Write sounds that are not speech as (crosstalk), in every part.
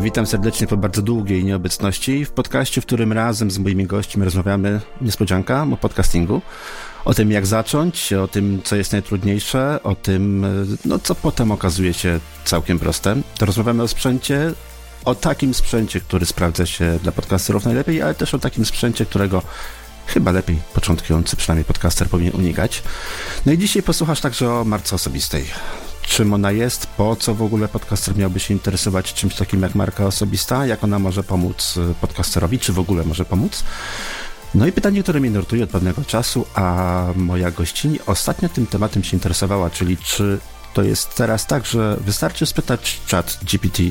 Witam serdecznie po bardzo długiej nieobecności w podcaście, w którym razem z moimi gośćmi rozmawiamy, niespodzianka, o podcastingu, o tym jak zacząć, o tym co jest najtrudniejsze, o tym, no co potem okazuje się całkiem proste. To rozmawiamy o sprzęcie, o takim sprzęcie, który sprawdza się dla podcasterów najlepiej, ale też o takim sprzęcie, którego chyba lepiej początkujący, przynajmniej podcaster powinien unikać. No i dzisiaj posłuchasz także o marce osobistej czym ona jest, po co w ogóle podcaster miałby się interesować czymś takim jak marka osobista, jak ona może pomóc y, podcasterowi, czy w ogóle może pomóc. No i pytanie, które mnie nurtuje od pewnego czasu, a moja gościni ostatnio tym tematem się interesowała, czyli czy to jest teraz tak, że wystarczy spytać chat GPT,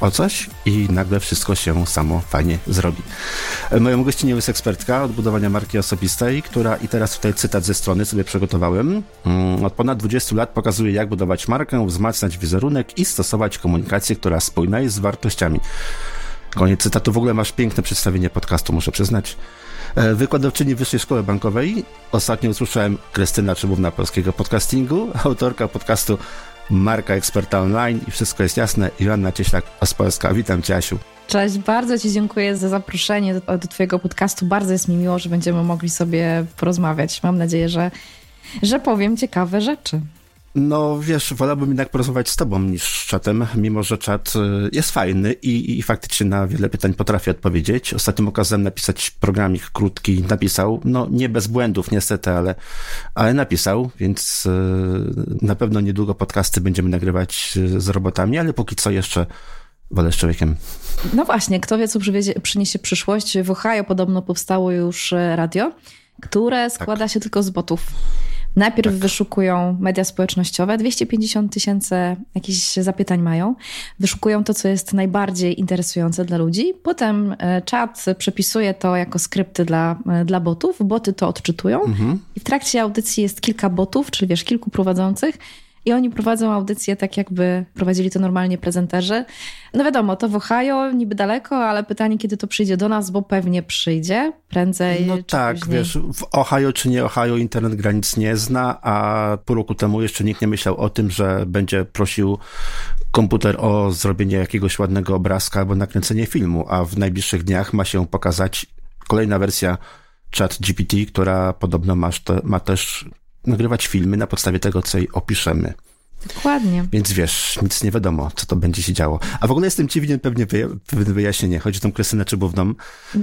o coś i nagle wszystko się samo fajnie zrobi. Moją gościnią jest ekspertka od budowania marki osobistej, która i teraz tutaj cytat ze strony sobie przygotowałem. Mm, od ponad 20 lat pokazuje, jak budować markę, wzmacniać wizerunek i stosować komunikację, która spójna jest z wartościami. Koniec cytatu. W ogóle masz piękne przedstawienie podcastu, muszę przyznać. E, wykładowczyni Wyższej Szkoły Bankowej. Ostatnio usłyszałem Krystyna Czybówna polskiego podcastingu, autorka podcastu Marka Eksperta Online i wszystko jest jasne. Joanna Cieślak-Ospolska. Witam Cię, Asiu. Cześć, bardzo Ci dziękuję za zaproszenie do, do Twojego podcastu. Bardzo jest mi miło, że będziemy mogli sobie porozmawiać. Mam nadzieję, że, że powiem ciekawe rzeczy. No wiesz, wolałbym jednak porozmawiać z tobą niż z czatem, mimo że czat y, jest fajny i, i faktycznie na wiele pytań potrafi odpowiedzieć. Ostatnim okazem napisać programik krótki, napisał, no nie bez błędów niestety, ale, ale napisał, więc y, na pewno niedługo podcasty będziemy nagrywać y, z robotami, ale póki co jeszcze wolę z człowiekiem. No właśnie, kto wie, co przyniesie przyszłość. W Ohio podobno powstało już radio, które składa tak. się tylko z botów. Najpierw tak. wyszukują media społecznościowe, 250 tysięcy jakichś zapytań mają. Wyszukują to, co jest najbardziej interesujące dla ludzi. Potem e, czat przepisuje to jako skrypty dla, e, dla botów. Boty to odczytują. Mhm. I w trakcie audycji jest kilka botów, czyli wiesz, kilku prowadzących i oni prowadzą audycję tak, jakby prowadzili to normalnie prezenterzy. No wiadomo, to w Ohio, niby daleko, ale pytanie, kiedy to przyjdzie do nas, bo pewnie przyjdzie prędzej. No tak, później. wiesz, w Ohio czy nie Ohio internet granic nie zna, a pół roku temu jeszcze nikt nie myślał o tym, że będzie prosił komputer o zrobienie jakiegoś ładnego obrazka albo nakręcenie filmu, a w najbliższych dniach ma się pokazać kolejna wersja chat GPT, która podobno ma, ma też nagrywać filmy na podstawie tego, co jej opiszemy. Dokładnie. Więc wiesz, nic nie wiadomo, co to będzie się działo. A w ogóle jestem ci winien pewnie wyja- wyjaśnienie. Chodzi o tą Krystynę Czybówną.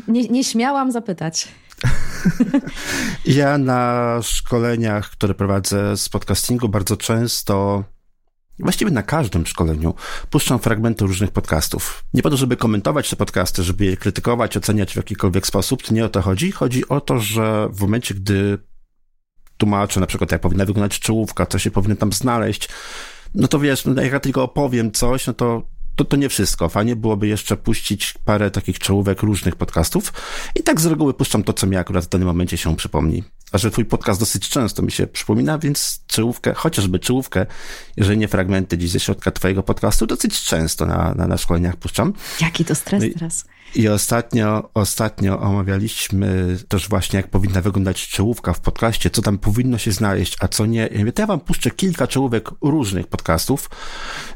Nie, nie śmiałam zapytać. (laughs) ja na szkoleniach, które prowadzę z podcastingu, bardzo często Właściwie na każdym szkoleniu puszczam fragmenty różnych podcastów. Nie po to, żeby komentować te podcasty, żeby je krytykować, oceniać w jakikolwiek sposób, to nie o to chodzi. Chodzi o to, że w momencie, gdy tłumaczę na przykład, jak powinna wyglądać czołówka, co się powinno tam znaleźć, no to wiesz, no jak ja tylko opowiem coś, no to to, to nie wszystko. Fajnie byłoby jeszcze puścić parę takich czołówek różnych podcastów i tak z reguły puszczam to, co mi akurat w danym momencie się przypomni. A że twój podcast dosyć często mi się przypomina, więc czołówkę, chociażby czołówkę, jeżeli nie fragmenty gdzieś ze środka twojego podcastu, dosyć często na, na, na szkoleniach puszczam. Jaki to stres no teraz? I ostatnio, ostatnio omawialiśmy też właśnie, jak powinna wyglądać czołówka w podcaście, co tam powinno się znaleźć, a co nie. Ja, mówię, to ja wam puszczę kilka czołówek różnych podcastów,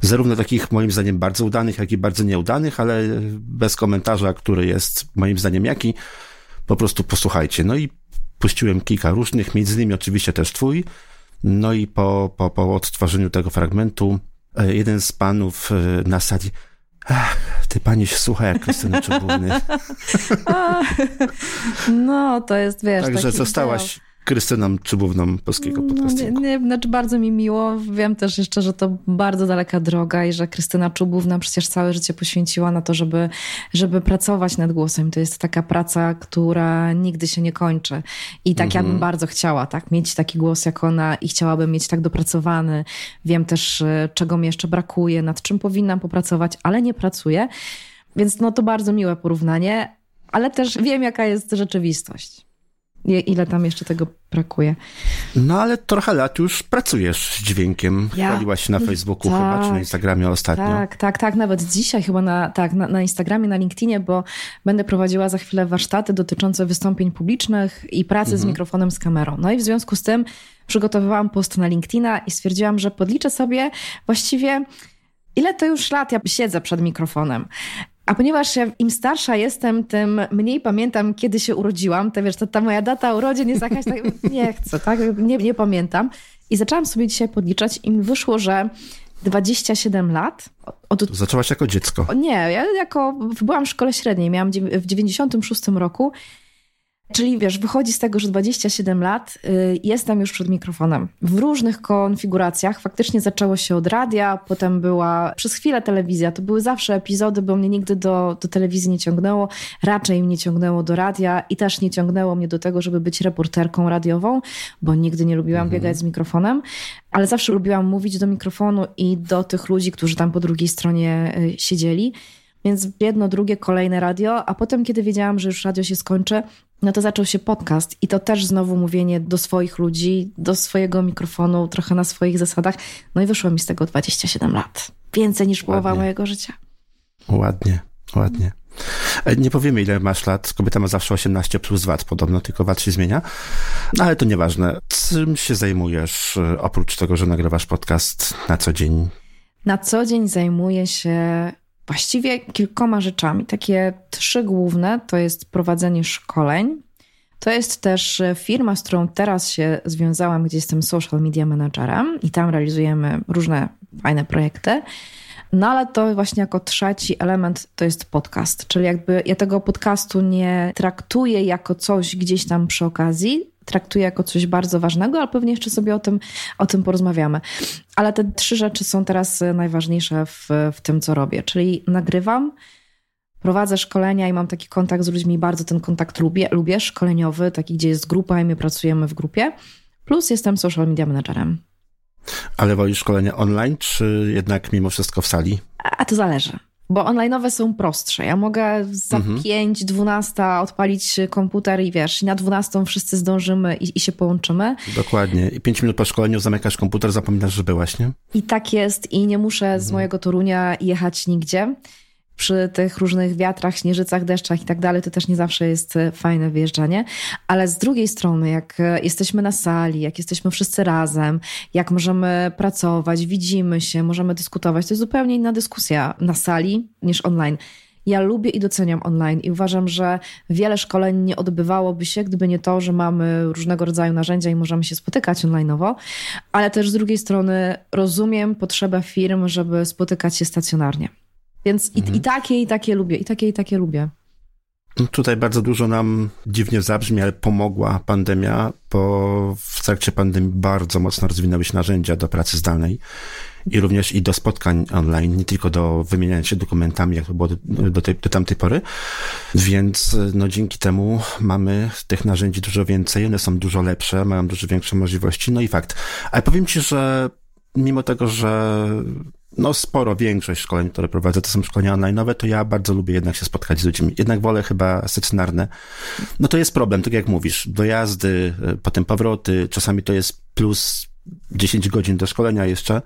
zarówno takich moim zdaniem bardzo udanych, jak i bardzo nieudanych, ale bez komentarza, który jest moim zdaniem jaki. Po prostu posłuchajcie. No i puściłem kilka różnych, między innymi oczywiście też twój. No i po, po, po odtworzeniu tego fragmentu, e, jeden z panów e, na sali Ach, ty pani się słucha jak Krystyna Czubówny. (laughs) no, to jest, wiesz... Także zostałaś Krystyną Czubówną polskiego podcastingu. No, nie, nie, znaczy bardzo mi miło. Wiem też jeszcze, że to bardzo daleka droga i że Krystyna Czubówna przecież całe życie poświęciła na to, żeby, żeby pracować nad głosem. To jest taka praca, która nigdy się nie kończy. I tak mhm. ja bym bardzo chciała, tak, mieć taki głos jak ona i chciałabym mieć tak dopracowany. Wiem też, e, czego mi jeszcze brakuje, nad czym powinnam popracować, ale nie pracuję. Więc no to bardzo miłe porównanie, ale też wiem, jaka jest rzeczywistość. Ile tam jeszcze tego brakuje? No ale trochę lat już pracujesz z dźwiękiem. Ja? Chwaliłaś się na Facebooku tak, chyba, czy na Instagramie ostatnio. Tak, tak, tak. Nawet dzisiaj chyba na, tak, na, na Instagramie, na LinkedInie, bo będę prowadziła za chwilę warsztaty dotyczące wystąpień publicznych i pracy mhm. z mikrofonem, z kamerą. No i w związku z tym przygotowywałam post na LinkedIna i stwierdziłam, że podliczę sobie właściwie Ile to już lat ja siedzę przed mikrofonem? A ponieważ ja im starsza jestem, tym mniej pamiętam, kiedy się urodziłam. To wiesz, to ta moja data urodzin jest jakaś tak, (laughs) nie chcę, tak? Nie, nie pamiętam. I zaczęłam sobie dzisiaj podliczać i mi wyszło, że 27 lat. Od... Zaczęłaś jako dziecko? Nie, ja jako, byłam w szkole średniej, miałam w 96 roku Czyli wiesz, wychodzi z tego, że 27 lat y, jestem już przed mikrofonem. W różnych konfiguracjach. Faktycznie zaczęło się od radia, potem była przez chwilę telewizja. To były zawsze epizody, bo mnie nigdy do, do telewizji nie ciągnęło. Raczej mnie ciągnęło do radia i też nie ciągnęło mnie do tego, żeby być reporterką radiową, bo nigdy nie lubiłam mhm. biegać z mikrofonem. Ale zawsze lubiłam mówić do mikrofonu i do tych ludzi, którzy tam po drugiej stronie y, siedzieli. Więc jedno, drugie, kolejne radio, a potem, kiedy wiedziałam, że już radio się skończy, no to zaczął się podcast i to też znowu mówienie do swoich ludzi, do swojego mikrofonu, trochę na swoich zasadach. No i wyszło mi z tego 27 lat. Więcej niż połowa ładnie. mojego życia. Ładnie, ładnie. E, nie powiemy, ile masz lat. Kobieta ma zawsze 18 plus VAT, podobno, tylko VAT się zmienia. No ale to nieważne. Czym się zajmujesz, e, oprócz tego, że nagrywasz podcast na co dzień? Na co dzień zajmuję się właściwie kilkoma rzeczami. Takie trzy główne to jest prowadzenie szkoleń. To jest też firma, z którą teraz się związałam, gdzie jestem social media managerem i tam realizujemy różne fajne projekty. No ale to właśnie jako trzeci element to jest podcast, czyli jakby ja tego podcastu nie traktuję jako coś gdzieś tam przy okazji, traktuję jako coś bardzo ważnego, ale pewnie jeszcze sobie o tym, o tym porozmawiamy. Ale te trzy rzeczy są teraz najważniejsze w, w tym, co robię, czyli nagrywam, prowadzę szkolenia i mam taki kontakt z ludźmi, bardzo ten kontakt lubię, lubię szkoleniowy, taki, gdzie jest grupa i my pracujemy w grupie, plus jestem social media managerem. Ale wolisz szkolenia online, czy jednak mimo wszystko w sali? A to zależy bo online'owe są prostsze. Ja mogę za mhm. 5, 12 odpalić komputer i wiesz, na 12 wszyscy zdążymy i, i się połączymy. Dokładnie. I 5 minut po szkoleniu zamykasz komputer, zapominasz, że byłaś, nie? I tak jest i nie muszę z mhm. mojego Torunia jechać nigdzie przy tych różnych wiatrach, śnieżycach, deszczach i tak dalej, to też nie zawsze jest e, fajne wyjeżdżanie. Ale z drugiej strony, jak e, jesteśmy na sali, jak jesteśmy wszyscy razem, jak możemy pracować, widzimy się, możemy dyskutować, to jest zupełnie inna dyskusja na sali niż online. Ja lubię i doceniam online i uważam, że wiele szkoleń nie odbywałoby się, gdyby nie to, że mamy różnego rodzaju narzędzia i możemy się spotykać onlineowo, ale też z drugiej strony rozumiem potrzebę firm, żeby spotykać się stacjonarnie. Więc mhm. i, i takie, i takie lubię, i takie, i takie lubię. No tutaj bardzo dużo nam dziwnie zabrzmi, ale pomogła pandemia, bo w trakcie pandemii bardzo mocno rozwinęły się narzędzia do pracy zdalnej i również i do spotkań online, nie tylko do wymieniania się dokumentami, jak to było do, do, tej, do tamtej pory. Więc no, dzięki temu mamy tych narzędzi dużo więcej, one są dużo lepsze, mają dużo większe możliwości. No i fakt. Ale powiem ci, że mimo tego, że no sporo, większość szkoleń, które prowadzę, to są szkolenia online'owe, to ja bardzo lubię jednak się spotkać z ludźmi. Jednak wolę chyba stacjonarne. No to jest problem, tak jak mówisz, dojazdy, e, potem powroty, czasami to jest plus 10 godzin do szkolenia jeszcze.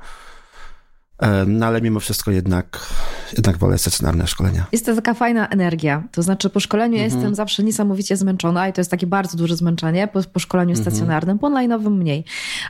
No ale mimo wszystko jednak, jednak wolę stacjonarne szkolenia. Jest to taka fajna energia. To znaczy po szkoleniu mhm. jestem zawsze niesamowicie zmęczona i to jest takie bardzo duże zmęczenie. Po, po szkoleniu mhm. stacjonarnym, po online'owym mniej.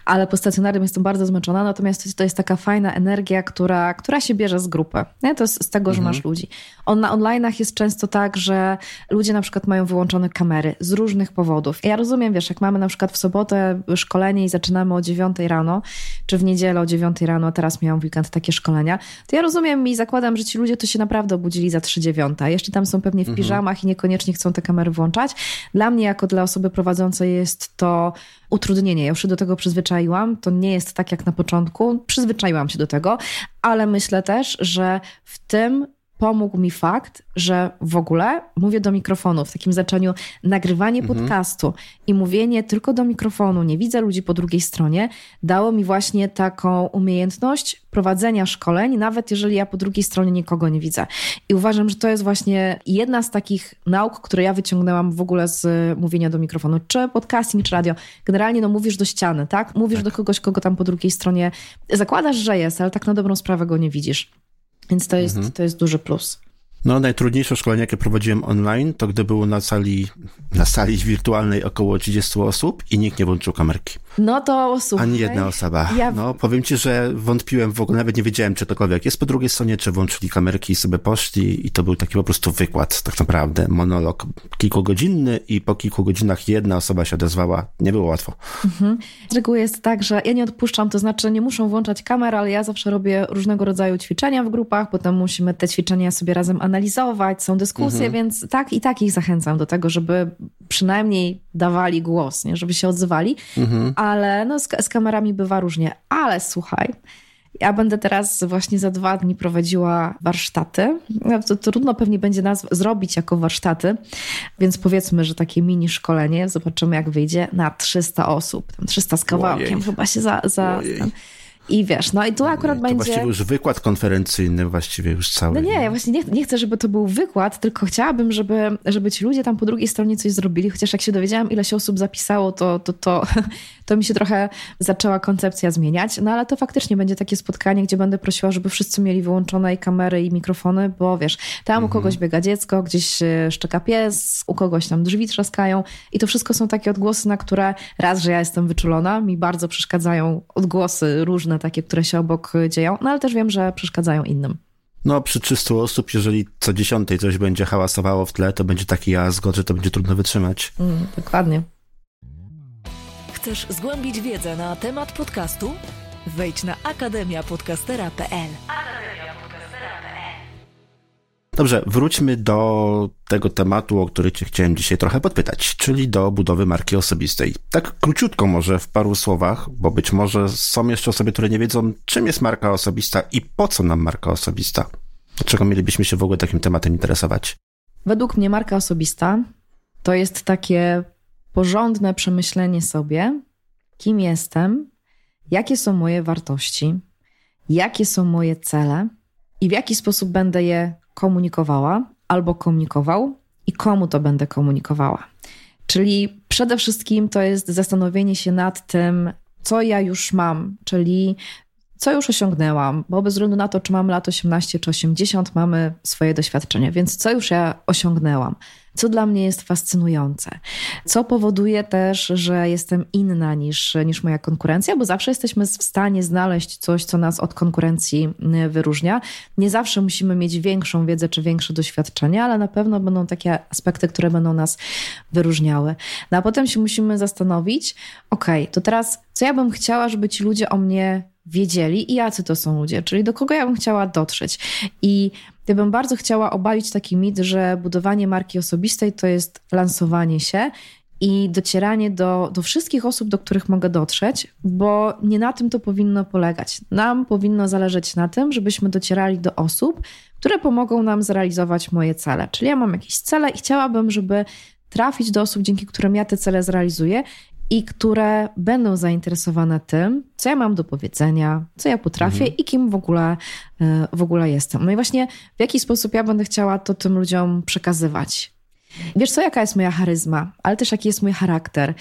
Ale po stacjonarnym jestem bardzo zmęczona, natomiast to jest taka fajna energia, która, która się bierze z grupy. Nie? To jest z tego, że mhm. masz ludzi. On, na online'ach jest często tak, że ludzie na przykład mają wyłączone kamery z różnych powodów. Ja rozumiem, wiesz, jak mamy na przykład w sobotę szkolenie i zaczynamy o 9 rano, czy w niedzielę o 9 rano, a teraz miałam weekend takie szkolenia, to ja rozumiem i zakładam, że ci ludzie to się naprawdę obudzili za 3.9. Jeszcze tam są pewnie w mhm. piżamach i niekoniecznie chcą te kamery włączać. Dla mnie, jako dla osoby prowadzącej, jest to utrudnienie. Ja już się do tego przyzwyczaiłam. To nie jest tak jak na początku. Przyzwyczaiłam się do tego, ale myślę też, że w tym pomógł mi fakt, że w ogóle mówię do mikrofonu, w takim znaczeniu nagrywanie mhm. podcastu i mówienie tylko do mikrofonu, nie widzę ludzi po drugiej stronie, dało mi właśnie taką umiejętność prowadzenia szkoleń, nawet jeżeli ja po drugiej stronie nikogo nie widzę. I uważam, że to jest właśnie jedna z takich nauk, które ja wyciągnęłam w ogóle z mówienia do mikrofonu, czy podcasting, czy radio. Generalnie no mówisz do ściany, tak? Mówisz tak. do kogoś, kogo tam po drugiej stronie zakładasz, że jest, ale tak na dobrą sprawę go nie widzisz. Więc to jest, mhm. to jest duży plus. No, najtrudniejsze szkolenie, jakie prowadziłem online, to gdy było na sali, na sali wirtualnej około 30 osób i nikt nie włączył kamerki. No to słuchaj. Ani jedna osoba. Ja... No, powiem ci, że wątpiłem w ogóle, nawet nie wiedziałem, czy tokolwiek jest po drugiej stronie, czy włączyli kamerki i sobie poszli i to był taki po prostu wykład, tak naprawdę, monolog kilkugodzinny i po kilku godzinach jedna osoba się odezwała. Nie było łatwo. Mhm. Z reguły jest tak, że ja nie odpuszczam, to znaczy nie muszą włączać kamer, ale ja zawsze robię różnego rodzaju ćwiczenia w grupach, potem musimy te ćwiczenia sobie razem analizować, są dyskusje, mhm. więc tak i tak ich zachęcam do tego, żeby przynajmniej dawali głos, nie? żeby się odzywali, mhm. ale no, z, z kamerami bywa różnie. Ale słuchaj, ja będę teraz właśnie za dwa dni prowadziła warsztaty. No, to trudno pewnie będzie nas zrobić jako warsztaty, więc powiedzmy, że takie mini szkolenie, zobaczymy jak wyjdzie, na 300 osób. Tam 300 z kawałkiem Ojej. chyba się za... za i wiesz, no i tu akurat to będzie... właściwie już wykład konferencyjny właściwie już cały. No nie, ja właśnie nie, nie chcę, żeby to był wykład, tylko chciałabym, żeby, żeby ci ludzie tam po drugiej stronie coś zrobili, chociaż jak się dowiedziałam, ile się osób zapisało, to, to, to, (laughs) to mi się trochę zaczęła koncepcja zmieniać. No ale to faktycznie będzie takie spotkanie, gdzie będę prosiła, żeby wszyscy mieli wyłączone i kamery i mikrofony, bo wiesz, tam mhm. u kogoś biega dziecko, gdzieś szczeka pies, u kogoś tam drzwi trzaskają i to wszystko są takie odgłosy, na które raz, że ja jestem wyczulona, mi bardzo przeszkadzają odgłosy różne takie, które się obok dzieją, no ale też wiem, że przeszkadzają innym. No, przy 300 osób, jeżeli co dziesiątej coś będzie hałasowało w tle, to będzie taki jazgot, że to będzie trudno wytrzymać. Mm, dokładnie. Chcesz zgłębić wiedzę na temat podcastu? Wejdź na akademiapodcastera.pl. Dobrze, wróćmy do tego tematu, o który cię chciałem dzisiaj trochę podpytać, czyli do budowy marki osobistej. Tak króciutko może w paru słowach, bo być może są jeszcze osoby, które nie wiedzą, czym jest marka osobista i po co nam marka osobista. Dlaczego mielibyśmy się w ogóle takim tematem interesować? Według mnie marka osobista to jest takie porządne przemyślenie sobie, kim jestem, jakie są moje wartości, jakie są moje cele i w jaki sposób będę je komunikowała albo komunikował i komu to będę komunikowała. Czyli przede wszystkim to jest zastanowienie się nad tym, co ja już mam, czyli co już osiągnęłam, bo bez względu na to, czy mamy lat 18 czy 80, mamy swoje doświadczenie, więc co już ja osiągnęłam, co dla mnie jest fascynujące, co powoduje też, że jestem inna niż, niż moja konkurencja, bo zawsze jesteśmy w stanie znaleźć coś, co nas od konkurencji y, wyróżnia. Nie zawsze musimy mieć większą wiedzę czy większe doświadczenie, ale na pewno będą takie aspekty, które będą nas wyróżniały. No a potem się musimy zastanowić, ok, to teraz co ja bym chciała, żeby ci ludzie o mnie wiedzieli i jacy to są ludzie, czyli do kogo ja bym chciała dotrzeć. I ja bym bardzo chciała obalić taki mit, że budowanie marki osobistej to jest lansowanie się i docieranie do, do wszystkich osób, do których mogę dotrzeć, bo nie na tym to powinno polegać. Nam powinno zależeć na tym, żebyśmy docierali do osób, które pomogą nam zrealizować moje cele. Czyli ja mam jakieś cele i chciałabym, żeby trafić do osób, dzięki którym ja te cele zrealizuję i które będą zainteresowane tym, co ja mam do powiedzenia, co ja potrafię mhm. i kim w ogóle, e, w ogóle jestem. No i właśnie w jaki sposób ja będę chciała to tym ludziom przekazywać. Wiesz co, jaka jest moja charyzma, ale też jaki jest mój charakter,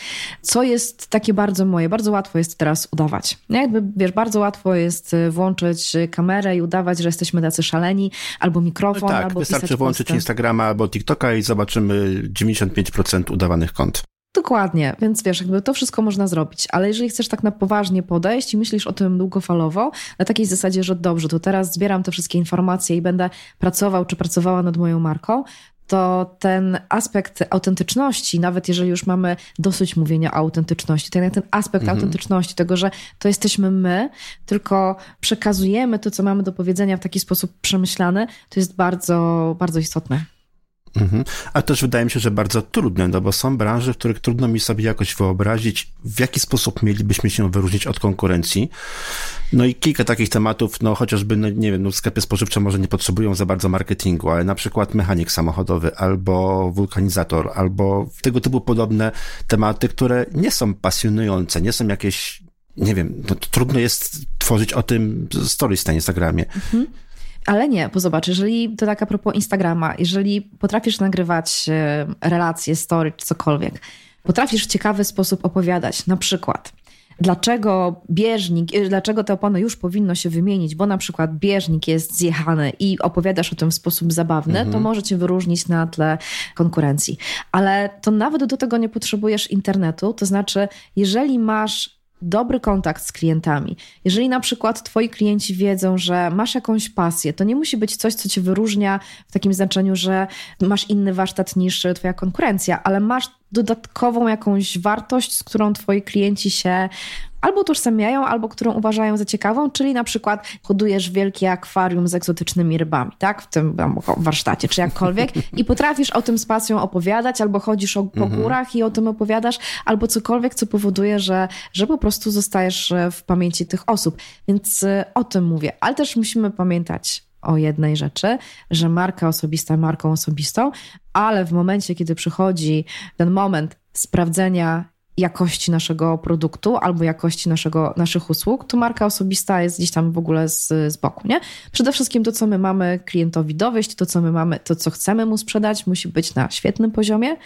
co jest takie bardzo moje, bardzo łatwo jest teraz udawać. No jakby, wiesz, bardzo łatwo jest e, włączyć kamerę i udawać, że jesteśmy tacy szaleni, albo mikrofon, no tak, albo wystarczy włączyć posty. Instagrama albo TikToka i zobaczymy 95% udawanych kont. Dokładnie, więc wiesz, jakby to wszystko można zrobić, ale jeżeli chcesz tak na poważnie podejść i myślisz o tym długofalowo, na takiej zasadzie, że dobrze, to teraz zbieram te wszystkie informacje i będę pracował czy pracowała nad moją marką, to ten aspekt autentyczności, nawet jeżeli już mamy dosyć mówienia o autentyczności, ten, ten aspekt mhm. autentyczności, tego, że to jesteśmy my, tylko przekazujemy to, co mamy do powiedzenia w taki sposób przemyślany, to jest bardzo, bardzo istotne. Mhm. A też wydaje mi się, że bardzo trudne, no bo są branże, w których trudno mi sobie jakoś wyobrazić, w jaki sposób mielibyśmy się wyróżnić od konkurencji. No i kilka takich tematów, no chociażby, no nie wiem, no sklepy spożywcze może nie potrzebują za bardzo marketingu, ale na przykład mechanik samochodowy, albo wulkanizator, albo tego typu podobne tematy, które nie są pasjonujące, nie są jakieś nie wiem, no, trudno jest tworzyć o tym stories na Instagramie. Mhm. Ale nie, bo zobacz, jeżeli to tak a propos Instagrama, jeżeli potrafisz nagrywać e, relacje, story czy cokolwiek, potrafisz w ciekawy sposób opowiadać, na przykład dlaczego bieżnik, e, dlaczego te opony już powinno się wymienić, bo na przykład bieżnik jest zjechany i opowiadasz o tym w sposób zabawny, mhm. to może cię wyróżnić na tle konkurencji. Ale to nawet do tego nie potrzebujesz internetu, to znaczy, jeżeli masz dobry kontakt z klientami. Jeżeli na przykład twoi klienci wiedzą, że masz jakąś pasję, to nie musi być coś, co cię wyróżnia w takim znaczeniu, że masz inny warsztat niż twoja konkurencja, ale masz dodatkową jakąś wartość, z którą twoi klienci się albo utożsamiają, albo którą uważają za ciekawą, czyli na przykład hodujesz wielkie akwarium z egzotycznymi rybami, tak? W tym warsztacie, czy jakkolwiek i potrafisz o tym z pasją opowiadać, albo chodzisz o, po mhm. górach i o tym opowiadasz, albo cokolwiek, co powoduje, że, że po prostu zostajesz e, w pamięci tych osób. Więc e, o tym mówię. Ale też musimy pamiętać o jednej rzeczy, że marka osobista marką osobistą, ale w momencie, kiedy przychodzi ten moment sprawdzenia jakości naszego produktu albo jakości naszego, naszych usług, to marka osobista jest gdzieś tam w ogóle z, z boku, nie? Przede wszystkim to, co my mamy klientowi dowieść, to, co my mamy, to, co chcemy mu sprzedać, musi być na świetnym poziomie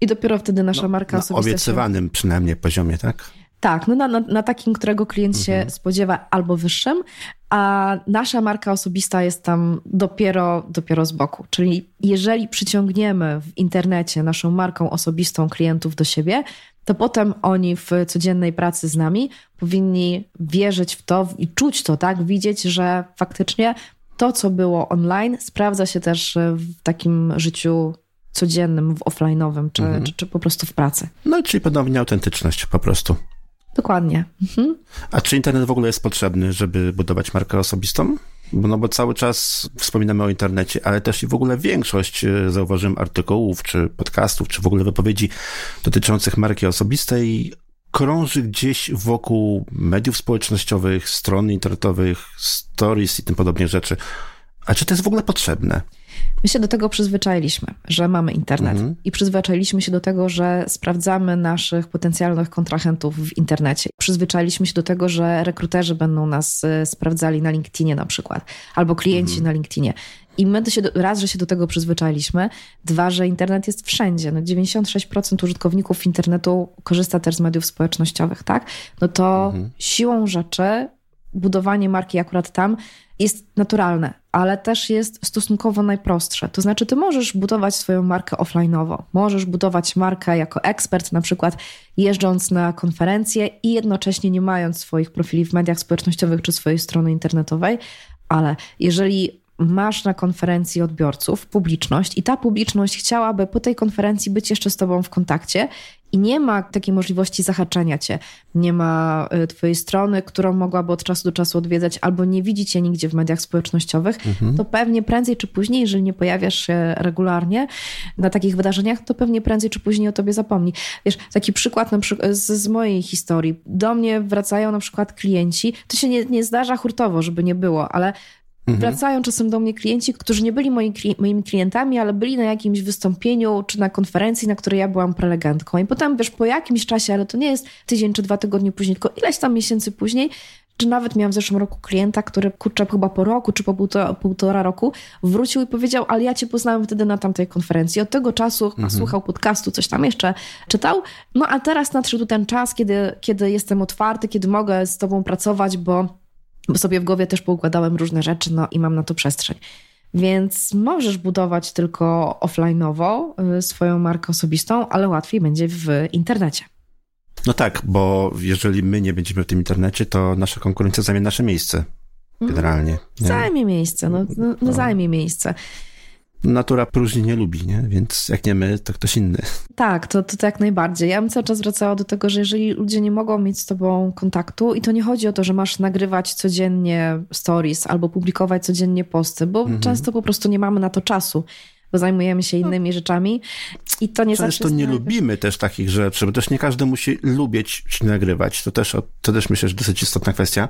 i dopiero wtedy nasza no, marka na osobista... obiecywanym się... przynajmniej poziomie, tak? Tak, no na, na, na takim, którego klient mhm. się spodziewa, albo wyższym, a nasza marka osobista jest tam dopiero, dopiero z boku. Czyli jeżeli przyciągniemy w internecie naszą marką osobistą klientów do siebie, to potem oni w codziennej pracy z nami powinni wierzyć w to i czuć to, tak? Widzieć, że faktycznie to, co było online, sprawdza się też w takim życiu codziennym, w offline'owym, czy, mhm. czy, czy po prostu w pracy. No, czyli ponownie autentyczność po prostu. Dokładnie. Mhm. A czy internet w ogóle jest potrzebny, żeby budować markę osobistą? No bo cały czas wspominamy o internecie, ale też i w ogóle większość, e, zauważyłem, artykułów, czy podcastów, czy w ogóle wypowiedzi dotyczących marki osobistej krąży gdzieś wokół mediów społecznościowych, stron internetowych, stories i tym podobnie rzeczy. A czy to jest w ogóle potrzebne? My się do tego przyzwyczailiśmy, że mamy internet mhm. i przyzwyczailiśmy się do tego, że sprawdzamy naszych potencjalnych kontrahentów w internecie. Przyzwyczailiśmy się do tego, że rekruterzy będą nas e, sprawdzali na LinkedInie na przykład, albo klienci mhm. na LinkedInie. I my się do, raz, że się do tego przyzwyczailiśmy, dwa, że internet jest wszędzie. No 96% użytkowników internetu korzysta też z mediów społecznościowych, tak? No to mhm. siłą rzeczy budowanie marki akurat tam jest naturalne, ale też jest stosunkowo najprostsze. To znaczy, ty możesz budować swoją markę offline'owo, możesz budować markę jako ekspert, na przykład jeżdżąc na konferencje i jednocześnie nie mając swoich profili w mediach społecznościowych czy swojej strony internetowej, ale jeżeli masz na konferencji odbiorców, publiczność i ta publiczność chciałaby po tej konferencji być jeszcze z tobą w kontakcie i nie ma takiej możliwości zahaczenia cię, nie ma y, twojej strony, którą mogłaby od czasu do czasu odwiedzać, albo nie widzi cię nigdzie w mediach społecznościowych, mhm. to pewnie prędzej czy później, jeżeli nie pojawiasz się regularnie na takich wydarzeniach, to pewnie prędzej czy później o tobie zapomni. Wiesz, taki przykład na przykład z, z mojej historii. Do mnie wracają na przykład klienci, to się nie, nie zdarza hurtowo, żeby nie było, ale Mhm. Wracają czasem do mnie klienci, którzy nie byli moi, moimi klientami, ale byli na jakimś wystąpieniu czy na konferencji, na której ja byłam prelegentką. I potem, wiesz, po jakimś czasie, ale to nie jest tydzień czy dwa tygodnie później, tylko ileś tam miesięcy później, czy nawet miałam w zeszłym roku klienta, który kurczę chyba po roku, czy po półtora, półtora roku wrócił i powiedział, ale ja cię poznałem wtedy na tamtej konferencji. Od tego czasu mhm. słuchał podcastu, coś tam jeszcze czytał. No a teraz nadszedł ten czas, kiedy, kiedy jestem otwarty, kiedy mogę z tobą pracować, bo bo sobie w głowie też poukładałem różne rzeczy, no i mam na to przestrzeń. Więc możesz budować tylko offline'owo y, swoją markę osobistą, ale łatwiej będzie w internecie. No tak, bo jeżeli my nie będziemy w tym internecie, to nasza konkurencja zajmie nasze miejsce. Mhm. Generalnie. Nie? Zajmie miejsce, no, no, no zajmie miejsce natura próżni nie lubi, nie? Więc jak nie my, to ktoś inny. Tak, to, to jak najbardziej. Ja bym cały czas wracała do tego, że jeżeli ludzie nie mogą mieć z tobą kontaktu i to nie chodzi o to, że masz nagrywać codziennie stories albo publikować codziennie posty, bo mhm. często po prostu nie mamy na to czasu bo zajmujemy się innymi rzeczami i to nie Często zawsze... nie lubimy też takich rzeczy, bo też nie każdy musi lubić się nagrywać. To też, to też myślę, że dosyć istotna kwestia.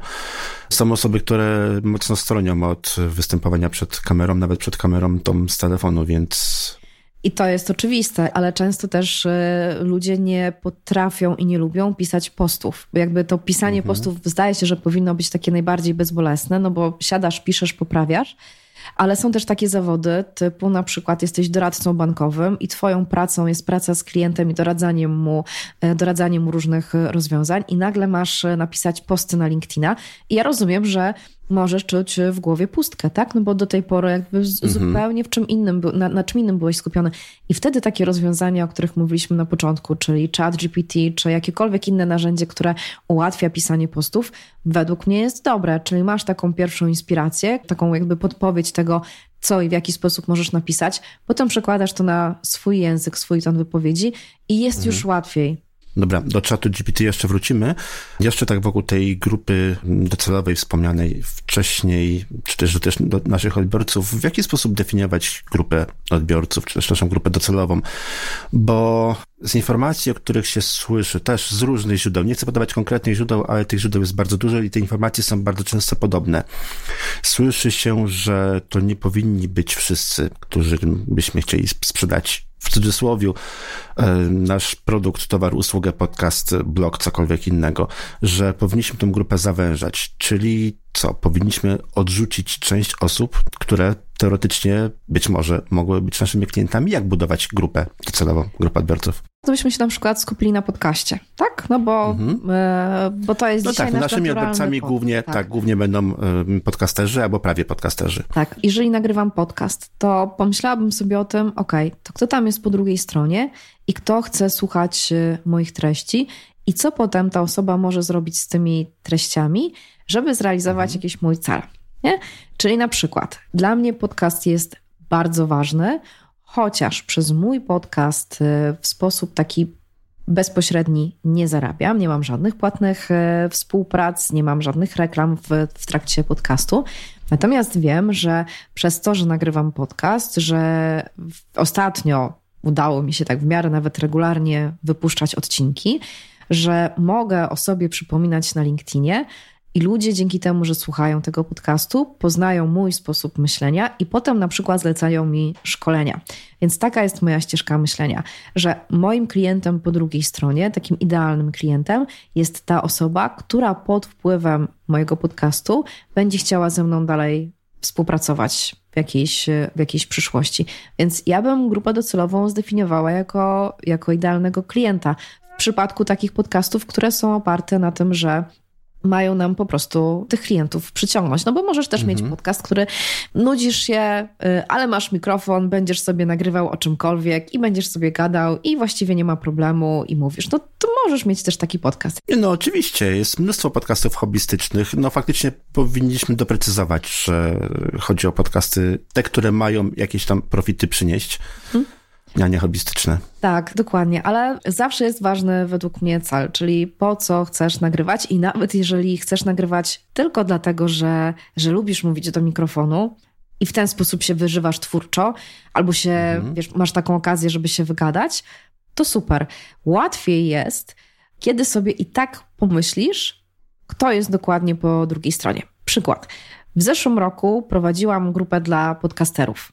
Są osoby, które mocno stronią od występowania przed kamerą, nawet przed kamerą tą z telefonu, więc... I to jest oczywiste, ale często też e, ludzie nie potrafią i nie lubią pisać postów. Bo jakby to pisanie mhm. postów zdaje się, że powinno być takie najbardziej bezbolesne, no bo siadasz, piszesz, poprawiasz, ale są też takie zawody, typu na przykład jesteś doradcą bankowym i twoją pracą jest praca z klientem i doradzanie mu, e, doradzanie mu różnych rozwiązań i nagle masz e, napisać posty na LinkedIna. I ja rozumiem, że możesz czuć w głowie pustkę, tak? No bo do tej pory jakby mhm. zupełnie w czym innym, na, na, czym innym byłeś skupiony. I wtedy takie rozwiązania, o których mówiliśmy na początku, czyli chat GPT, czy jakiekolwiek inne narzędzie, które ułatwia pisanie postów, według mnie jest dobre. Czyli masz taką pierwszą inspirację, taką jakby podpowiedź tego, co i w jaki sposób możesz napisać, potem przekładasz to na swój język, swój ton wypowiedzi i jest mhm. już łatwiej. Dobra, do czatu GPT jeszcze wrócimy. Jeszcze tak wokół tej grupy docelowej wspomnianej wcześniej, czy też, też do naszych odbiorców, w jaki sposób definiować grupę odbiorców, czy też naszą grupę docelową? Bo z informacji, o których się słyszy, też z różnych źródeł, nie chcę podawać konkretnych źródeł, ale tych źródeł jest bardzo dużo i te informacje są bardzo często podobne. Słyszy się, że to nie powinni być wszyscy, którzy byśmy chcieli sprzedać w cudzysłowie nasz produkt, towar, usługę, podcast, blog, cokolwiek innego, że powinniśmy tę grupę zawężać, czyli co? Powinniśmy odrzucić część osób, które teoretycznie być może mogły być naszymi klientami. Jak budować grupę docelową, grupę odbiorców? To byśmy się na przykład skupili na podcaście, tak? No bo, mhm. e, bo to jest no dzisiaj tak, naszymi odbiorcami pod... głównie, tak. tak. głównie będą e, podcasterzy albo prawie podcasterzy. Tak, jeżeli nagrywam podcast, to pomyślałabym sobie o tym, ok, to kto tam jest po drugiej stronie i kto chce słuchać e, moich treści i co potem ta osoba może zrobić z tymi treściami, żeby zrealizować mhm. jakiś mój cel. Nie? Czyli na przykład dla mnie podcast jest bardzo ważny, chociaż przez mój podcast y, w sposób taki bezpośredni nie zarabiam, nie mam żadnych płatnych y, współprac, nie mam żadnych reklam w, w trakcie podcastu. Natomiast wiem, że przez to, że nagrywam podcast, że ostatnio udało mi się tak w miarę nawet regularnie wypuszczać odcinki, że mogę o sobie przypominać na LinkedInie, i ludzie dzięki temu, że słuchają tego podcastu, poznają mój sposób myślenia i potem na przykład zlecają mi szkolenia. Więc taka jest moja ścieżka myślenia, że moim klientem po drugiej stronie, takim idealnym klientem, jest ta osoba, która pod wpływem mojego podcastu będzie chciała ze mną dalej współpracować w jakiejś, w jakiejś przyszłości. Więc ja bym grupę docelową zdefiniowała jako, jako idealnego klienta. W przypadku takich podcastów, które są oparte na tym, że mają nam po prostu tych klientów przyciągnąć. No bo możesz też mhm. mieć podcast, który nudzisz się, y, ale masz mikrofon, będziesz sobie nagrywał o czymkolwiek i będziesz sobie gadał i właściwie nie ma problemu i mówisz. No to możesz mieć też taki podcast. No oczywiście, jest mnóstwo podcastów hobbystycznych. No faktycznie powinniśmy doprecyzować, że chodzi o podcasty, te, które mają jakieś tam profity przynieść. Hmm a nie hobbystyczne. Tak, dokładnie, ale zawsze jest ważny według mnie cel, czyli po co chcesz nagrywać i nawet jeżeli chcesz nagrywać tylko dlatego, że, że lubisz mówić do mikrofonu i w ten sposób się wyżywasz twórczo, albo się, mhm. wiesz, masz taką okazję, żeby się wygadać, to super. Łatwiej jest, kiedy sobie i tak pomyślisz, kto jest dokładnie po drugiej stronie. Przykład. W zeszłym roku prowadziłam grupę dla podcasterów.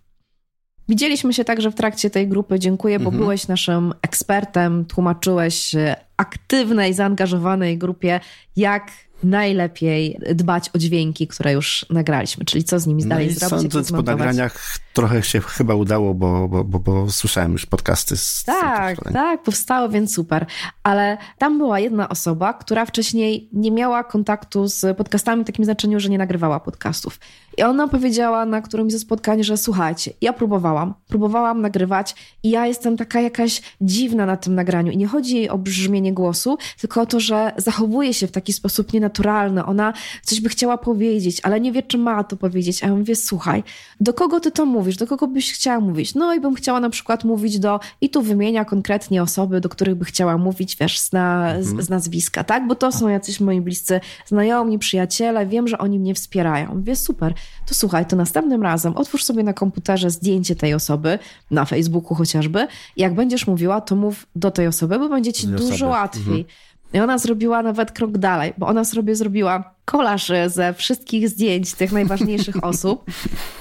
Widzieliśmy się także w trakcie tej grupy. Dziękuję, bo mhm. byłeś naszym ekspertem, tłumaczyłeś aktywnej, zaangażowanej grupie, jak najlepiej dbać o dźwięki, które już nagraliśmy, czyli co z nimi dalej no i zrobić. Sądząc po nagraniach trochę się chyba udało, bo, bo, bo, bo słyszałem już podcasty z Tak, tak, powstało, więc super. Ale tam była jedna osoba, która wcześniej nie miała kontaktu z podcastami w takim znaczeniu, że nie nagrywała podcastów. I ona powiedziała na którymś ze spotkań, że słuchajcie, ja próbowałam, próbowałam nagrywać i ja jestem taka jakaś dziwna na tym nagraniu. I nie chodzi jej o brzmienie głosu, tylko o to, że zachowuje się w taki sposób nienaturalny. Ona coś by chciała powiedzieć, ale nie wie, czy ma to powiedzieć. A ja mówię, słuchaj, do kogo ty to mówisz? Do kogo byś chciała mówić? No i bym chciała na przykład mówić do, i tu wymienia konkretnie osoby, do których by chciała mówić, wiesz, z, na, mhm. z, z nazwiska, tak? Bo to są jacyś moi bliscy znajomi, przyjaciele, wiem, że oni mnie wspierają. Mówię, super to słuchaj, to następnym razem otwórz sobie na komputerze zdjęcie tej osoby, na Facebooku chociażby. Jak będziesz mówiła, to mów do tej osoby, bo będzie ci dużo łatwiej. Mhm. I ona zrobiła nawet krok dalej, bo ona sobie zrobiła kolaż ze wszystkich zdjęć tych najważniejszych (laughs) osób.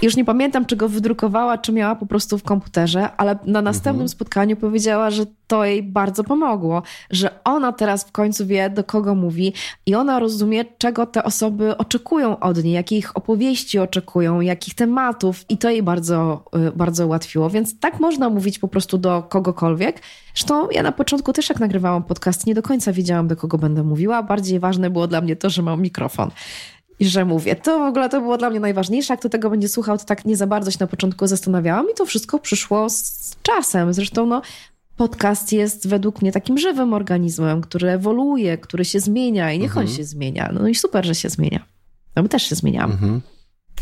Już nie pamiętam, czy go wydrukowała, czy miała po prostu w komputerze, ale na następnym mhm. spotkaniu powiedziała, że to jej bardzo pomogło, że ona teraz w końcu wie, do kogo mówi i ona rozumie, czego te osoby oczekują od niej, jakich opowieści oczekują, jakich tematów i to jej bardzo, y, bardzo ułatwiło. Więc tak można mówić po prostu do kogokolwiek. Zresztą ja na początku też jak nagrywałam podcast, nie do końca wiedziałam, do kogo będę mówiła. Bardziej ważne było dla mnie to, że mam mikrofon mikrofon. i że mówię. To w ogóle to było dla mnie najważniejsze. Jak kto tego będzie słuchał, to tak nie za bardzo się na początku zastanawiałam i to wszystko przyszło z czasem. Zresztą no, podcast jest według mnie takim żywym organizmem, który ewoluuje, który się zmienia i niech mhm. on się zmienia. No i super, że się zmienia. No my też się zmieniamy. Mhm.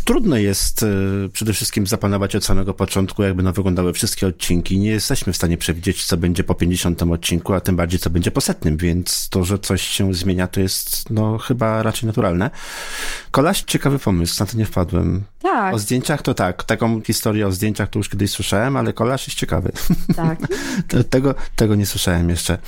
Trudno jest y, przede wszystkim zaplanować od samego początku, jakby no wyglądały wszystkie odcinki. Nie jesteśmy w stanie przewidzieć, co będzie po 50 odcinku, a tym bardziej, co będzie po setnym, więc to, że coś się zmienia, to jest no chyba raczej naturalne. Kolaś, ciekawy pomysł, na to nie wpadłem. Tak. O zdjęciach to tak, taką historię o zdjęciach to już kiedyś słyszałem, ale kolaż jest ciekawy. Tak. (laughs) tego, tego nie słyszałem jeszcze.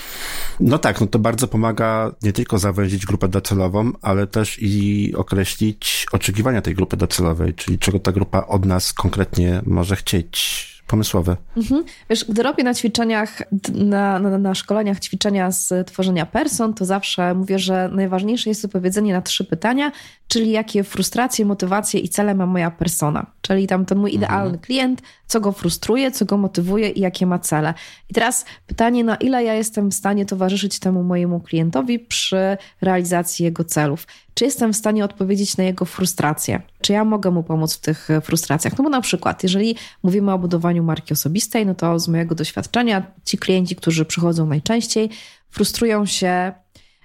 No tak, no to bardzo pomaga nie tylko zawęzić grupę docelową, ale też i określić oczekiwania tej grupy docelowej, czyli czego ta grupa od nas konkretnie może chcieć pomysłowe. Mhm. Wiesz, gdy robię na ćwiczeniach, na, na, na, szkoleniach ćwiczenia z tworzenia person, to zawsze mówię, że najważniejsze jest odpowiedzenie na trzy pytania, czyli jakie frustracje, motywacje i cele ma moja persona. Czyli tam ten mój mhm. idealny mhm. klient, co go frustruje, co go motywuje i jakie ma cele. I teraz pytanie, na ile ja jestem w stanie towarzyszyć temu mojemu klientowi przy realizacji jego celów. Czy jestem w stanie odpowiedzieć na jego frustracje? Czy ja mogę mu pomóc w tych frustracjach? No bo na przykład, jeżeli mówimy o budowaniu marki osobistej, no to z mojego doświadczenia ci klienci, którzy przychodzą najczęściej, frustrują się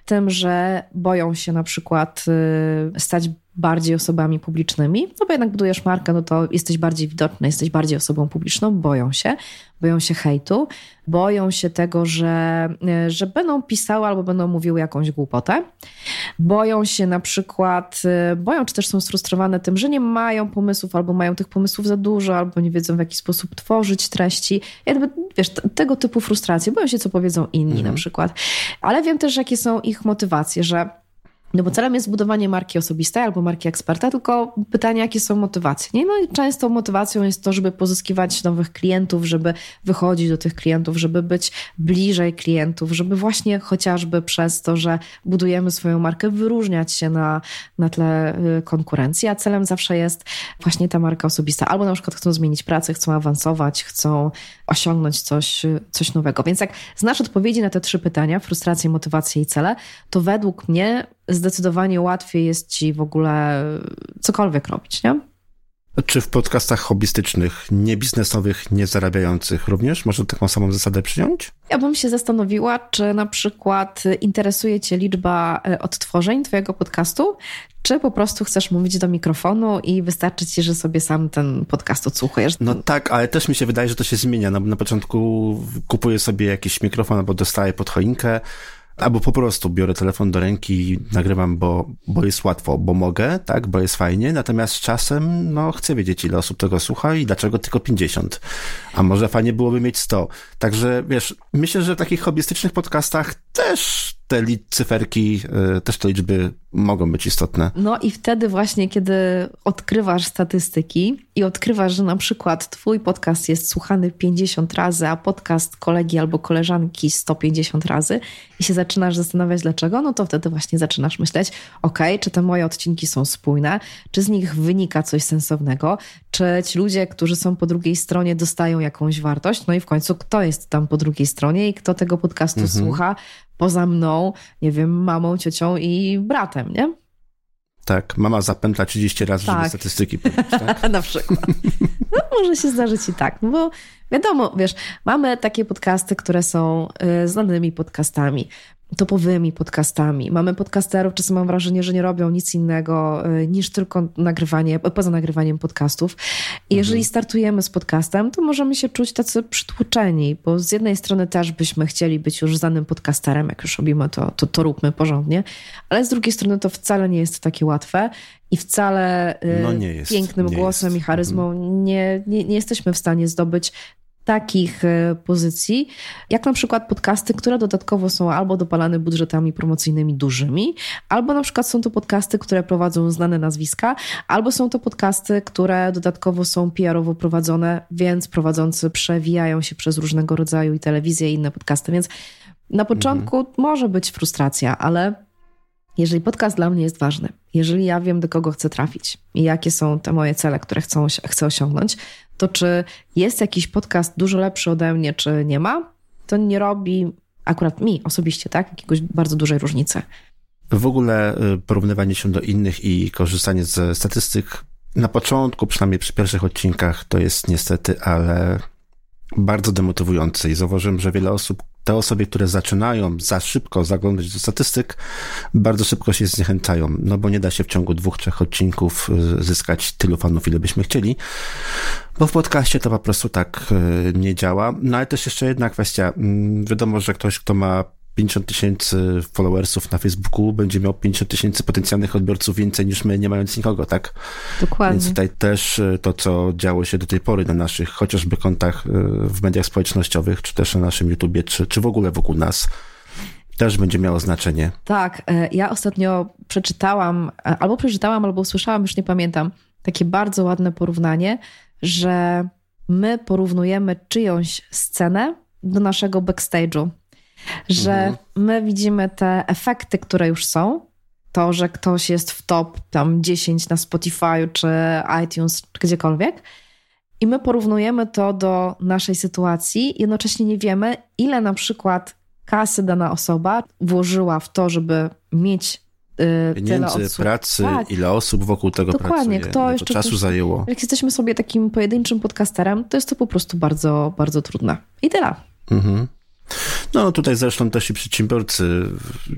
tym, że boją się na przykład y, stać bardziej osobami publicznymi, no bo jednak budujesz markę, no to jesteś bardziej widoczny, jesteś bardziej osobą publiczną, boją się, boją się hejtu, boją się tego, że, e, że będą pisały albo będą mówiły jakąś głupotę, boją się na przykład, e, boją czy też są sfrustrowane tym, że nie mają pomysłów albo mają tych pomysłów za dużo, albo nie wiedzą w jaki sposób tworzyć treści, jakby, wiesz, tego typu frustracje, boją się co powiedzą inni mhm. na przykład, ale wiem też jakie są ich motywacje, że no bo celem jest zbudowanie marki osobistej albo marki eksperta, tylko pytanie, jakie są motywacje. Nie? No i często motywacją jest to, żeby pozyskiwać nowych klientów, żeby wychodzić do tych klientów, żeby być bliżej klientów, żeby właśnie chociażby przez to, że budujemy swoją markę, wyróżniać się na, na tle y, konkurencji, a celem zawsze jest właśnie ta marka osobista. Albo na przykład chcą zmienić pracę, chcą awansować, chcą osiągnąć coś, coś nowego. Więc jak znasz odpowiedzi na te trzy pytania, frustracje, motywacje i cele, to według mnie zdecydowanie łatwiej jest ci w ogóle cokolwiek robić, nie? Czy w podcastach hobbystycznych, niebiznesowych, niezarabiających również można taką samą zasadę przyjąć? Ja bym się zastanowiła, czy na przykład interesuje Cię liczba e, odtworzeń Twojego podcastu, czy po prostu chcesz mówić do mikrofonu i wystarczy Ci, że sobie sam ten podcast odsłuchujesz? No tak, ale też mi się wydaje, że to się zmienia. No, na początku kupuję sobie jakiś mikrofon albo dostaję pod choinkę, Albo po prostu biorę telefon do ręki i nagrywam, bo, bo jest łatwo, bo mogę, tak, bo jest fajnie, natomiast czasem, no, chcę wiedzieć, ile osób tego słucha i dlaczego tylko 50. A może fajnie byłoby mieć 100. Także, wiesz, myślę, że w takich hobbystycznych podcastach też te cyferki, e, też te liczby mogą być istotne. No i wtedy właśnie, kiedy odkrywasz statystyki i odkrywasz, że na przykład twój podcast jest słuchany 50 razy, a podcast kolegi albo koleżanki 150 razy i się zaczynasz zastanawiać dlaczego, no to wtedy właśnie zaczynasz myśleć, ok, czy te moje odcinki są spójne, czy z nich wynika coś sensownego, czy ci ludzie, którzy są po drugiej stronie dostają jakąś wartość, no i w końcu kto jest tam po drugiej stronie i kto tego podcastu mhm. słucha, poza mną, nie wiem, mamą, ciocią i bratem, nie? Tak, mama zapętla 30 razy, tak. żeby statystyki (laughs) powiedzieć, tak? Na przykład. No, może się zdarzyć i tak, no bo wiadomo, wiesz, mamy takie podcasty, które są y, znanymi podcastami topowymi podcastami. Mamy podcasterów, czasem mam wrażenie, że nie robią nic innego y, niż tylko nagrywanie, poza nagrywaniem podcastów. I jeżeli mhm. startujemy z podcastem, to możemy się czuć tacy przytłoczeni, bo z jednej strony też byśmy chcieli być już znanym podcasterem, jak już robimy to, to, to róbmy porządnie, ale z drugiej strony to wcale nie jest takie łatwe i wcale y, no pięknym głosem jest. i charyzmą mhm. nie, nie, nie jesteśmy w stanie zdobyć takich e, pozycji, jak na przykład podcasty, które dodatkowo są albo dopalane budżetami promocyjnymi dużymi, albo na przykład są to podcasty, które prowadzą znane nazwiska, albo są to podcasty, które dodatkowo są PR-owo prowadzone, więc prowadzący przewijają się przez różnego rodzaju i telewizję i inne podcasty, więc na początku mhm. może być frustracja, ale jeżeli podcast dla mnie jest ważny, jeżeli ja wiem, do kogo chcę trafić i jakie są te moje cele, które chcą, chcę osiągnąć, to czy jest jakiś podcast dużo lepszy ode mnie, czy nie ma, to nie robi akurat mi osobiście, tak, jakiegoś bardzo dużej różnicy. W ogóle y, porównywanie się do innych i korzystanie ze statystyk na początku, przynajmniej przy pierwszych odcinkach, to jest niestety, ale bardzo demotywujące i zauważyłem, że wiele osób, te osoby, które zaczynają za szybko zaglądać do statystyk, bardzo szybko się zniechęcają, no bo nie da się w ciągu dwóch, trzech odcinków y, zyskać tylu fanów, ile byśmy chcieli, bo w podcaście to po prostu tak y, nie działa. No ale też jeszcze jedna kwestia. Mm, wiadomo, że ktoś, kto ma 50 tysięcy followersów na Facebooku, będzie miał 50 tysięcy potencjalnych odbiorców więcej niż my, nie mając nikogo, tak? Dokładnie. Więc tutaj też y, to, co działo się do tej pory na naszych chociażby kontach y, w mediach społecznościowych, czy też na naszym YouTubie, czy, czy w ogóle wokół nas, też będzie miało znaczenie. Tak, e, ja ostatnio przeczytałam, e, albo przeczytałam, albo usłyszałam, już nie pamiętam, takie bardzo ładne porównanie, że my porównujemy czyjąś scenę do naszego backstage'u że mhm. my widzimy te efekty, które już są. To, że ktoś jest w top tam 10 na Spotify czy iTunes, czy gdziekolwiek. I my porównujemy to do naszej sytuacji, jednocześnie nie wiemy, ile na przykład kasy dana osoba włożyła w to, żeby mieć yy, Pieniędzy, tyle osób. pracy, tak. ile osób wokół tego Dokładnie. pracuje, Kto jeszcze czasu zajęło. Jak jesteśmy sobie takim pojedynczym podcasterem, to jest to po prostu bardzo, bardzo trudne. I tyle. Mhm. No tutaj zresztą też i przedsiębiorcy,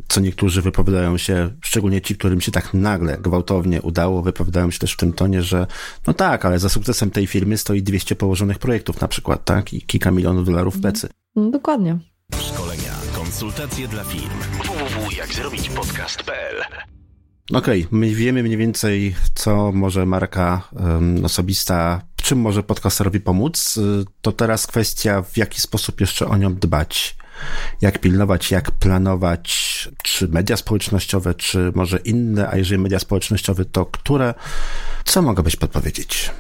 co niektórzy wypowiadają się, szczególnie ci, którym się tak nagle, gwałtownie udało, wypowiadają się też w tym tonie, że no tak, ale za sukcesem tej firmy stoi 200 położonych projektów na przykład, tak? I kilka milionów dolarów w plecy. No, dokładnie. Szkolenia, konsultacje dla firm. www.jakzrobićpodcast.pl Okej, okay, my wiemy mniej więcej, co może marka um, osobista czym może podcasterowi pomóc, y, to teraz kwestia, w jaki sposób jeszcze o nią dbać. Jak pilnować, jak planować, czy media społecznościowe, czy może inne, a jeżeli media społecznościowe, to które? Co mogłabyś podpowiedzieć?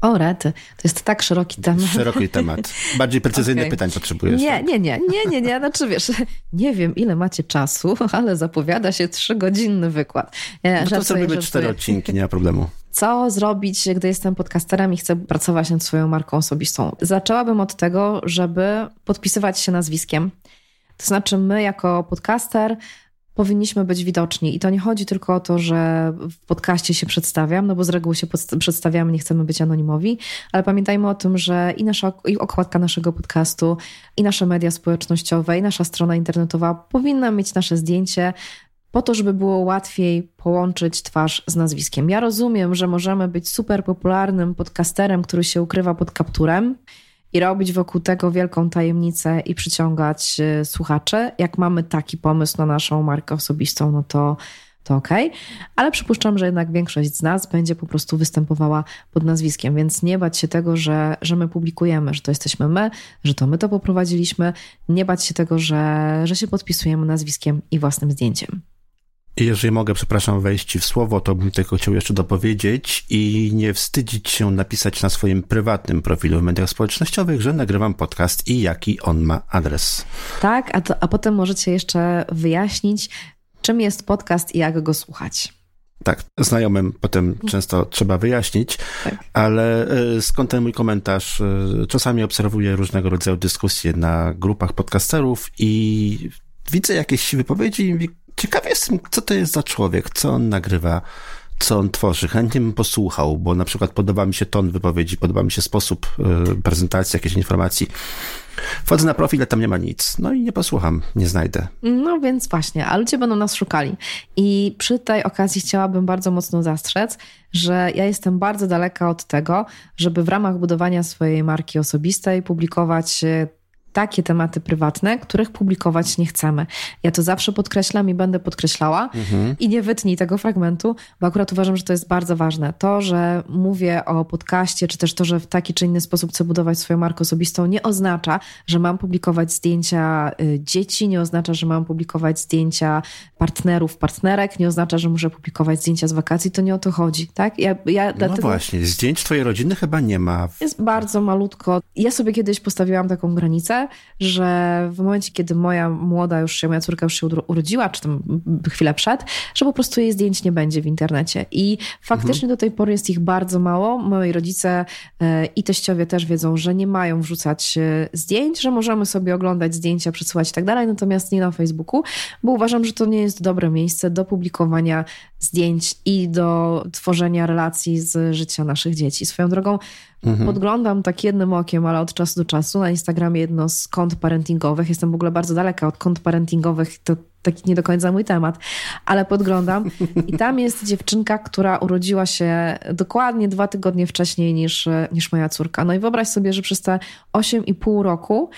O, rety. To jest tak szeroki temat. Szeroki temat. Bardziej precyzyjne okay. pytań potrzebujesz. Nie, nie, nie, nie, nie, nie. Znaczy wiesz, nie wiem ile macie czasu, (laughs) ale zapowiada się trzygodzinny wykład. Ja no to zrobimy cztery odcinki, nie ma problemu. Co zrobić, gdy jestem podcasterem i chcę pracować nad swoją marką osobistą? Zaczęłabym od tego, żeby podpisywać się nazwiskiem. To znaczy, my jako podcaster powinniśmy być widoczni. I to nie chodzi tylko o to, że w podcaście się przedstawiam, no bo z reguły się przedstawiamy, nie chcemy być anonimowi, ale pamiętajmy o tym, że i nasza i okładka naszego podcastu, i nasze media społecznościowe, i nasza strona internetowa powinna mieć nasze zdjęcie, po to, żeby było łatwiej połączyć twarz z nazwiskiem. Ja rozumiem, że możemy być super popularnym podcasterem, który się ukrywa pod kapturem i robić wokół tego wielką tajemnicę i przyciągać y, słuchaczy. Jak mamy taki pomysł na naszą markę osobistą, no to, to ok. Ale przypuszczam, że jednak większość z nas będzie po prostu występowała pod nazwiskiem, więc nie bać się tego, że, że my publikujemy, że to jesteśmy my, że to my to poprowadziliśmy. Nie bać się tego, że, że się podpisujemy nazwiskiem i własnym zdjęciem. Jeżeli mogę, przepraszam, wejść w słowo, to bym tylko chciał jeszcze dopowiedzieć i nie wstydzić się napisać na swoim prywatnym profilu w mediach społecznościowych, że nagrywam podcast i jaki on ma adres. Tak, a, to, a potem możecie jeszcze wyjaśnić, czym jest podcast i jak go słuchać. Tak, znajomym potem często trzeba wyjaśnić, tak. ale e, skąd ten mój komentarz? E, czasami obserwuję różnego rodzaju dyskusje na grupach podcasterów i widzę jakieś wypowiedzi ciekawy jestem, co to jest za człowiek, co on nagrywa, co on tworzy. Chętnie bym posłuchał, bo na przykład podoba mi się ton wypowiedzi, podoba mi się sposób y, prezentacji jakiejś informacji. Wchodzę na profil, a tam nie ma nic. No i nie posłucham, nie znajdę. No więc właśnie, a ludzie będą nas szukali. I przy tej okazji chciałabym bardzo mocno zastrzec, że ja jestem bardzo daleka od tego, żeby w ramach budowania swojej marki osobistej publikować y, takie tematy prywatne, których publikować nie chcemy. Ja to zawsze podkreślam i będę podkreślała mhm. i nie wytnij tego fragmentu, bo akurat uważam, że to jest bardzo ważne. To, że mówię o podcaście, czy też to, że w taki czy inny sposób chcę budować swoją markę osobistą, nie oznacza, że mam publikować zdjęcia y, dzieci, nie oznacza, że mam publikować zdjęcia partnerów, partnerek, nie oznacza, że muszę publikować zdjęcia z wakacji. To nie o to chodzi, tak? Ja, ja no dlatego... właśnie, zdjęć twojej rodziny chyba nie ma. Jest bardzo malutko. Ja sobie kiedyś postawiłam taką granicę, że w momencie, kiedy moja młoda już się, moja córka już się urodziła, czy tam chwilę przed, że po prostu jej zdjęć nie będzie w internecie. I faktycznie mhm. do tej pory jest ich bardzo mało. Moi rodzice e, i teściowie też wiedzą, że nie mają wrzucać e, zdjęć, że możemy sobie oglądać zdjęcia, przesyłać i tak dalej, natomiast nie na Facebooku, bo uważam, że to nie jest dobre miejsce do publikowania zdjęć i do tworzenia relacji z życia naszych dzieci. Swoją drogą mhm. podglądam tak jednym okiem, ale od czasu do czasu na Instagramie jedno z kont parentingowych. Jestem w ogóle bardzo daleka od kont parentingowych, to taki nie do końca mój temat, ale podglądam i tam (laughs) jest dziewczynka, która urodziła się dokładnie dwa tygodnie wcześniej niż, niż moja córka. No i wyobraź sobie, że przez te 8,5 roku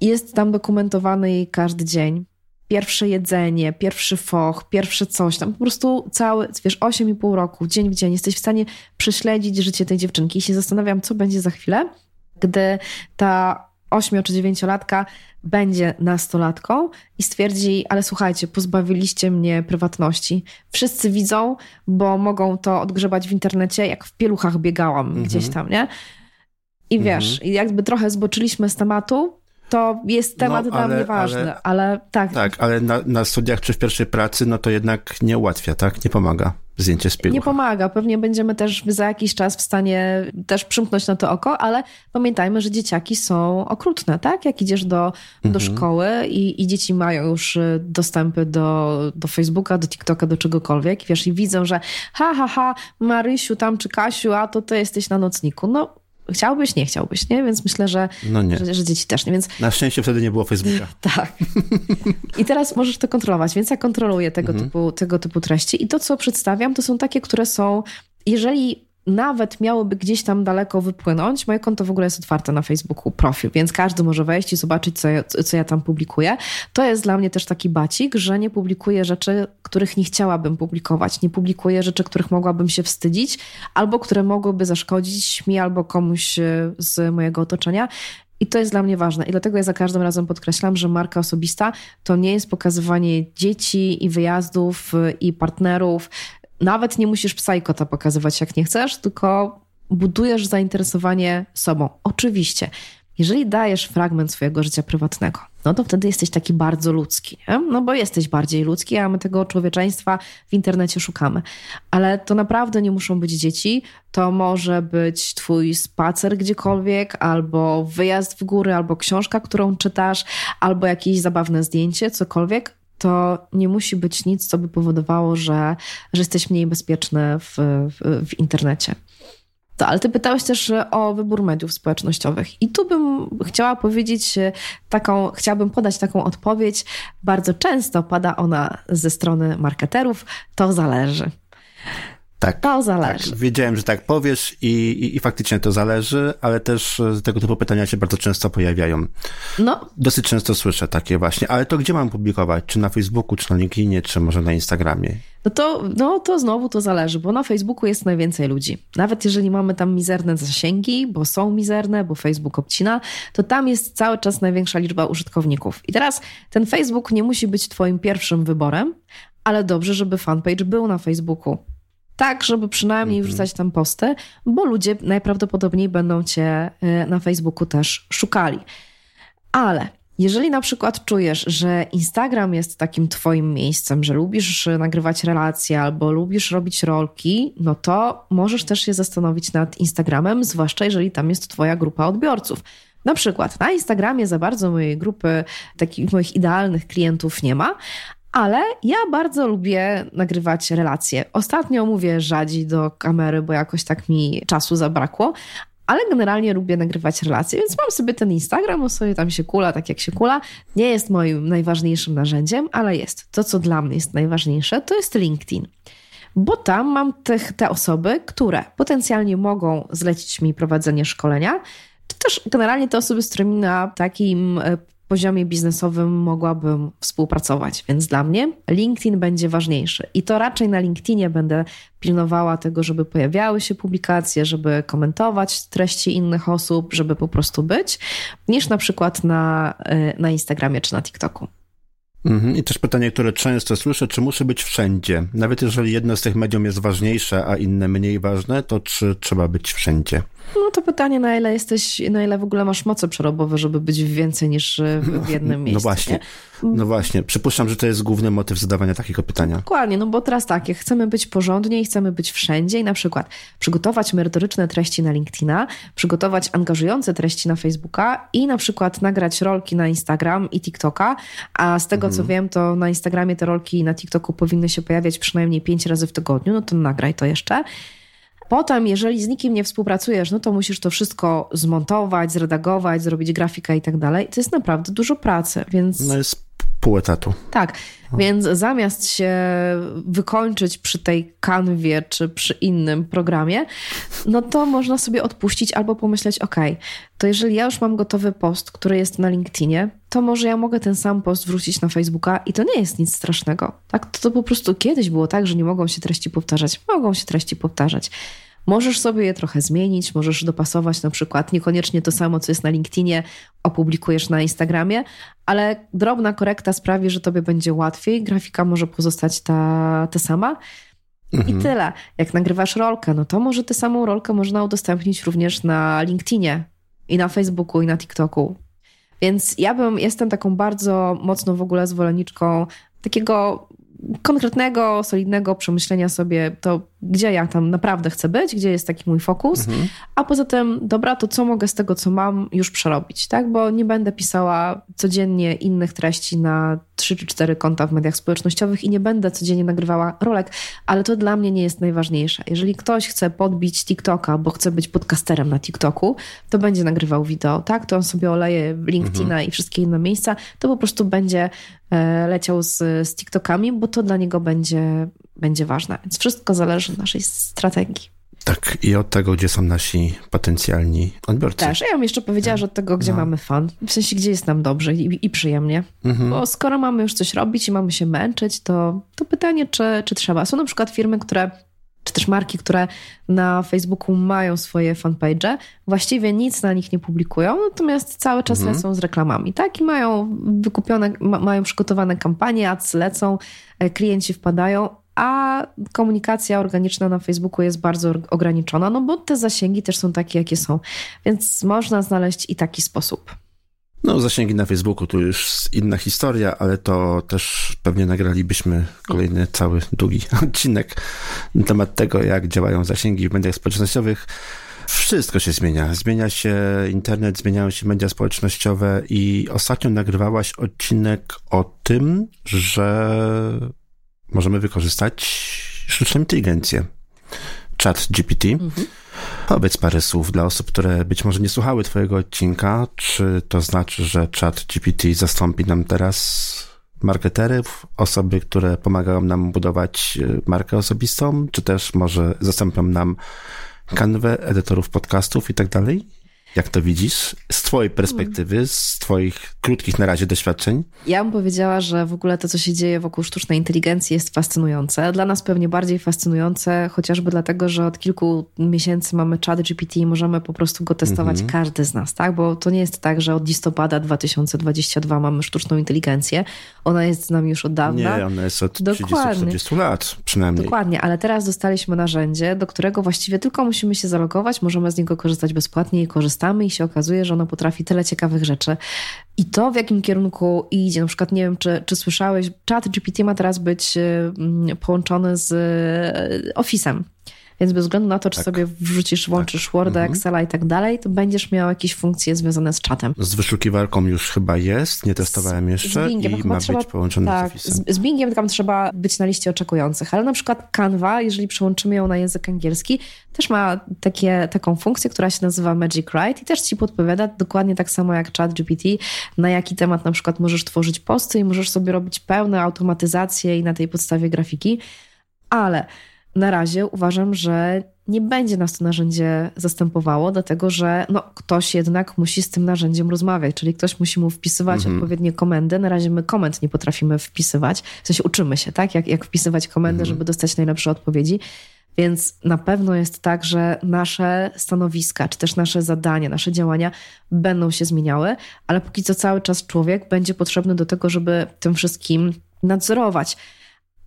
jest tam dokumentowany jej każdy dzień pierwsze jedzenie, pierwszy foch, pierwsze coś tam, po prostu cały, wiesz, 8,5 roku, dzień w dzień, jesteś w stanie prześledzić życie tej dziewczynki i się zastanawiam, co będzie za chwilę, gdy ta 8 czy 9-latka będzie nastolatką i stwierdzi, ale słuchajcie, pozbawiliście mnie prywatności. Wszyscy widzą, bo mogą to odgrzebać w internecie, jak w pieluchach biegałam mhm. gdzieś tam, nie? I wiesz, mhm. jakby trochę zboczyliśmy z tematu, to jest temat no, ale, dla mnie ważny, ale, ale, tak. Tak, ale na, na, studiach czy w pierwszej pracy, no to jednak nie ułatwia, tak? Nie pomaga zdjęcie z pielucha. Nie pomaga. Pewnie będziemy też za jakiś czas w stanie też przymknąć na to oko, ale pamiętajmy, że dzieciaki są okrutne, tak? Jak idziesz do, do mhm. szkoły i, i dzieci mają już y, dostępy do, do Facebooka, do TikToka, do czegokolwiek, wiesz, i widzą, że ha, ha, ha, Marysiu tam czy Kasiu, a to ty jesteś na nocniku. No Chciałbyś, nie chciałbyś, nie? Więc myślę, że, no. Że, że, dzieci też nie. Więc... Na szczęście wtedy nie było Facebooka. (laughs) tak. I teraz możesz to kontrolować, więc ja kontroluję tego, mhm. typu, tego typu treści. I to, co przedstawiam, to są takie, które są, jeżeli nawet miałoby gdzieś tam daleko wypłynąć, moje konto w ogóle jest otwarte na Facebooku, profil, więc każdy może wejść i zobaczyć, co ja, co ja tam publikuję. To jest dla mnie też taki bacik, że nie publikuję rzeczy, których nie chciałabym publikować. Nie publikuję rzeczy, których mogłabym się wstydzić, albo które mogłyby zaszkodzić mi albo komuś e, z mojego otoczenia. I to jest dla mnie ważne. I dlatego ja za każdym razem podkreślam, że marka osobista to nie jest pokazywanie dzieci i wyjazdów e, i partnerów, nawet nie musisz psa i kota pokazywać, jak nie chcesz, tylko budujesz zainteresowanie sobą. Oczywiście, jeżeli dajesz fragment swojego życia prywatnego, no to wtedy jesteś taki bardzo ludzki, nie? no bo jesteś bardziej ludzki, a my tego człowieczeństwa w internecie szukamy. Ale to naprawdę nie muszą być dzieci, to może być twój spacer gdziekolwiek, albo wyjazd w góry, albo książka, którą czytasz, albo jakieś zabawne zdjęcie, cokolwiek to nie musi być nic, co by powodowało, że, że jesteś mniej bezpieczny w, w, w internecie. To, ale ty pytałeś też o wybór mediów społecznościowych. I tu bym chciała powiedzieć taką, chciałabym podać taką odpowiedź. Bardzo często pada ona ze strony marketerów. To zależy. Tak. To zależy. Tak. Wiedziałem, że tak powiesz i, i, i, faktycznie to zależy, ale też tego typu pytania się bardzo często pojawiają. No. Dosyć często słyszę takie właśnie, ale to gdzie mam publikować? Czy na Facebooku, czy na LinkedInie, czy może na Instagramie? No to, no to znowu to zależy, bo na Facebooku jest najwięcej ludzi. Nawet jeżeli mamy tam mizerne zasięgi, bo są mizerne, bo Facebook obcina, to tam jest cały czas największa liczba użytkowników. I teraz ten Facebook nie musi być twoim pierwszym wyborem, ale dobrze, żeby fanpage był na Facebooku tak, żeby przynajmniej mhm. wrzucać tam posty, bo ludzie najprawdopodobniej będą cię y, na Facebooku też szukali. Ale jeżeli na przykład czujesz, że Instagram jest takim twoim miejscem, że lubisz nagrywać relacje albo lubisz robić rolki, no to możesz też się zastanowić nad Instagramem, zwłaszcza jeżeli tam jest twoja grupa odbiorców. Na przykład na Instagramie za bardzo mojej grupy takich moich idealnych klientów nie ma, ale ja bardzo lubię nagrywać relacje. Ostatnio mówię rzadziej do kamery, bo jakoś tak mi czasu zabrakło, ale generalnie lubię nagrywać relacje, więc mam sobie ten Instagram, on sobie tam się kula, tak jak się kula. Nie jest moim najważniejszym narzędziem, ale jest. To, co dla mnie jest najważniejsze, to jest LinkedIn. Bo tam mam te, te osoby, które potencjalnie mogą zlecić mi prowadzenie szkolenia, czy też generalnie te osoby, z którymi na takim e, poziomie biznesowym mogłabym współpracować. Więc dla mnie LinkedIn będzie ważniejszy. I to raczej na LinkedInie będę pilnowała tego, żeby pojawiały się publikacje, żeby komentować treści innych osób, żeby po prostu być, niż na przykład na, y, na Instagramie czy na TikToku. Mhm. I też pytanie, które często słyszę, czy muszę być wszędzie? Nawet jeżeli jedno z tych medium jest ważniejsze, a inne mniej ważne, to czy trzeba być wszędzie? No to pytanie, na ile jesteś, na ile w ogóle masz moce przerobowe, żeby być więcej niż w jednym miejscu. No właśnie. Nie? No właśnie, przypuszczam, że to jest główny motyw zadawania takiego pytania. Dokładnie, no bo teraz tak, jak chcemy być porządnie i chcemy być wszędzie i na przykład przygotować merytoryczne treści na LinkedIna, przygotować angażujące treści na Facebooka i na przykład nagrać rolki na Instagram i TikToka, a z tego mhm. co wiem, to na Instagramie te rolki i na TikToku powinny się pojawiać przynajmniej pięć razy w tygodniu, no to nagraj to jeszcze. Potem, jeżeli z nikim nie współpracujesz, no to musisz to wszystko zmontować, zredagować, zrobić grafikę i tak dalej. To jest naprawdę dużo pracy, więc... No jest pół etatu. Tak, więc zamiast się wykończyć przy tej kanwie czy przy innym programie, no to można sobie odpuścić albo pomyśleć, ok, to jeżeli ja już mam gotowy post, który jest na LinkedInie, to może ja mogę ten sam post wrzucić na Facebooka i to nie jest nic strasznego. Tak? To, to po prostu kiedyś było tak, że nie mogą się treści powtarzać. Mogą się treści powtarzać. Możesz sobie je trochę zmienić, możesz dopasować na przykład niekoniecznie to samo, co jest na LinkedInie, opublikujesz na Instagramie, ale drobna korekta sprawi, że tobie będzie łatwiej. Grafika może pozostać ta, ta sama. Mhm. I tyle. Jak nagrywasz rolkę, no to może tę samą rolkę można udostępnić również na LinkedInie i na Facebooku i na TikToku. Więc ja bym, jestem taką bardzo mocno w ogóle zwolenniczką takiego konkretnego, solidnego przemyślenia sobie to, gdzie ja tam naprawdę chcę być, gdzie jest taki mój fokus, mhm. a poza tym, dobra, to co mogę z tego, co mam, już przerobić, tak? Bo nie będę pisała codziennie innych treści na trzy czy cztery konta w mediach społecznościowych i nie będę codziennie nagrywała rolek, ale to dla mnie nie jest najważniejsze. Jeżeli ktoś chce podbić TikToka, bo chce być podcasterem na TikToku, to będzie nagrywał wideo, tak? To on sobie oleje LinkedIna mhm. i wszystkie inne miejsca, to po prostu będzie e, leciał z, z TikTokami, bo to dla niego będzie, będzie ważne. Więc wszystko zależy od naszej strategii. Tak, i od tego, gdzie są nasi potencjalni odbiorcy. Też, ja bym jeszcze powiedziała, że od tego, gdzie no. mamy fan, w sensie, gdzie jest nam dobrze i, i przyjemnie. Mhm. Bo skoro mamy już coś robić i mamy się męczyć, to, to pytanie, czy, czy trzeba. Są na przykład firmy, które czy też marki, które na Facebooku mają swoje fanpage, właściwie nic na nich nie publikują, natomiast cały czas mhm. lecą z reklamami, tak? I mają wykupione, ma, mają przygotowane kampanie, ads lecą, e, klienci wpadają, a komunikacja organiczna na Facebooku jest bardzo ograniczona, no bo te zasięgi też są takie, jakie są. Więc można znaleźć i taki sposób. No, zasięgi na Facebooku to już inna historia, ale to też pewnie nagralibyśmy kolejny cały długi (laughs) odcinek na temat tego, jak działają zasięgi w mediach społecznościowych. Wszystko się zmienia. Zmienia się internet, zmieniają się media społecznościowe i ostatnio nagrywałaś odcinek o tym, że możemy wykorzystać sztuczną inteligencję. Chat GPT. Mhm. Powiedz parę słów dla osób, które być może nie słuchały Twojego odcinka. Czy to znaczy, że Chat GPT zastąpi nam teraz marketerów, osoby, które pomagają nam budować e, markę osobistą, czy też może zastąpią nam kanwę, edytorów podcastów i tak dalej? Jak to widzisz z Twojej perspektywy, z Twoich krótkich na razie doświadczeń? Ja bym powiedziała, że w ogóle to, co się dzieje wokół sztucznej inteligencji, jest fascynujące. Dla nas pewnie bardziej fascynujące, chociażby dlatego, że od kilku miesięcy mamy chat GPT i możemy po prostu go testować mhm. każdy z nas, tak? Bo to nie jest tak, że od listopada 2022 mamy sztuczną inteligencję. Ona jest z nami już od dawna. Nie, ona jest od 30-40 lat przynajmniej. Dokładnie, ale teraz dostaliśmy narzędzie, do którego właściwie tylko musimy się zalogować, możemy z niego korzystać bezpłatnie i korzystamy korzystamy i się okazuje, że ono potrafi tyle ciekawych rzeczy. I to, w jakim kierunku idzie, na przykład nie wiem, czy, czy słyszałeś, chat GPT ma teraz być połączony z y, Office'em. Więc bez względu na to, czy tak. sobie wrzucisz, włączysz tak. Worda, mhm. Excela i tak dalej, to będziesz miał jakieś funkcje związane z czatem. Z wyszukiwarką już chyba jest, nie testowałem jeszcze z Bingiem, i ma trzeba, być połączony tak, z Z, z Bingiem tam trzeba być na liście oczekujących, ale na przykład Canva, jeżeli przełączymy ją na język angielski, też ma takie, taką funkcję, która się nazywa Magic Write i też ci podpowiada dokładnie tak samo jak chat GPT, na jaki temat na przykład możesz tworzyć posty i możesz sobie robić pełne automatyzacje i na tej podstawie grafiki, ale na razie uważam, że nie będzie nas to narzędzie zastępowało, dlatego że no, ktoś jednak musi z tym narzędziem rozmawiać, czyli ktoś musi mu wpisywać mhm. odpowiednie komendy. Na razie my komend nie potrafimy wpisywać, w sensie uczymy się, tak, jak, jak wpisywać komendy, mhm. żeby dostać najlepsze odpowiedzi. Więc na pewno jest tak, że nasze stanowiska, czy też nasze zadania, nasze działania będą się zmieniały, ale póki co cały czas człowiek będzie potrzebny do tego, żeby tym wszystkim nadzorować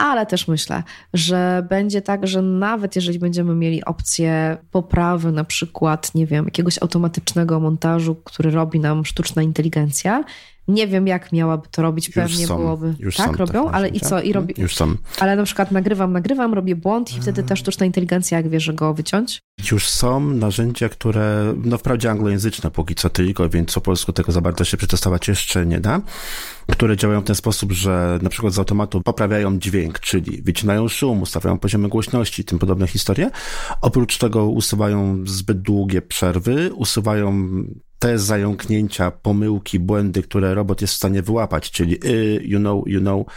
ale też myślę, że będzie tak, że nawet jeżeli będziemy mieli opcję poprawy na przykład, nie wiem, jakiegoś automatycznego montażu, który robi nam sztuczna inteligencja, nie wiem, jak miałaby to robić, pewnie są. byłoby. Już tak, robią, takie ale i co? I robi... Już są. Ale na przykład nagrywam, nagrywam, robię błąd i wtedy ta sztuczna inteligencja, jak wie, że go wyciąć? Już są narzędzia, które, no wprawdzie anglojęzyczne póki co tylko, więc po polsku tego za bardzo się przetestować jeszcze nie da, które działają w ten sposób, że na przykład z automatu poprawiają dźwięk, czyli wycinają szum, ustawiają poziomy głośności, tym podobne historie. Oprócz tego usuwają zbyt długie przerwy, usuwają te zająknięcia, pomyłki, błędy, które robot jest w stanie wyłapać, czyli y, you know, you know,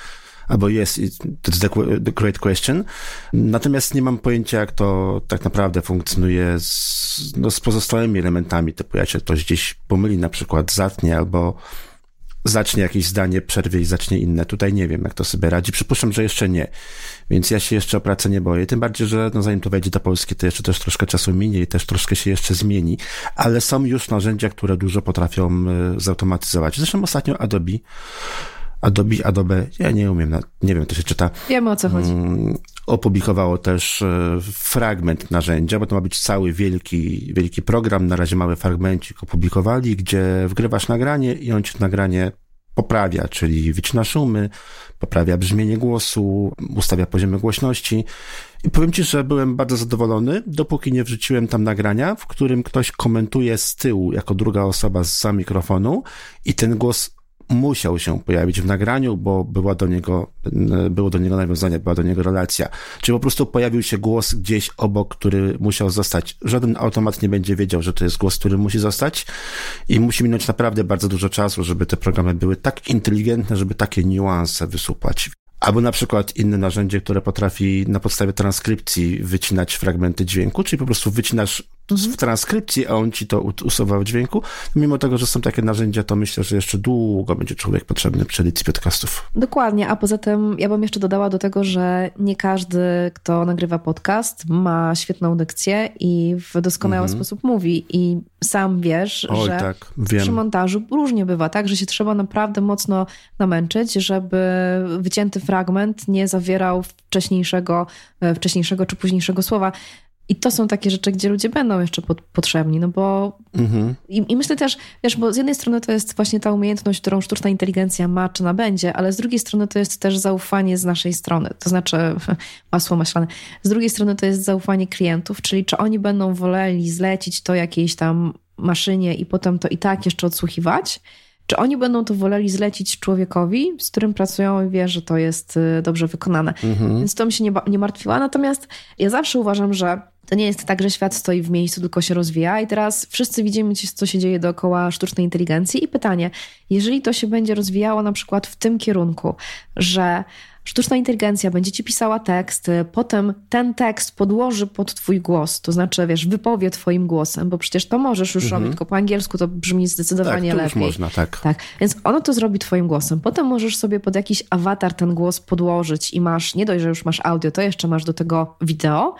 albo yes, it- that's the, great question. Natomiast nie mam pojęcia, jak to tak naprawdę funkcjonuje z, no, z pozostałymi elementami, typu jak się ktoś gdzieś pomyli, na przykład zatnie albo zacznie jakieś zdanie, przerwie i zacznie inne. Tutaj nie wiem, jak to sobie radzi. Przypuszczam, że jeszcze nie. Więc ja się jeszcze o pracę nie boję. Tym bardziej, że no, zanim to wejdzie do Polski, to jeszcze też troszkę czasu minie i też troszkę się jeszcze zmieni. Ale są już narzędzia, które dużo potrafią e, zautomatyzować. Zresztą ostatnio Adobe, Adobe, Adobe, ja nie umiem, nie wiem, to się czyta, Wiemy o co chodzi. Mm, opublikowało też e, fragment narzędzia, bo to ma być cały wielki, wielki program. Na razie mały fragmencik opublikowali, gdzie wgrywasz nagranie i on ci to nagranie poprawia, czyli wycina szumy, poprawia brzmienie głosu, ustawia poziomy głośności. I powiem ci, że byłem bardzo zadowolony, dopóki nie wrzuciłem tam nagrania, w którym ktoś komentuje z tyłu, jako druga osoba za mikrofonu i ten głos musiał się pojawić w nagraniu, bo była do niego, było do niego nawiązanie, była do niego relacja. Czyli po prostu pojawił się głos gdzieś obok, który musiał zostać. Żaden automat nie będzie wiedział, że to jest głos, który musi zostać i musi minąć naprawdę bardzo dużo czasu, żeby te programy były tak inteligentne, żeby takie niuanse wysupłać. Albo na przykład inne narzędzie, które potrafi na podstawie transkrypcji wycinać fragmenty dźwięku, czyli po prostu wycinasz w transkrypcji, a on ci to usuwa w dźwięku. Mimo tego, że są takie narzędzia, to myślę, że jeszcze długo będzie człowiek potrzebny przy edycji podcastów. Dokładnie, a poza tym ja bym jeszcze dodała do tego, że nie każdy, kto nagrywa podcast, ma świetną dykcję i w doskonały sposób mówi. I sam wiesz, Mhm. Oj, że tak, przy montażu różnie bywa, tak, że się trzeba naprawdę mocno namęczyć, żeby wycięty fragment nie zawierał wcześniejszego, e, wcześniejszego czy późniejszego słowa. I to są takie rzeczy, gdzie ludzie będą jeszcze pod, potrzebni, no bo Mhm. i, I myślę też, wiesz, bo z jednej strony to jest właśnie ta umiejętność, którą sztuczna inteligencja ma czy nabędzie, ale z drugiej strony to jest też zaufanie z naszej strony, to znaczy (laughs) masło maślane. Z drugiej strony to jest zaufanie klientów, czyli czy oni będą woleli zlecić to jakiejś tam maszynie i potem to i tak jeszcze odsłuchiwać, czy oni będą to woleli zlecić człowiekowi, z którym pracują i wie, że to jest y, dobrze wykonane. Więc to mi się nie, nie martwiła. Natomiast ja zawsze uważam, że to nie jest tak, że świat stoi w miejscu, tylko się rozwija. I teraz wszyscy widzimy, co się dzieje dookoła sztucznej inteligencji. I pytanie, jeżeli to się będzie rozwijało na przykład w tym kierunku, że sztuczna inteligencja będzie ci pisała tekst, potem ten tekst podłoży pod twój głos, to znaczy, wiesz, wypowie twoim głosem, bo przecież to możesz już robić, tylko po angielsku to brzmi Tak, zdecydowanie to lepiej. już można, tak. Tak, więc ono to zrobi twoim głosem. Potem możesz sobie pod jakiś awatar ten głos podłożyć i masz, nie dość, że już masz audio, to jeszcze masz do tego wideo.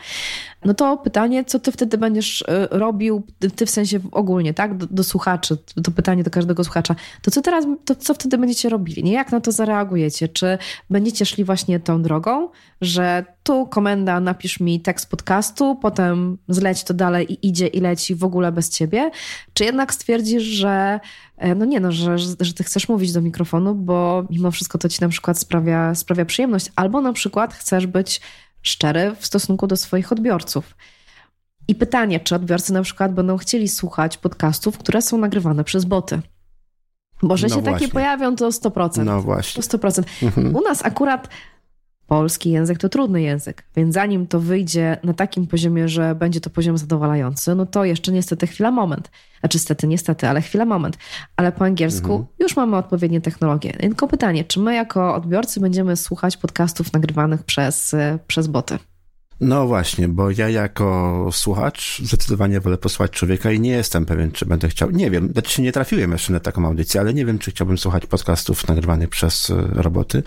No to pytanie, co ty wtedy będziesz y, robił, ty- w sensie ogólnie, tak, do, do słuchaczy, to pytanie do każdego słuchacza, to co teraz, to co wtedy będziecie robili, nie? Jak na to zareagujecie? Czy będziecie szli właśnie tą drogą, że tu komenda, napisz mi tekst podcastu, potem zleć to dalej i idzie i leci w ogóle bez ciebie? Czy jednak stwierdzisz, że e, no nie no, że, że ty chcesz mówić do mikrofonu, bo mimo wszystko to ci na przykład sprawia, sprawia przyjemność, albo na przykład chcesz być szczery w stosunku do swoich odbiorców. I pytanie, czy odbiorcy na przykład będą chcieli słuchać podcastów, które są nagrywane przez boty? Bo że No się takie właśnie. pojawią, to 100%. No To właśnie. 100%. Mhm. U nas akurat polski język to trudny język, więc zanim to wyjdzie na takim poziomie, że będzie to poziom zadowalający, no to jeszcze niestety chwila moment. Znaczy niestety, niestety, ale chwila moment. Ale po angielsku Mhm. już mamy odpowiednie technologie. Tylko pytanie, czy my jako odbiorcy będziemy słuchać podcastów nagrywanych przez, przez boty? No właśnie, bo ja jako słuchacz zdecydowanie wolę posłuchać człowieka i nie jestem pewien, czy będę chciał. Nie wiem, znaczy nie trafiłem jeszcze na taką audycję, ale nie wiem, czy chciałbym słuchać podcastów nagrywanych przez e, roboty.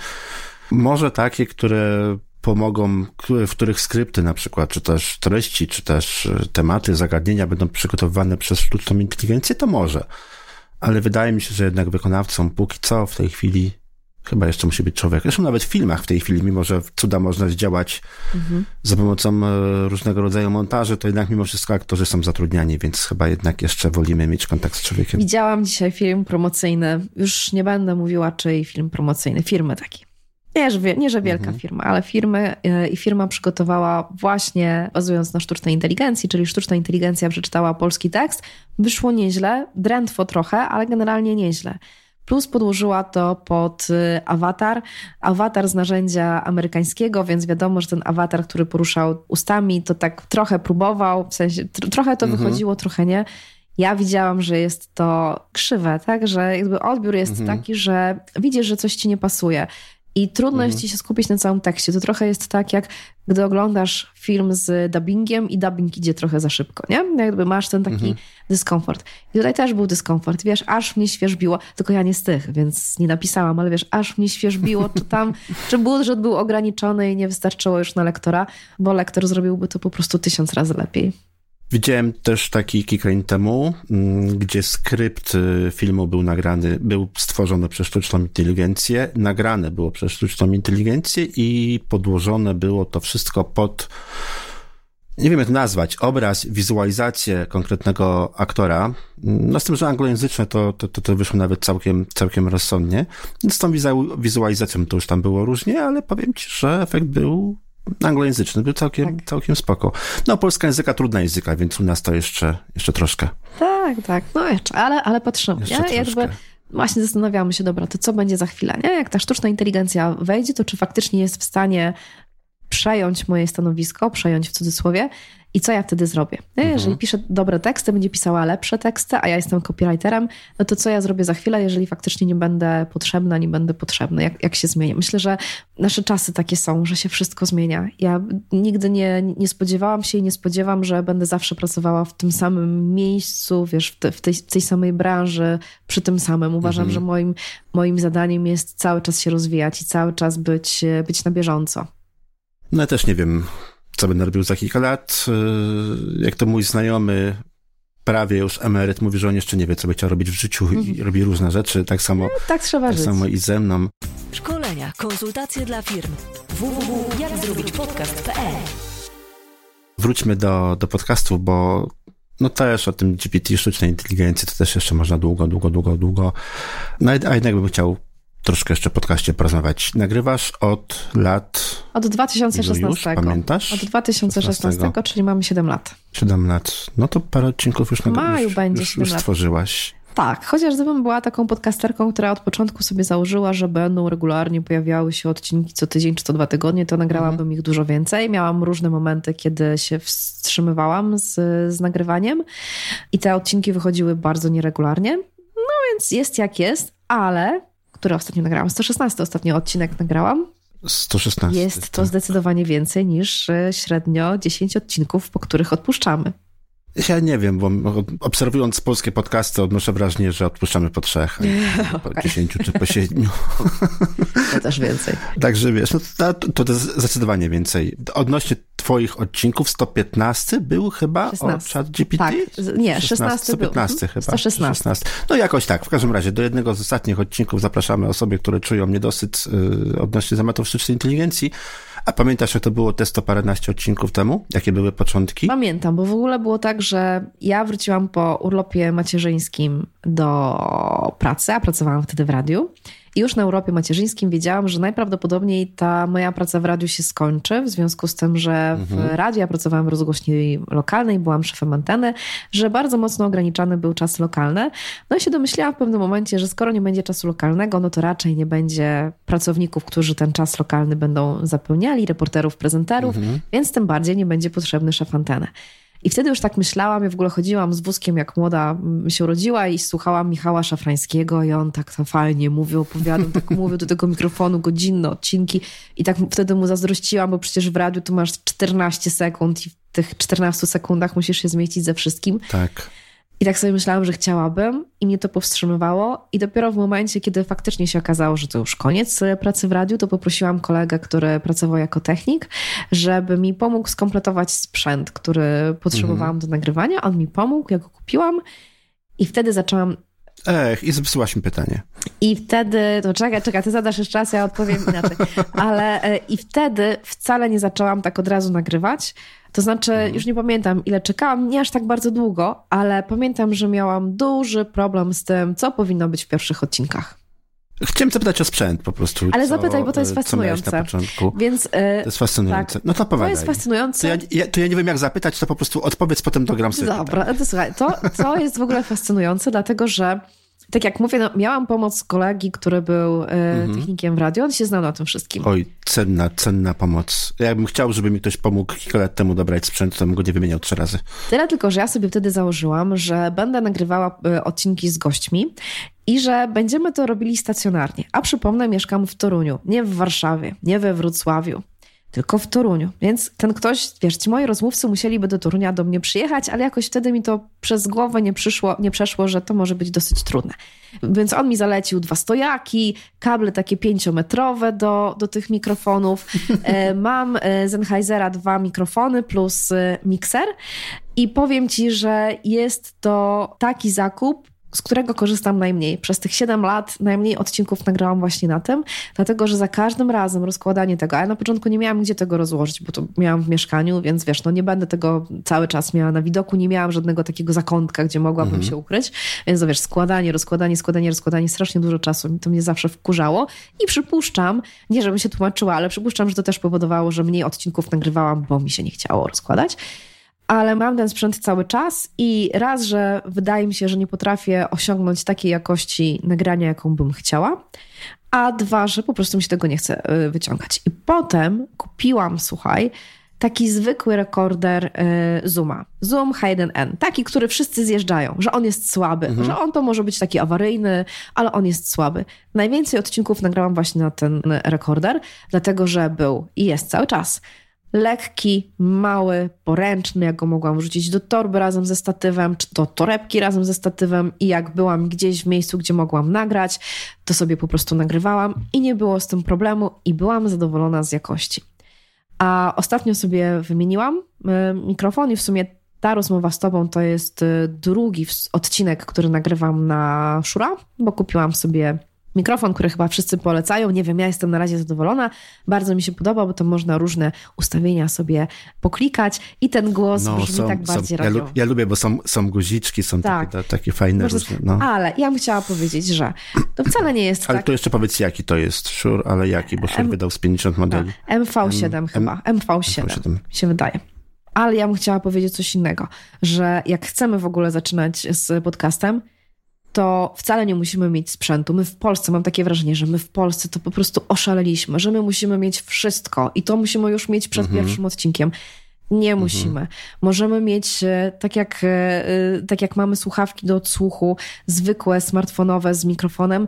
Może takie, które pomogą, w których skrypty na przykład, czy też treści, czy też e, tematy, zagadnienia będą przygotowywane przez sztuczną inteligencję, to może. Ale wydaje mi się, że jednak wykonawcom póki co w tej chwili Chyba jeszcze musi być człowiek. Zresztą nawet w filmach w tej chwili, mimo że cuda można zdziałać mhm. za pomocą e, różnego rodzaju montaży, to jednak mimo wszystko aktorzy są zatrudniani, więc chyba jednak jeszcze wolimy mieć kontakt z człowiekiem. Widziałam dzisiaj film promocyjny. Już nie będę mówiła, czyj film promocyjny. Firmy taki. Nie, że, nie, że wielka mhm. firma, ale firmy e, i firma przygotowała właśnie bazując na sztucznej inteligencji, czyli sztuczna inteligencja przeczytała polski tekst. Wyszło nieźle, drętwo trochę, ale generalnie nieźle plus podłożyła to pod y, awatar. Awatar z narzędzia amerykańskiego, więc wiadomo, że ten awatar, który poruszał ustami, to tak trochę próbował, w sensie trochę to mhm. wychodziło, trochę nie. Ja widziałam, że jest to krzywe, tak? Że jakby odbiór jest mhm. taki, że widzisz, że coś ci nie pasuje. I trudno mhm. jest ci się skupić na całym tekście. To trochę jest tak, jak gdy oglądasz film z dubbingiem i dubbing idzie trochę za szybko, nie? Jakby masz ten taki mhm. dyskomfort. I tutaj też był dyskomfort. Wiesz, aż mnie świeżbiło, tylko ja nie z tych, więc nie napisałam, ale wiesz, aż mnie świeżbiło, czy tam, (laughs) czy budżet był ograniczony i nie wystarczyło już na lektora, bo lektor zrobiłby to po prostu tysiąc razy lepiej. Widziałem też taki kilka lat temu, mm, gdzie skrypt y, filmu był nagrany, był stworzony przez sztuczną inteligencję, nagrane było przez sztuczną inteligencję i podłożone było to wszystko pod, nie wiem jak nazwać, obraz, wizualizację konkretnego aktora. No z tym, że anglojęzyczne to, to, to, to wyszło nawet całkiem, całkiem rozsądnie. Z tą wizualizacją to już tam było różnie, ale powiem ci, że efekt był anglojęzyczny, był całkiem, tak. całkiem spoko. No, polska języka trudna języka, więc u nas to jeszcze, jeszcze troszkę. Tak, tak, no jeszcze, ale, ale patrzymy, jeszcze nie? Jakby właśnie zastanawiamy się, dobra, to co będzie za chwilę, nie? Jak ta sztuczna inteligencja wejdzie, to czy faktycznie jest w stanie przejąć moje stanowisko, przejąć w cudzysłowie i co ja wtedy zrobię? Mhm. Jeżeli piszę dobre teksty, będzie pisała lepsze teksty, a ja jestem copywriterem, no to co ja zrobię za chwilę, jeżeli faktycznie nie będę potrzebna, nie będę potrzebny? Jak, jak się zmieni? Myślę, że nasze czasy takie są, że się wszystko zmienia. Ja nigdy nie, nie spodziewałam się i nie spodziewam, że będę zawsze pracowała w tym samym miejscu, wiesz, w, te, w, tej, tej samej branży, przy tym samym. Uważam, mhm. że moim, moim zadaniem jest cały czas się rozwijać i cały czas być, być na bieżąco. No ja też nie wiem, co będę robił za kilka lat. Y, jak to mój znajomy, prawie już emeryt, mówi, że on jeszcze nie wie, co by chciał robić w życiu i mhm. robi różne rzeczy. Tak samo, no, tak trzeba tak żyć. samo i ze mną. Szkolenia, konsultacje dla firm. www.jakzrobićpodcast.pl Wróćmy do, do podcastu, bo no też o tym GPT, sztucznej inteligencji, to też jeszcze można długo, długo, długo, długo. No, a jednak bym chciał troszkę jeszcze podcaście porozmawiać. Nagrywasz od lat... Od 2016. Już, pamiętasz? Od 2016, 16. czyli mamy 7 lat. 7 lat. No to parę odcinków już, nagrywałeś. Maju już, będzie już, już stworzyłaś. Tak, chociaż gdybym była taką podcasterką, która od początku sobie założyła, że będą regularnie pojawiały się odcinki co tydzień czy co dwa tygodnie, to nagrałabym mhm. ich dużo więcej. Miałam różne momenty, kiedy się wstrzymywałam z, z nagrywaniem i te odcinki wychodziły bardzo nieregularnie. No więc jest jak jest, ale który ostatnio nagrałam. 116 ostatni odcinek nagrałam. 116. Jest to zdecydowanie więcej niż e, średnio 10 odcinków, po których odpuszczamy. Ja nie wiem, bo obserwując polskie podcasty odnoszę wrażenie, że odpuszczamy po trzech, po okay. dziesięciu czy po siedmiu. (laughs) To też więcej. Także wiesz, no to, to, to zdecydowanie więcej. Odnośnie twoich odcinków 115 był chyba 16. o chat GPT? Tak, nie, 16, 115 był. chyba. 116. 16. No jakoś tak, w każdym razie do jednego z ostatnich odcinków zapraszamy osoby, które czują niedosyt yy, odnośnie tematów sztucznej inteligencji. A pamiętasz, jak to było te 100 paręnaście odcinków temu? Jakie były początki? Pamiętam, bo w ogóle było tak, że ja wróciłam po urlopie macierzyńskim do pracy, a pracowałam wtedy w radiu. I już na Europie Macierzyńskim wiedziałam, że najprawdopodobniej ta moja praca w radiu się skończy, w związku z tym, że w mhm. radiu ja pracowałam w rozgłośni lokalnej, byłam szefem anteny, że bardzo mocno ograniczany był czas lokalny. No i się domyśliłam w pewnym momencie, że skoro nie będzie czasu lokalnego, no to raczej nie będzie pracowników, którzy ten czas lokalny będą zapełniali, reporterów, prezenterów, mhm. więc tym bardziej nie będzie potrzebny szef anteny. I wtedy już tak myślałam, ja w ogóle chodziłam z wózkiem, jak młoda się urodziła i słuchałam Michała Szafrańskiego i on tak fajnie mówił, opowiadał, tak mówił do tego mikrofonu godzinne odcinki i tak wtedy mu zazdrościłam, bo przecież w radiu tu masz 14 sekund i w tych 14 sekundach musisz się zmieścić ze wszystkim. Tak. I tak sobie myślałam, że chciałabym i mnie to powstrzymywało. I dopiero w momencie, kiedy faktycznie się okazało, że to już koniec e, pracy w radiu, to poprosiłam kolegę, który pracował jako technik, żeby mi pomógł skompletować sprzęt, który potrzebowałam mhm. do nagrywania. On mi pomógł, ja go kupiłam i wtedy zaczęłam Ech, i zepsułaś mi pytanie. I wtedy, to czekaj, czekaj, ty zadasz jeszcze raz, ja odpowiem inaczej. Ale e, i wtedy wcale nie zaczęłam tak od razu nagrywać. To znaczy, mhm. już nie pamiętam, ile czekałam, nie aż tak bardzo długo, ale pamiętam, że miałam duży problem z tym, co powinno być w pierwszych odcinkach. Chciałem zapytać o sprzęt po prostu. Ale co, zapytaj, bo to jest fascynujące. na początku. Więc, yy, to jest fascynujące. Tak, no to opowiadaj. To jest fascynujące. To ja, ja, to ja nie wiem, jak zapytać, to po prostu odpowiedz, potem dogram sobie. Dobra, to słuchaj, to, to jest w ogóle fascynujące, dlatego że tak jak mówię, no, miałam pomoc kolegi, który był e, mhm. technikiem w radio, on się znał na tym wszystkim. Oj, cenna, cenna pomoc. Ja bym chciał, żeby mi ktoś pomógł kilka lat temu dobrać sprzęt, to bym go nie wymieniał trzy razy. Tyle tylko, że ja sobie wtedy założyłam, że będę nagrywała e, odcinki z gośćmi i że będziemy to robili stacjonarnie. A przypomnę, mieszkam w Toruniu, nie w Warszawie, nie we Wrocławiu tylko w Toruniu. Więc ten ktoś, wiesz, ci moi rozmówcy musieliby do Torunia do mnie przyjechać, ale jakoś wtedy mi to przez głowę nie, przyszło, nie przeszło, że to może być dosyć trudne. Więc on mi zalecił dwa stojaki, kable takie pięciometrowe do, do tych mikrofonów. E, (laughs) mam e, Sennheisera dwa mikrofony plus e, mikser i powiem ci, że jest to taki zakup, z którego korzystam najmniej. Przez tych 7 lat najmniej odcinków nagrałam właśnie na tym, dlatego że za każdym razem rozkładanie tego, a ja na początku nie miałam gdzie tego rozłożyć, bo to miałam w mieszkaniu, więc wiesz, no nie będę tego cały czas miała na widoku, nie miałam żadnego takiego zakątka, gdzie mogłabym mhm. się ukryć, więc no wiesz, składanie, rozkładanie, składanie, rozkładanie, strasznie dużo czasu, to mnie zawsze wkurzało i przypuszczam, nie żebym się tłumaczyła, ale przypuszczam, że to też powodowało, że mniej odcinków nagrywałam, bo mi się nie chciało rozkładać ale mam ten sprzęt cały czas i raz, że wydaje mi się, że nie potrafię osiągnąć takiej jakości nagrania, jaką bym chciała, a dwa, że po prostu mi się tego nie chce y, wyciągać. I potem kupiłam, słuchaj, taki zwykły rekorder y, Zooma. Zoom H1N, taki, który wszyscy zjeżdżają, że on jest słaby, mhm. że on to może być taki awaryjny, ale on jest słaby. Najwięcej odcinków nagrałam właśnie na ten rekorder, dlatego że był i jest cały czas lekki, mały, poręczny, jak go mogłam wrzucić do torby razem ze statywem, czy do torebki razem ze statywem i jak byłam gdzieś w miejscu, gdzie mogłam nagrać, to sobie po prostu nagrywałam i nie było z tym problemu i byłam zadowolona z jakości. A ostatnio sobie wymieniłam y, mikrofon i w sumie ta rozmowa z tobą to jest y, drugi odcinek, który nagrywam na Szura, bo kupiłam sobie mikrofon, który chyba wszyscy polecają. Nie wiem, ja jestem na razie zadowolona. Bardzo mi się podoba, bo to można różne ustawienia sobie poklikać i ten głos no, brzmi są, tak bardziej są, ja, ja, lubię, bo są, są guziczki, są tak. takie, takie fajne różne. No. Ale ja bym chciała powiedzieć, że to wcale nie jest Ale tak... to jeszcze powiedz, jaki to jest Shure, ale jaki, bo Shure M... wydał z 50 modeli. No, MV7 M... chyba, MV7, MV7 się wydaje. Ale ja bym chciała powiedzieć coś innego, że jak chcemy w ogóle zaczynać z podcastem, to wcale nie musimy mieć sprzętu. My w Polsce, mam takie wrażenie, że my w Polsce to po prostu oszaleliśmy, że my musimy mieć wszystko i to musimy już mieć przed mhm. pierwszym odcinkiem. Nie mhm. musimy. Możemy mieć, e, tak jak, e, e, tak jak mamy słuchawki do odsłuchu, zwykłe, smartfonowe z mikrofonem,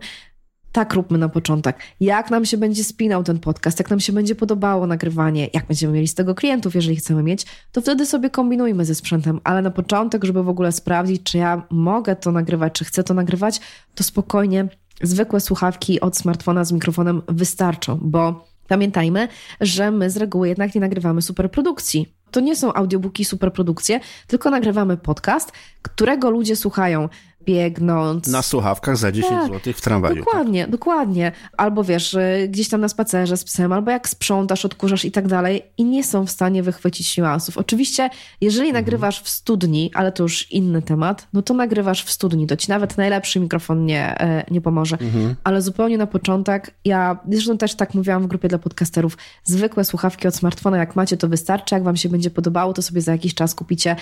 tak róbmy na początek. Jak nam się będzie spinał ten podcast, jak nam się będzie podobało nagrywanie, jak będziemy mieli z tego klientów, jeżeli chcemy mieć, to wtedy sobie kombinujmy ze sprzętem, ale na początek, żeby w ogóle sprawdzić, czy ja mogę to nagrywać, czy chcę to nagrywać, to spokojnie zwykłe słuchawki od smartfona z mikrofonem wystarczą, bo pamiętajmy, że my z reguły jednak nie nagrywamy superprodukcji. To nie są audiobooki, superprodukcje, tylko nagrywamy podcast, którego ludzie słuchają biegnąc. Na słuchawkach za 10 tak, zł w tramwaju. Dokładnie, tak. dokładnie. Albo wiesz, y, gdzieś tam na spacerze z psem, albo jak sprzątasz, odkurzasz i tak dalej i nie są w stanie wychwycić niuansów. Oczywiście, jeżeli mhm. nagrywasz w studni, ale to już inny temat, no to nagrywasz w studni, to ci nawet najlepszy mikrofon nie, e, nie pomoże. Mhm. Ale zupełnie na początek, ja zresztą też tak mówiłam w grupie dla podcasterów, zwykłe słuchawki od smartfona, jak macie, to wystarczy. Jak wam się będzie podobało, to sobie za jakiś czas kupicie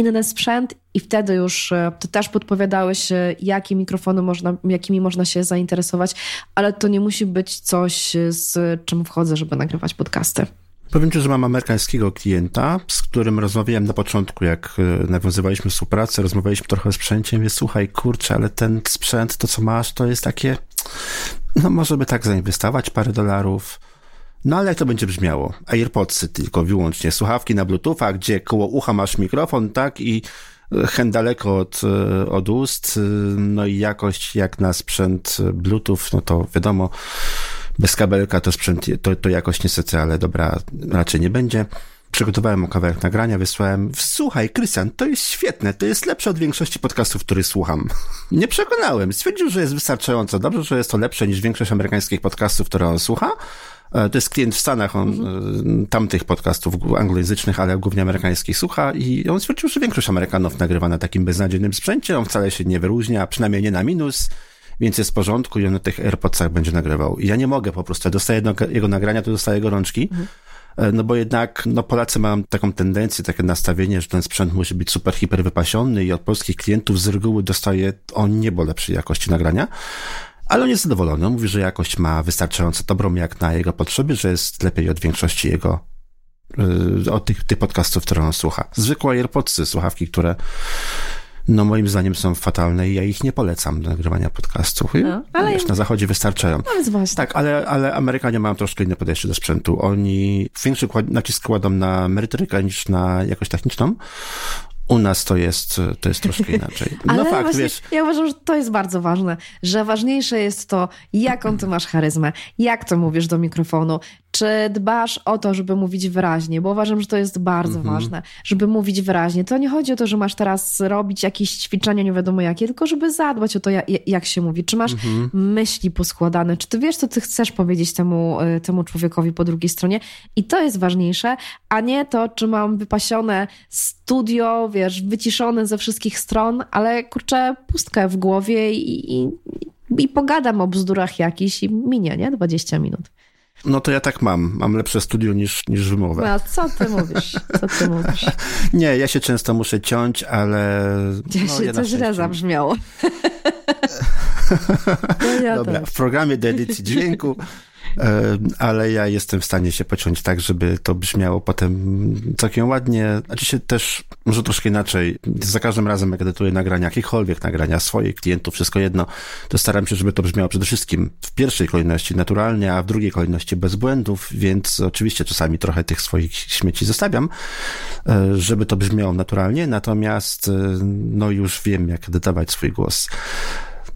inny sprzęt i wtedy już e, ty też podpowiadałeś, e, jakie mikrofony można, jakimi można się zainteresować, ale to nie musi być coś, e, z czym wchodzę, żeby nagrywać podcasty. Powiem Ci, że mam amerykańskiego klienta, z którym rozmawiałem na początku, jak nawiązywaliśmy współpracę, rozmawialiśmy trochę o sprzęcie, mówię, słuchaj, kurczę, ale ten sprzęt, to co masz, to jest takie, no może by tak zainwestować parę dolarów, no ale jak to będzie brzmiało? AirPodsy tylko wyłącznie, słuchawki na Bluetootha, gdzie koło ucha masz mikrofon, tak, i hen daleko od, od ust, no i jakość jak na sprzęt Bluetooth, no to wiadomo, bez kabelka to sprzęt, to, to jakość niestety, ale dobra, raczej nie będzie. przygotowałem kawałek nagrania, wysłałem. Słuchaj, Krystian, to jest świetne, to jest lepsze od większości podcastów, których słucham. (laughs) Nie przekonałem. Stwierdził, że jest wystarczająco dobrze, że jest to lepsze niż większość amerykańskich podcastów, które on słucha. E, to jest klient w Stanach, on mhm. tamtych podcastów anglojęzycznych, ale głównie amerykańskich słucha i on stwierdził, że większość Amerykanów nagrywa na takim beznadziejnym sprzęcie, on wcale się nie wyróżnia, przynajmniej nie na minus, więc jest w porządku i on na tych AirPodsach będzie nagrywał. I ja nie mogę po prostu, ja dostaję jego nagrania, to dostaję gorączki, mhm. no bo jednak no Polacy mają taką tendencję, takie nastawienie, że ten sprzęt musi być super, hiper wypasiony i od polskich klientów z reguły dostaje o niebo lepszej jakości nagrania. Ale on jest zadowolony. On mówi, że jakość ma wystarczająco dobrą jak na jego potrzeby, że jest lepiej od większości jego yy, od tych, tych podcastów, które on słucha. Zwykłe AirPodsy, słuchawki, które no moim zdaniem są fatalne i ja ich nie polecam do nagrywania podcastów. No, ale wiesz, na zachodzie wystarczają. No. Tak, ale, ale Amerykanie mają troszkę inne podejście do sprzętu. Oni większy nacisk kładą na merytorykę niż na jakość techniczną. U nas to jest, to jest troszkę inaczej. (laughs) No Ale fakt, właśnie, wiesz. Ja uważam, że to jest bardzo ważne, że ważniejsze jest to, jaką ty masz charyzmę, jak to mówisz do mikrofonu, czy dbasz o to, żeby mówić wyraźnie, bo uważam, że to jest bardzo mhm. ważne, żeby mówić wyraźnie. To nie chodzi o to, że masz teraz robić jakieś ćwiczenia, nie wiadomo jakie, tylko żeby zadbać o to, jak się mówi. Czy masz mhm. myśli poskładane, czy ty wiesz, co ty chcesz powiedzieć temu, y, temu człowiekowi po drugiej stronie. I to jest ważniejsze, a nie to, czy mam wypasione studio, wiesz, wyciszone ze wszystkich stron, ale kurczę, pustkę w głowie i, i, i pogadam o bzdurach jakiś i minie, nie? 20 minut. No to ja tak mam. Mam lepsze studio niż, niż wymowę. No, co ty mówisz? Co ty mówisz? (laughs) Nie, ja się często muszę ciąć, ale... Ja no, się, ja to źle zabrzmiało. no ja Dobra, w programie do edycji dźwięku ale ja jestem w stanie się pociąć tak, żeby to brzmiało potem całkiem ładnie. Znaczy się też, może troszkę inaczej, za każdym razem jak edytuję nagrania, jakiekolwiek nagrania, swoich klientów, wszystko jedno, to staram się, żeby to brzmiało przede wszystkim w pierwszej kolejności naturalnie, a w drugiej kolejności bez błędów, więc oczywiście czasami trochę tych swoich śmieci zostawiam, e, żeby to brzmiało naturalnie, natomiast e, no już wiem, jak edytować swój głos.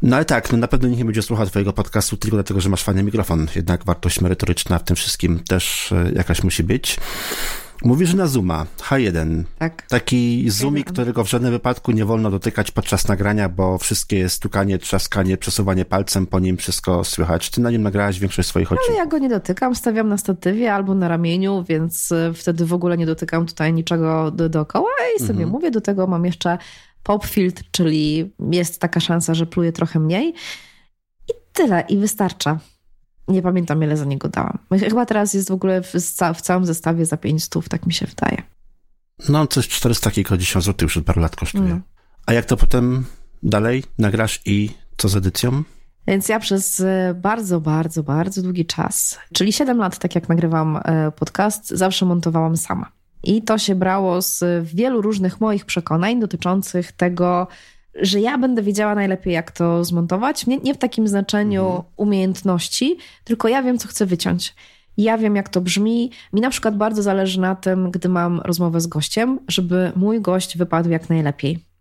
No ale tak, no na pewno nikt nie będzie słuchał twojego podcastu tylko dlatego, że masz fajny mikrofon. Jednak wartość merytoryczna w tym wszystkim też e, jakaś musi być. Mówisz na Zooma, H1. Tak. Taki Zoomik, którego w żadnym wypadku nie wolno dotykać podczas nagrania, bo wszystkie stukanie, trzaskanie, przesuwanie palcem po nim, wszystko słychać. Ty na nim nagrałaś większość swoich odcinków. Ale ja go nie dotykam, stawiam na statywie albo na ramieniu, więc e, wtedy w ogóle nie dotykam tutaj niczego do, dookoła i sobie mhm. mówię, do tego mam jeszcze pop filtr, czyli jest taka szansa, że pluje trochę mniej. I tyle, i wystarcza. Nie pamiętam, ile za niego dałam. Chyba teraz jest w ogóle w, w całym zestawie za 500, tak mi się wydaje. No, coś 400 kilkadziesiąt złotych już od paru lat kosztuje. Mm. A jak to potem dalej nagrasz i co z edycją? Więc ja przez bardzo, bardzo, bardzo długi czas, czyli 7 lat, tak jak nagrywam e, podcast, zawsze montowałam sama. I to się brało z wielu różnych moich przekonań dotyczących tego, że ja będę wiedziała najlepiej, jak to zmontować. Nie, nie w takim znaczeniu mhm. umiejętności, tylko ja wiem, co chcę wyciąć. Ja wiem, jak to brzmi. Mi na przykład bardzo zależy na tym, gdy mam rozmowę z gościem, żeby mój gość wypadł jak najlepiej.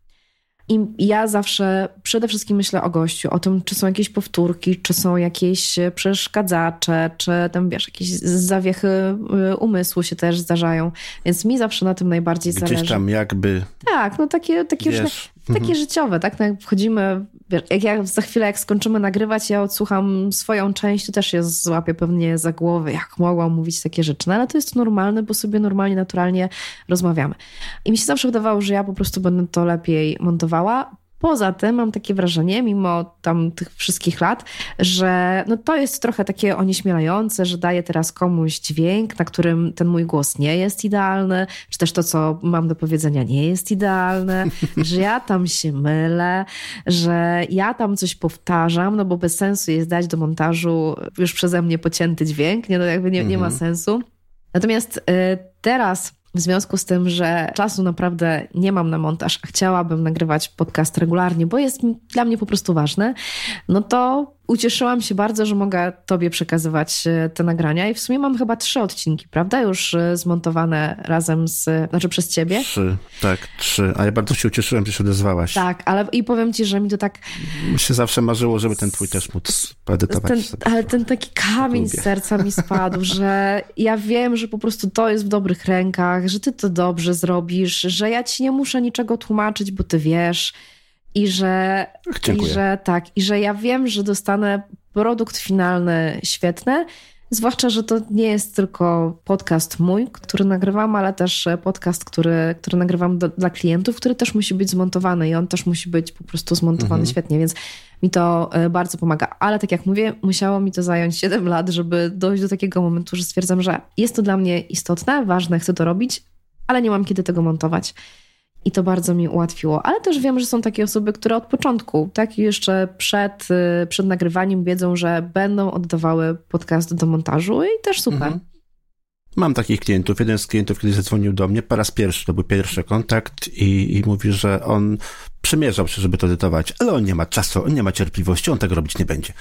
I ja zawsze przede wszystkim myślę o gościu, o tym, czy są jakieś powtórki, czy są jakieś przeszkadzacze, czy tam wiesz, jakieś zawiechy y, umysłu się też zdarzają. Więc mi zawsze na tym najbardziej Gdzieś zależy. Gdzieś tam jakby. Tak, no takie, takie, wiesz, różne, takie mhm. życiowe, tak? No jak wchodzimy jak ja za chwilę, jak skończymy nagrywać, ja odsłucham swoją część, to też się złapię pewnie za głowę, jak mogłam mówić takie rzeczy. No ale to jest normalne, bo sobie normalnie, naturalnie rozmawiamy. I mi się zawsze wydawało, że ja po prostu będę to lepiej montowała. Poza tym mam takie wrażenie, mimo tam tych wszystkich lat, że no to jest trochę takie onieśmielające, że daję teraz komuś dźwięk, na którym ten mój głos nie jest idealny, czy też to, co mam do powiedzenia, nie jest idealne, (laughs) że ja tam się mylę, że ja tam coś powtarzam, no bo bez sensu jest dać do montażu już przeze mnie pocięty dźwięk, nie, no jakby nie, nie ma mhm. sensu. Natomiast y, teraz w związku z tym, że czasu naprawdę nie mam na montaż, a chciałabym nagrywać podcast regularnie, bo jest dla mnie po prostu ważne, no to ucieszyłam się bardzo, że mogę Tobie przekazywać e, te nagrania i w sumie mam chyba trzy odcinki, prawda? Już e, zmontowane razem z, znaczy przez Ciebie. Trzy, tak, trzy. A ja bardzo się ucieszyłem, że się odezwałaś. Tak, ale i powiem Ci, że mi to tak... Mi się zawsze marzyło, żeby ten Twój też móc poedytować ten, sobie. Ale ten taki kamień z serca mi spadł, (laughs) że ja wiem, że po prostu to jest w dobrych rękach, że Ty to dobrze zrobisz, że ja Ci nie muszę niczego tłumaczyć, bo Ty wiesz i że, Dziękuję. i że tak, i że ja wiem, że dostanę produkt finalny świetny. Zwłaszcza, że to nie jest tylko podcast mój, który nagrywam, ale też podcast, który, który nagrywam do, dla klientów, który też musi być zmontowany i on też musi być po prostu zmontowany mhm. świetnie, więc mi to e, bardzo pomaga. Ale tak jak mówię, musiało mi to zająć 7 lat, żeby dojść do takiego momentu, że stwierdzam, że jest to dla mnie istotne, ważne, chcę to robić, ale nie mam kiedy tego montować. I to bardzo mi ułatwiło. Ale też wiem, że są takie osoby, które od początku, tak jeszcze przed, y, przed nagrywaniem wiedzą, że będą oddawały podcast do montażu i też super. Mhm. Mam takich klientów. Jeden z klientów kiedyś zadzwonił do mnie po raz pierwszy, to był pierwszy kontakt i, i mówi, że on przymierzał się, żeby to edytować, ale on nie ma czasu, on nie ma cierpliwości, on tego robić nie będzie.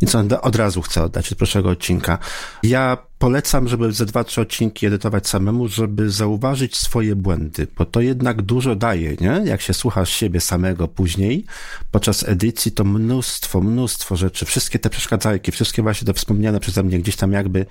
Więc on od razu chce oddać od pierwszego odcinka. Ja polecam, żeby ze dwa, trzy odcinki edytować samemu, żeby zauważyć swoje błędy, bo to jednak dużo daje, nie? Jak się słuchasz siebie samego później, podczas edycji, to mnóstwo, mnóstwo rzeczy, wszystkie te przeszkadzajki, wszystkie właśnie te wspomniane przeze mnie gdzieś tam jakby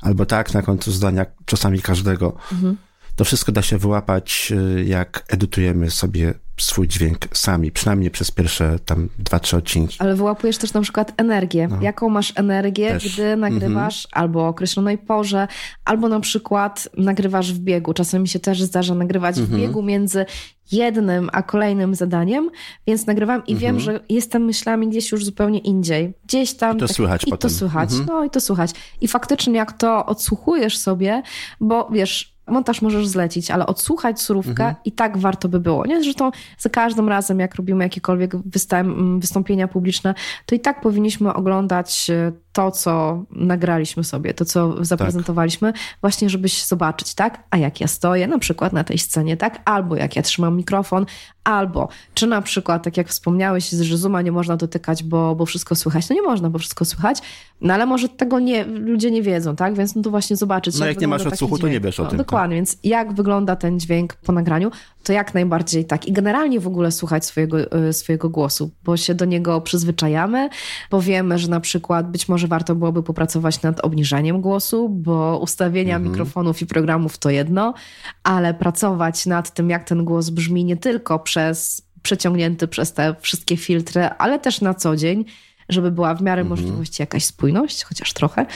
albo tak na końcu zdania czasami każdego. Mhm. To wszystko da się wyłapać, y, jak edytujemy sobie swój dźwięk sami, przynajmniej przez pierwsze tam dwa, trzy odcinki. Ale wyłapujesz też na przykład energię. No. Jaką masz energię, też. gdy nagrywasz mm -hmm. albo o określonej porze, albo na przykład nagrywasz w biegu. Czasem mi się też zdarza nagrywać mm -hmm. w mhm. biegu między jednym a kolejnym zadaniem, więc nagrywam i mm -hmm. wiem, mhm. że jestem myślami gdzieś już zupełnie indziej. Gdzieś tam. I to tak, słychać i potem. to słychać. Mhm. No i to słychać. I faktycznie jak to odsłuchujesz sobie, bo wiesz, montaż możesz zlecić, ale odsłuchać surówkę mhm. i tak warto by było. Nie? Zresztą za każdym razem, jak robimy jakiekolwiek występ, wystąpienia publiczne, to i tak powinniśmy oglądać e, to, co nagraliśmy sobie, to, co zaprezentowaliśmy, tak. właśnie żebyś zobaczyć, tak? A jak ja stoję na przykład na tej scenie, tak? Albo jak ja trzymam mikrofon, albo czy na przykład, tak jak wspomniałeś, że Zooma nie można dotykać, bo, bo wszystko słychać. No nie można, bo wszystko słychać, no ale może tego nie, ludzie nie wiedzą, tak? Więc no to właśnie zobaczyć. No jak, jak nie masz odsłuchu, to nie wiesz o no, tym. Dokładnie, tak. więc jak wygląda ten dźwięk po nagraniu, to jak najbardziej tak. I generalnie w ogóle słuchać swojego, e, swojego głosu, bo się do niego przyzwyczajamy, bo wiemy, że na przykład być może warto byłoby popracować nad obniżaniem głosu, bo ustawienia mhm. mikrofonów i programów to jedno, ale pracować nad tym, jak ten głos brzmi nie tylko przez przeciągnięty przez te wszystkie filtry, ale też na co dzień, żeby była w miarę mhm. możliwości jakaś spójność, chociaż trochę,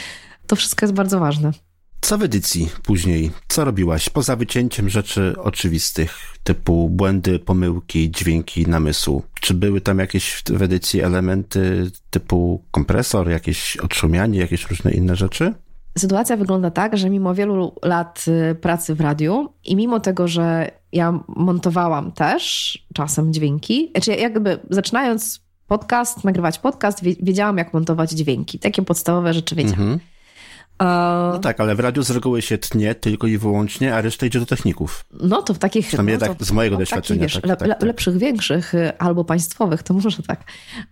to wszystko jest bardzo ważne. Co w edycji później? Co robiłaś? Poza wycięciem rzeczy oczywistych, typu błędy, pomyłki, dźwięki namysłu. Czy były tam jakieś w edycji elementy typu kompresor, jakieś odszumianie, jakieś różne inne rzeczy? Sytuacja wygląda tak, że mimo wielu lat y, pracy w radiu i mimo tego, że ja montowałam też czasem dźwięki, znaczy jakby zaczynając podcast, nagrywać podcast, wiedziałam jak montować dźwięki. Takie podstawowe rzeczy wiedziałam. Mhm. No tak, ale w radiu z reguły się tnie tylko i wyłącznie, a reszta idzie do techników. No to w takich... Przynajmniej no, tak z mojego doświadczenia. Takich, wiesz, tak, tak, tak, lepszych, większych y, albo państwowych, to (laughs) może tak.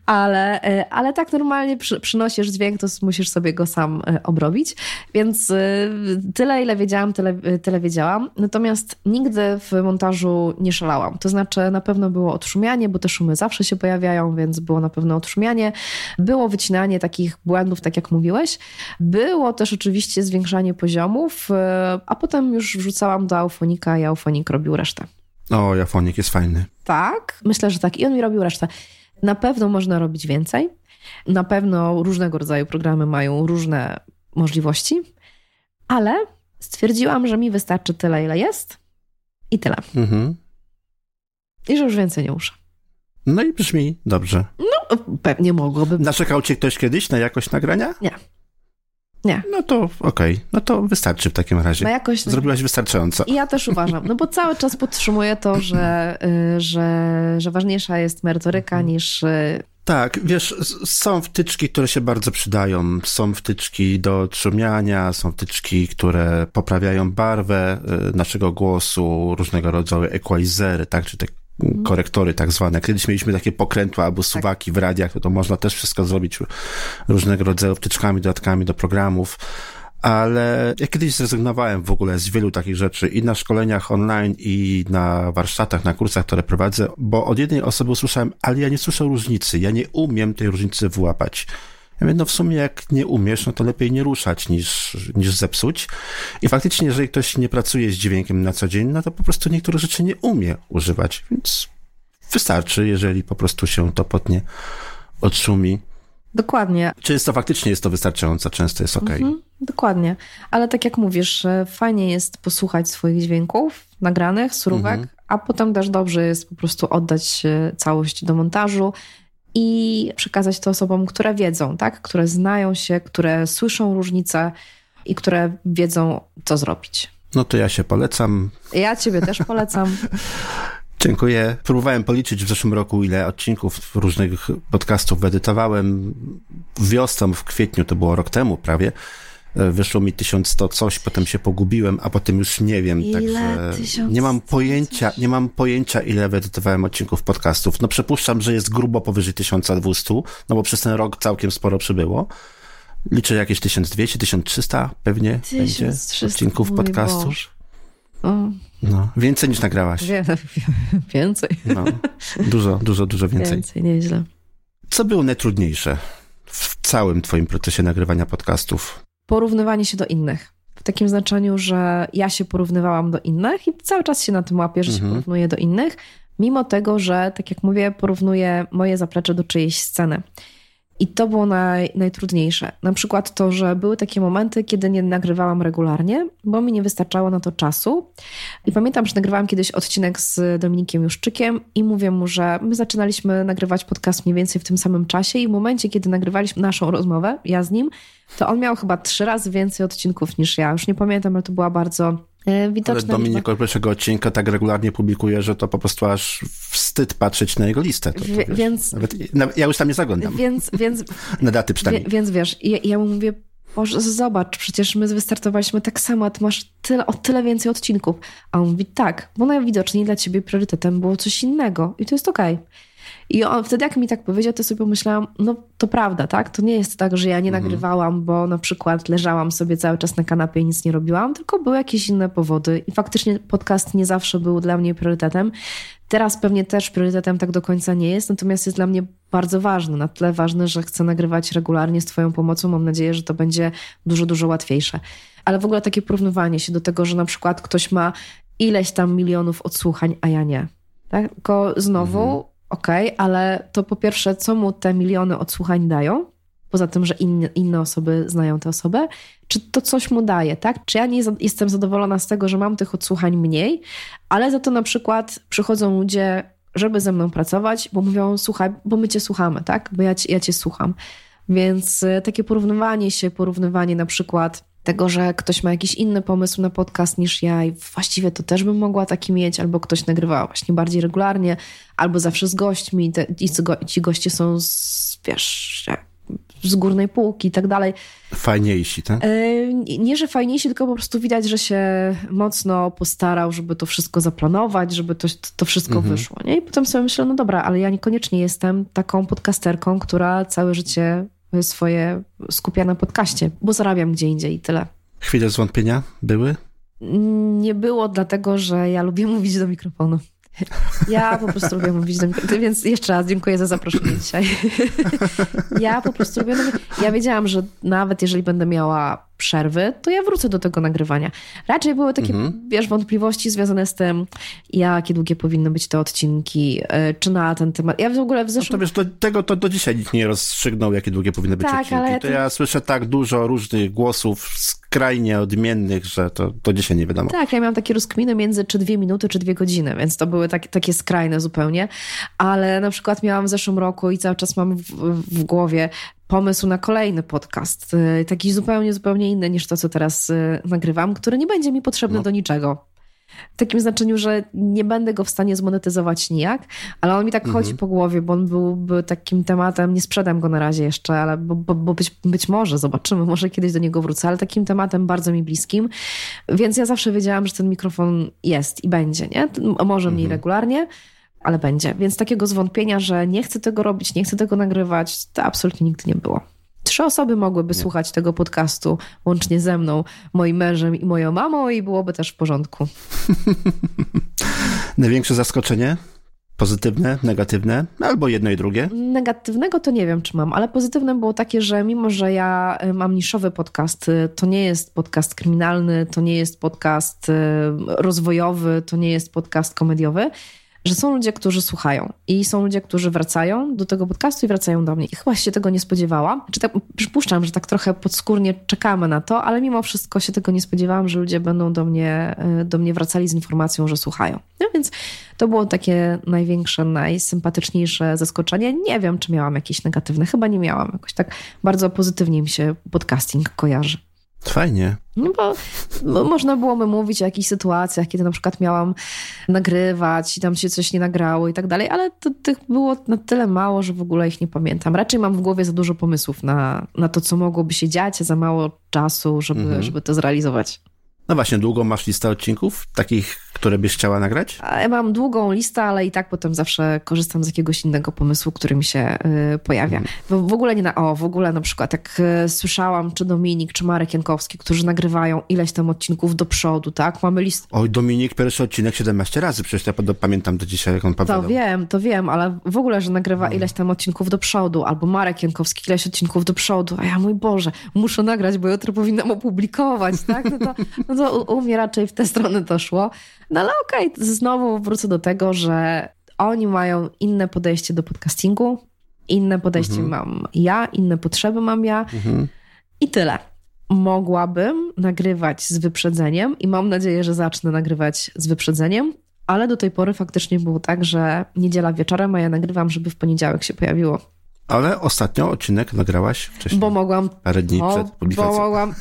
Ale, y, ale tak normalnie przy, przynosisz dźwięk, to musisz sobie go sam y, obrobić. Więc tyle, ile wiedziałam, tyle, tyle wiedziałam. Natomiast nigdy w montażu nie szalałam. To znaczy na pewno było odszumianie, bo te szumy zawsze się pojawiają, więc było na pewno odszumianie. Było wycinanie takich błędów, tak jak mówiłeś. Było też oczywiście zwiększanie poziomów, e, a potem już wrzucałam do Aufonika i Aufonik robił resztę. O, Aufonik jest fajny. Tak, myślę, że tak. I on mi robił resztę. Na pewno można robić więcej. Na pewno różnego rodzaju programy mają różne możliwości, ale stwierdziłam, że mi wystarczy tyle, ile jest i tyle. Mhm. I że już więcej nie muszę. No i brzmi dobrze. No, pewnie mogłoby. Naczekał cię ktoś kiedyś na jakość nagrania? Nie. Nie. No to okej, okay. no to wystarczy w takim razie. No jakoś... Zrobiłaś wystarczająco. I ja też uważam, no bo cały czas podtrzymuję to, że, y, że, że ważniejsza jest merytoryka mhm. niż... Y, tak, wiesz, są wtyczki, które się bardzo przydają. Są wtyczki do trzumiania, są wtyczki, które poprawiają barwę y, naszego głosu, różnego rodzaju equalizery, tak, czy te korektory tak zwane. Kiedyś mieliśmy takie pokrętła albo suwaki w radiach, to, to można też wszystko zrobić różnego rodzaju wtyczkami, dodatkami do programów. Ale ja kiedyś zrezygnowałem w ogóle z wielu takich rzeczy i na szkoleniach online, i na warsztatach, na kursach, które prowadzę, bo od jednej osoby usłyszałem, ale ja nie słyszę różnicy, ja nie umiem tej różnicy wyłapać. Ja mówię, no w sumie jak nie umiesz, no to lepiej nie ruszać niż, niż zepsuć. I faktycznie, jeżeli ktoś nie pracuje z dźwiękiem na co dzień, no to po prostu niektóre rzeczy nie umie używać, więc wystarczy, jeżeli po prostu się to potnie odszumi. Dokładnie. Często faktycznie jest to wystarczająco, często jest ok. Mhm, dokładnie. Ale tak jak mówisz, fajnie jest posłuchać swoich dźwięków nagranych, surówek, mhm. a potem też dobrze jest po prostu oddać całość do montażu i przekazać to osobom, które wiedzą, tak? które znają się, które słyszą różnice i które wiedzą, co zrobić. No to ja się polecam. Ja ciebie też polecam. (laughs) Dziękuję. Próbowałem policzyć w zeszłym roku, ile odcinków różnych podcastów edytowałem. Wiosną, w kwietniu, to było rok temu prawie. E, wyszło mi 1100 coś, potem się pogubiłem, a potem już nie wiem. Ile? Także nie mam pojęcia, nie mam pojęcia, ile wyedytowałem odcinków podcastów. No przypuszczam, że jest grubo powyżej 1200, no bo przez ten rok całkiem sporo przybyło. Liczę jakieś 1200, 1300 pewnie 1300 będzie odcinków podcastów. No, więcej niż nagrałaś. Wie, (laughs) więcej. No, dużo, dużo, dużo więcej. Więcej, nieźle. Co było najtrudniejsze w całym twoim procesie nagrywania podcastów? Porównywanie się do innych. W takim znaczeniu, że ja się porównywałam do innych i cały czas się na tym łapię, że mhm. się porównuję do innych, mimo tego, że, tak jak mówię, porównuję moje zaplecze do czyjejś sceny. I to było naj, najtrudniejsze. Na przykład to, że były takie momenty, kiedy nie nagrywałam regularnie, bo mi nie wystarczało na to czasu. I pamiętam, że nagrywałam kiedyś odcinek z Dominikiem Juszczykiem i mówię mu, że my zaczynaliśmy nagrywać podcast mniej więcej w tym samym czasie i w momencie, kiedy nagrywaliśmy naszą rozmowę, ja z nim, to on miał chyba trzy razy więcej odcinków niż ja. Już nie pamiętam, ale to była bardzo widoczne. Ale Dominik od pierwszego odcinka tak regularnie publikuje, że to po prostu aż wstyd patrzeć na jego listę. To, to wiesz, więc, nawet, ja już tam nie zaglądam. Więc, więc, (laughs) na daty przynajmniej. Więc wiesz, ja, ja mu mówię, Boże, zobacz, przecież my wystartowaliśmy tak samo, a ty masz tyle, o tyle więcej odcinków. A on mówi, tak, bo najwidoczniej dla ciebie priorytetem było coś innego i to jest okej. Okay. I on, wtedy jak mi tak powiedział, to sobie pomyślałam, no to prawda, tak? To nie jest tak, że ja nie mhm. nagrywałam, bo na przykład leżałam sobie cały czas na kanapie i nic nie robiłam, tylko były jakieś inne powody. I faktycznie podcast nie zawsze był dla mnie priorytetem. Teraz pewnie też priorytetem tak do końca nie jest, natomiast jest dla mnie bardzo ważny. Na tyle ważny, że chcę nagrywać regularnie z Twoją pomocą. Mam nadzieję, że to będzie dużo, dużo łatwiejsze. Ale w ogóle takie porównywanie się do tego, że na przykład ktoś ma ileś tam milionów odsłuchań, a ja nie. Tak? Tylko znowu mhm okej, okay, ale to po pierwsze, co mu te miliony odsłuchań dają? Poza tym, że inne, inne osoby znają tę osobę, czy to coś mu daje, tak? Czy ja nie jestem zadowolona z tego, że mam tych odsłuchań mniej, ale za to na przykład przychodzą ludzie, żeby ze mną pracować, bo mówią, słuchaj, bo my cię słuchamy, tak? Bo ja, ja cię słucham. Więc e, takie porównywanie się, porównywanie na przykład tego, że ktoś ma jakiś inny pomysł na podcast niż ja i właściwie to też bym mogła taki mieć, albo ktoś nagrywa właśnie bardziej regularnie, albo zawsze z gośćmi te, i ci goście są z, wiesz, z górnej półki i tak dalej. Fajniejsi, tak? E, nie, że fajniejsi, tylko po prostu widać, że się mocno postarał, żeby to wszystko zaplanować, żeby to, to wszystko mhm. wyszło. Nie? I potem sobie myślę, no dobra, ale ja niekoniecznie jestem taką podcasterką, która całe życie swoje skupia na podcaście, bo zarabiam gdzie indziej i tyle. Chwile zwątpienia były? Nie było, dlatego że ja lubię (laughs) mówić do mikrofonu. Ja po prostu lubię mówić do mikrofonu, więc jeszcze raz dziękuję za zaproszenie dzisiaj. (laughs) Ja po prostu lubię, ja wiedziałam, że nawet jeżeli będę miała przerwy, to ja wrócę do tego nagrywania. Raczej były takie, mhm. wiesz, wątpliwości związane z tym, jakie długie powinny być te odcinki, e, czy na ten temat. Ja w ogóle w zeszłym... No to wiesz, do tego to do dzisiaj nikt nie rozstrzygnął, jakie długie powinny być tak, odcinki. Ale to ja słyszę tak dużo różnych głosów skrajnie odmiennych, że to do dzisiaj nie wiadomo. Tak, ja miałam takie rozkminy między czy dwie minuty, czy dwie godziny, więc to były tak, takie skrajne zupełnie, ale na przykład miałam w zeszłym roku i cały czas mam w, w głowie pomysł na kolejny podcast, y, taki zupełnie, zupełnie inny niż to, co teraz y, nagrywam, który nie będzie mi potrzebny no. do niczego. W takim znaczeniu, że nie będę go w stanie zmonetyzować nijak, ale on mi tak mhm. chodzi po głowie, bo on byłby takim tematem, nie sprzedam go na razie jeszcze, ale bo, bo, bo być, być może, zobaczymy, może kiedyś do niego wrócę, ale takim tematem bardzo mi bliskim, więc ja zawsze wiedziałam, że ten mikrofon jest i będzie, nie? Może mniej mhm. regularnie, ale będzie. Więc takiego zwątpienia, że nie chcę tego robić, nie chcę tego nagrywać, to absolutnie nigdy nie było. Trzy osoby mogłyby nie. słuchać tego podcastu łącznie ze mną, moim mężem i moją mamą i byłoby też w porządku. (laughs) Największe zaskoczenie? Pozytywne, negatywne, albo jedno i drugie? Negatywnego to nie wiem, czy mam, ale pozytywne było takie, że mimo, że ja y, mam niszowy podcast, y, to nie jest podcast kryminalny, to nie jest podcast y, rozwojowy, to nie jest podcast komediowy że są ludzie, którzy słuchają i są ludzie, którzy wracają do tego podcastu i wracają do mnie. I chyba się tego nie spodziewała. Czy tak, przypuszczam, że tak trochę podskórnie czekamy na to, ale mimo wszystko się tego nie spodziewałam, że ludzie będą do mnie, e, do mnie wracali z informacją, że słuchają. No więc to było takie największe, najsympatyczniejsze zaskoczenie. Nie wiem, czy miałam jakieś negatywne. Chyba nie miałam. Jakoś tak bardzo pozytywnie mi się podcasting kojarzy. Fajnie. No bo, bo, można byłoby mówić o jakichś sytuacjach, kiedy na przykład miałam nagrywać i tam się coś nie nagrało i tak dalej, ale to, tych było na tyle mało, że w ogóle ich nie pamiętam. Raczej mam w głowie za dużo pomysłów na, na to, co mogłoby się dziać, a za mało czasu, żeby, mhm. żeby to zrealizować. No właśnie, długą masz listę odcinków, takich, które byś chciała nagrać? Ja mam długą listę, ale i tak potem zawsze korzystam z jakiegoś innego pomysłu, który mi się y, pojawia. Hmm. W ogóle nie na, o, w ogóle na przykład jak y, słyszałam, czy Dominik, czy Marek Jankowski, którzy nagrywają ileś tam odcinków do przodu, tak? Mamy listę. Oj, Dominik, pierwszy odcinek 17 razy, przecież ja pamiętam do dzisiaj, jak on powiedział. To wiem, to wiem, ale w ogóle, że nagrywa hmm. ileś tam odcinków do przodu, albo Marek Jankowski ileś odcinków do przodu, a ja, mój Boże, muszę nagrać, bo jutro powinnam opublikować, tak? No to, no to u, u mnie raczej w tę stronę to szło. No ale okej, okay, znowu wrócę do tego, że oni mają inne podejście do podcastingu, inne podejście mhm. mam ja, inne potrzeby mam ja mhm. i tyle. Mogłabym nagrywać z wyprzedzeniem i mam nadzieję, że zacznę nagrywać z wyprzedzeniem, ale do tej pory faktycznie było tak, że niedziela wieczorem, a ja nagrywam, żeby w poniedziałek się pojawiło. Ale ostatnio odcinek nagrałaś wcześniej. Bo mogłam. Parę dni bo, przed publikacją. Bo mogłam,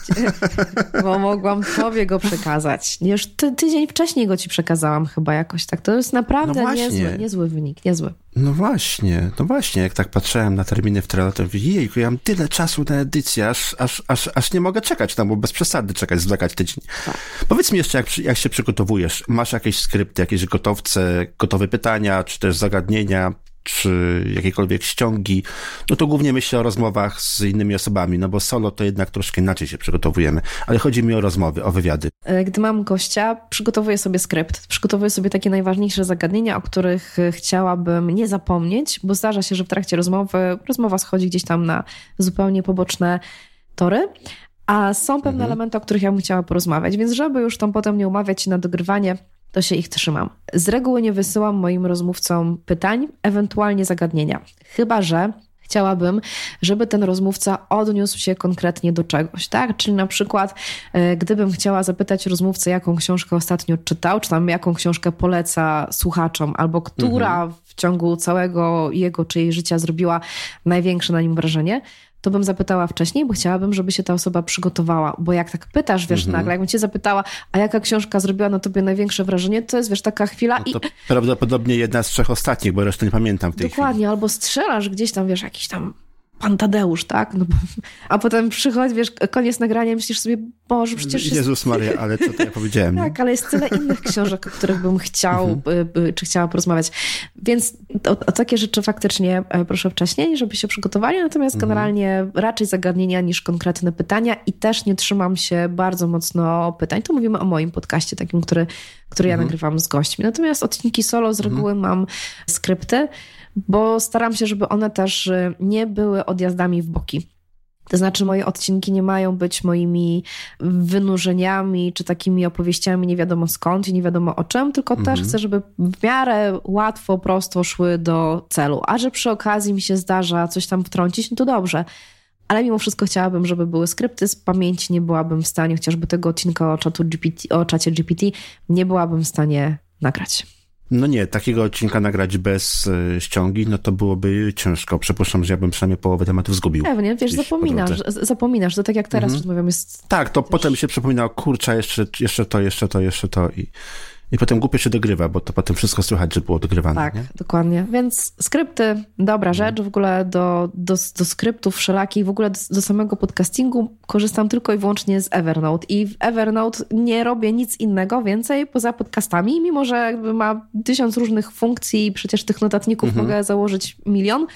(laughs) bo mogłam tobie go przekazać. Już ty, tydzień wcześniej go ci przekazałam chyba jakoś tak. To jest naprawdę no niezły, niezły wynik, niezły. No właśnie, no właśnie, jak tak patrzyłem na terminy w Trello, to mówię, jejku, ja mam tyle czasu na edycję, aż, aż, aż, aż nie mogę czekać, no bo bez przesady czekać, zwlekać tydzień. Tak. Powiedz mi jeszcze, jak, jak się przygotowujesz? Masz jakieś skrypty, jakieś gotowce, gotowe pytania, czy też zagadnienia, czy jakiekolwiek ściągi, no to głównie myślę o rozmowach z innymi osobami, no bo solo to jednak troszkę inaczej się przygotowujemy, ale chodzi mi o rozmowy, o wywiady. E, gdy mam gościa, przygotowuję sobie skrypt, przygotowuję sobie takie najważniejsze zagadnienia, o których e, chciałabym nie zapomnieć, bo zdarza się, że w trakcie rozmowy rozmowa schodzi gdzieś tam na zupełnie poboczne tory, a są pewne mhm. elementy, o których ja bym chciała porozmawiać, więc żeby już tam potem nie umawiać się na dogrywanie, to się ich trzymam. Z reguły nie wysyłam moim rozmówcom pytań, ewentualnie zagadnienia. Chyba, że chciałabym, żeby ten rozmówca odniósł się konkretnie do czegoś, tak? Czyli na przykład, e, gdybym chciała zapytać rozmówcę, jaką książkę ostatnio czytał, czy tam jaką książkę poleca słuchaczom, albo która mhm. w ciągu całego jego czy jej życia zrobiła największe na nim wrażenie, to bym zapytała wcześniej, bo chciałabym, żeby się ta osoba przygotowała. Bo jak tak pytasz, wiesz, mhm. nagle, jakbym cię zapytała, a jaka książka zrobiła na tobie największe wrażenie, to jest, wiesz, taka chwila no to i... prawdopodobnie jedna z trzech ostatnich, bo resztę nie pamiętam w tej Dokładnie, chwili. albo strzelasz gdzieś tam, wiesz, jakiś tam pan Tadeusz, tak? No, a potem przychodzi, wiesz, koniec nagrania myślisz sobie, Boże, przecież jest... Jezus Maria, ale co to ja powiedziałem? tak, ale jest tyle innych książek, o których bym chciał, mhm. czy chciała porozmawiać. Więc o, o, takie rzeczy faktycznie e, proszę wcześniej, żeby się przygotowali, natomiast mhm. generalnie raczej zagadnienia niż konkretne pytania i też nie trzymam się bardzo mocno pytań. To mówimy o moim podcaście, takim, który, który ja mhm. nagrywam z gośćmi. Natomiast odcinki solo z reguły mam skrypty, bo staram się, żeby one też y, nie były odjazdami w boki. To znaczy, moje odcinki nie mają być moimi wynurzeniami czy takimi opowieściami nie wiadomo skąd i nie wiadomo o czym, tylko mhm. też chcę, żeby w miarę łatwo, prosto szły do celu. A że przy okazji mi się zdarza coś tam wtrącić, no to dobrze. Ale mimo wszystko chciałabym, żeby były skrypty. Z pamięci nie byłabym w stanie, chociażby tego odcinka o, czatu GPT, o czacie GPT, nie byłabym w stanie nagrać. No nie, takiego odcinka nagrać bez y, ściągi, no to byłoby ciężko. Przypuszczam, że ja bym przynajmniej połowę tematów zgubił. Pewnie, wiesz, zapominasz, zapominasz, to tak jak teraz mhm. rozmawiamy. Jest... Tak, to potem się przypomina, kurczę, jeszcze, jeszcze to, jeszcze to, jeszcze to i, I potem głupio się dogrywa, bo to potem wszystko słychać, że było dogrywane. Tak, nie? dokładnie. Więc skrypty, dobra rzecz. W ogóle do, do, do skryptów wszelakich, w ogóle do, do, samego podcastingu korzystam tylko i wyłącznie z Evernote. I w Evernote nie robię nic innego więcej poza podcastami, mimo że jakby ma tysiąc różnych funkcji, przecież tych notatników mhm. mogę założyć milion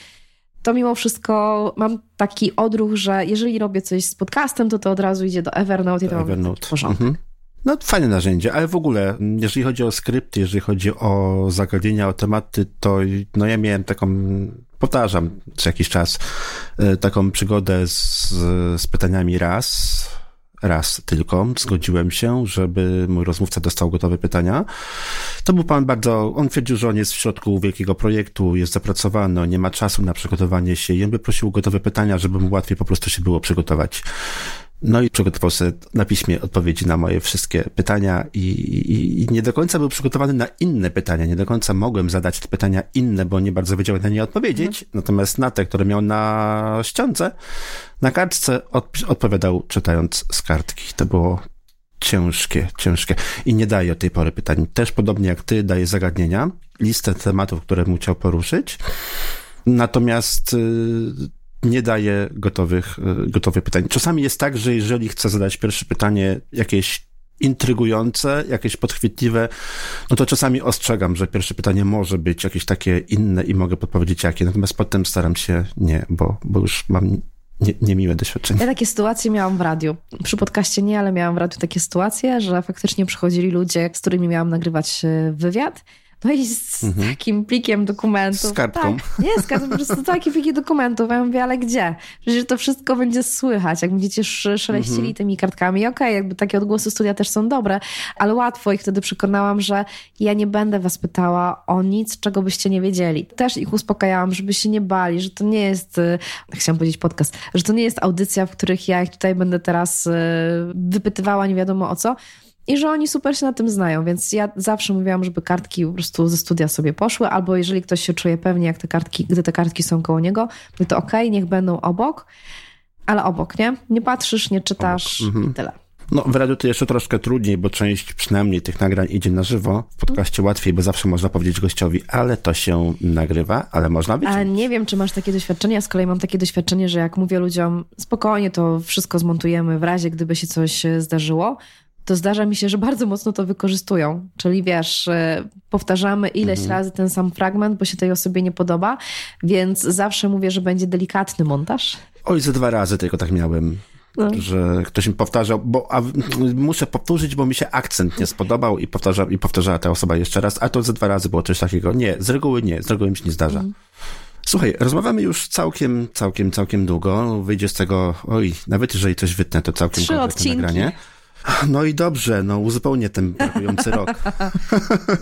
to mimo wszystko mam taki odruch, że jeżeli robię coś z podcastem, to to od razu idzie do Evernote i to Evernote. mam Mhm. No, fajne narzędzie, ale w ogóle, jeżeli chodzi o skrypty, jeżeli chodzi o zagadnienia, o tematy, to no ja miałem taką, powtarzam co jakiś czas, e, taką przygodę z, z pytaniami raz, raz tylko zgodziłem się, żeby mój rozmówca dostał gotowe pytania. To był pan bardzo, on twierdził, że on jest w środku wielkiego projektu, jest zapracowany, nie ma czasu na przygotowanie się i on by prosił gotowe pytania, żeby mu łatwiej po prostu się było przygotować. No i przygotował sobie na piśmie odpowiedzi na moje wszystkie pytania i, i, i, nie do końca był przygotowany na inne pytania. Nie do końca mogłem zadać te pytania inne, bo nie bardzo wiedział na nie odpowiedzieć. Mhm. Natomiast na te, które miał na ściance, na kartce, od, odpowiadał czytając z kartki. To było ciężkie, ciężkie. I nie daje od tej pory pytań. Też podobnie jak ty, daje zagadnienia, listę tematów, które mu chciał poruszyć. Natomiast... Yy, nie daje gotowych, e, gotowych pytań. Czasami jest tak, że jeżeli chcę zadać pierwsze pytanie jakieś intrygujące, jakieś podchwytliwe, no to czasami ostrzegam, że pierwsze pytanie może być jakieś takie inne i mogę podpowiedzieć jakie, natomiast potem staram się nie, bo, bo już mam nie, niemiłe doświadczenie. Ja takie sytuacje miałam w radiu. Przy podcaście nie, ale miałam w radiu takie sytuacje, że faktycznie przychodzili ludzie, z którymi miałam nagrywać e, wywiad no i z mhm. takim plikiem dokumentów. Z kartką. Tak, nie, z kartką, po prostu taki plik dokumentów. Ja mówię, ale gdzie? Przecież to wszystko będzie słychać, jak będziecie szeleścili mhm. tymi kartkami. Okej, okay, jakby takie odgłosy studia też są dobre, ale łatwo ich wtedy przekonałam, że ja nie będę was pytała o nic, czego byście nie wiedzieli. Też ich uspokajałam, żeby się nie bali, że to nie jest, y, chciałam powiedzieć podcast, że to nie jest audycja, w których ja ich tutaj będę teraz y, wypytywała nie wiadomo o co, i że oni super się na tym znają, więc ja zawsze mówiłam, żeby kartki po prostu ze studia sobie poszły, albo jeżeli ktoś się czuje pewnie, jak te kartki, gdy te kartki są koło niego, to okej, okay, niech będą obok, ale obok, nie? Nie patrzysz, nie czytasz mhm. i tyle. No, w radiu to jeszcze troszkę trudniej, bo część przynajmniej tych nagrań idzie na żywo. W podcaście łatwiej, bo zawsze można powiedzieć gościowi, ale to się nagrywa, ale można być. Ale nie wiem, czy masz takie doświadczenie. Ja z kolei mam takie doświadczenie, że jak mówię ludziom, spokojnie, to wszystko zmontujemy w razie, gdyby się coś zdarzyło, to zdarza mi się, że bardzo mocno to wykorzystują. Czyli wiesz, e, powtarzamy ileś mhm. razy ten sam fragment, bo się tej osobie nie podoba, więc zawsze mówię, że będzie delikatny montaż. Oj, ze dwa razy tylko tak miałem. No. Że ktoś mi powtarzał, bo a, muszę powtórzyć, bo mi się akcent nie spodobał i, powtarza, i powtarzała ta osoba jeszcze raz, a to ze dwa razy było coś takiego. Nie, z reguły nie, z reguły mi się nie zdarza. Mm. Słuchaj, rozmawiamy już całkiem, całkiem, całkiem długo. Wyjdzie z tego, oj, nawet jeżeli coś wytnę, to całkiem Trzy odcinki. nagranie. No i dobrze, no uzupełnię ten brakujący rok.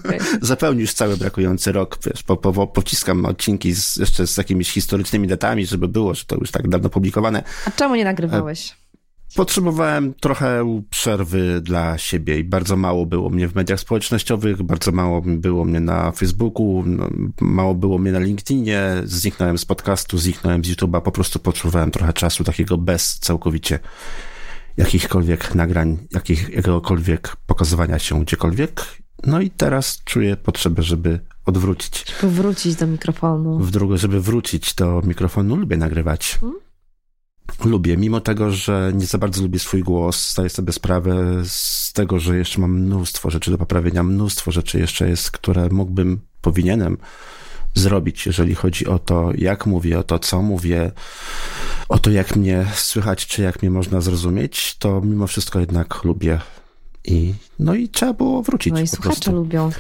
okay. (laughs) Zapełnisz cały brakujący rok, wiesz, po, po, pociskam odcinki z, jeszcze z jakimiś historycznymi datami, żeby było, że to już tak dawno publikowane. A czemu nie nagrywałeś? E, potrzebowałem trochę przerwy dla siebie i bardzo mało było mnie w mediach społecznościowych, bardzo mało było mnie na Facebooku, no, mało było mnie na LinkedInie, zniknąłem z podcastu, zniknąłem z YouTube'a, po prostu potrzebowałem trochę czasu takiego bez całkowicie jakichkolwiek nagrań, jakich, jakiegokolwiek pokazywania się gdziekolwiek. No i teraz czuję potrzebę, żeby odwrócić. Żeby wrócić do mikrofonu. W drugą, żeby wrócić do mikrofonu. Lubię nagrywać. Hmm? Lubię, mimo tego, że nie za bardzo lubię swój głos, zdaję sobie sprawę z tego, że jeszcze mam mnóstwo rzeczy do poprawienia, mnóstwo rzeczy jeszcze jest, które mógłbym, powinienem zrobić, jeżeli chodzi o to, jak mówię, o to, co mówię, o to, jak mnie słychać, czy jak mnie można zrozumieć, to mimo wszystko jednak lubię. I, no i trzeba było wrócić. No i słuchacze prostu. lubią.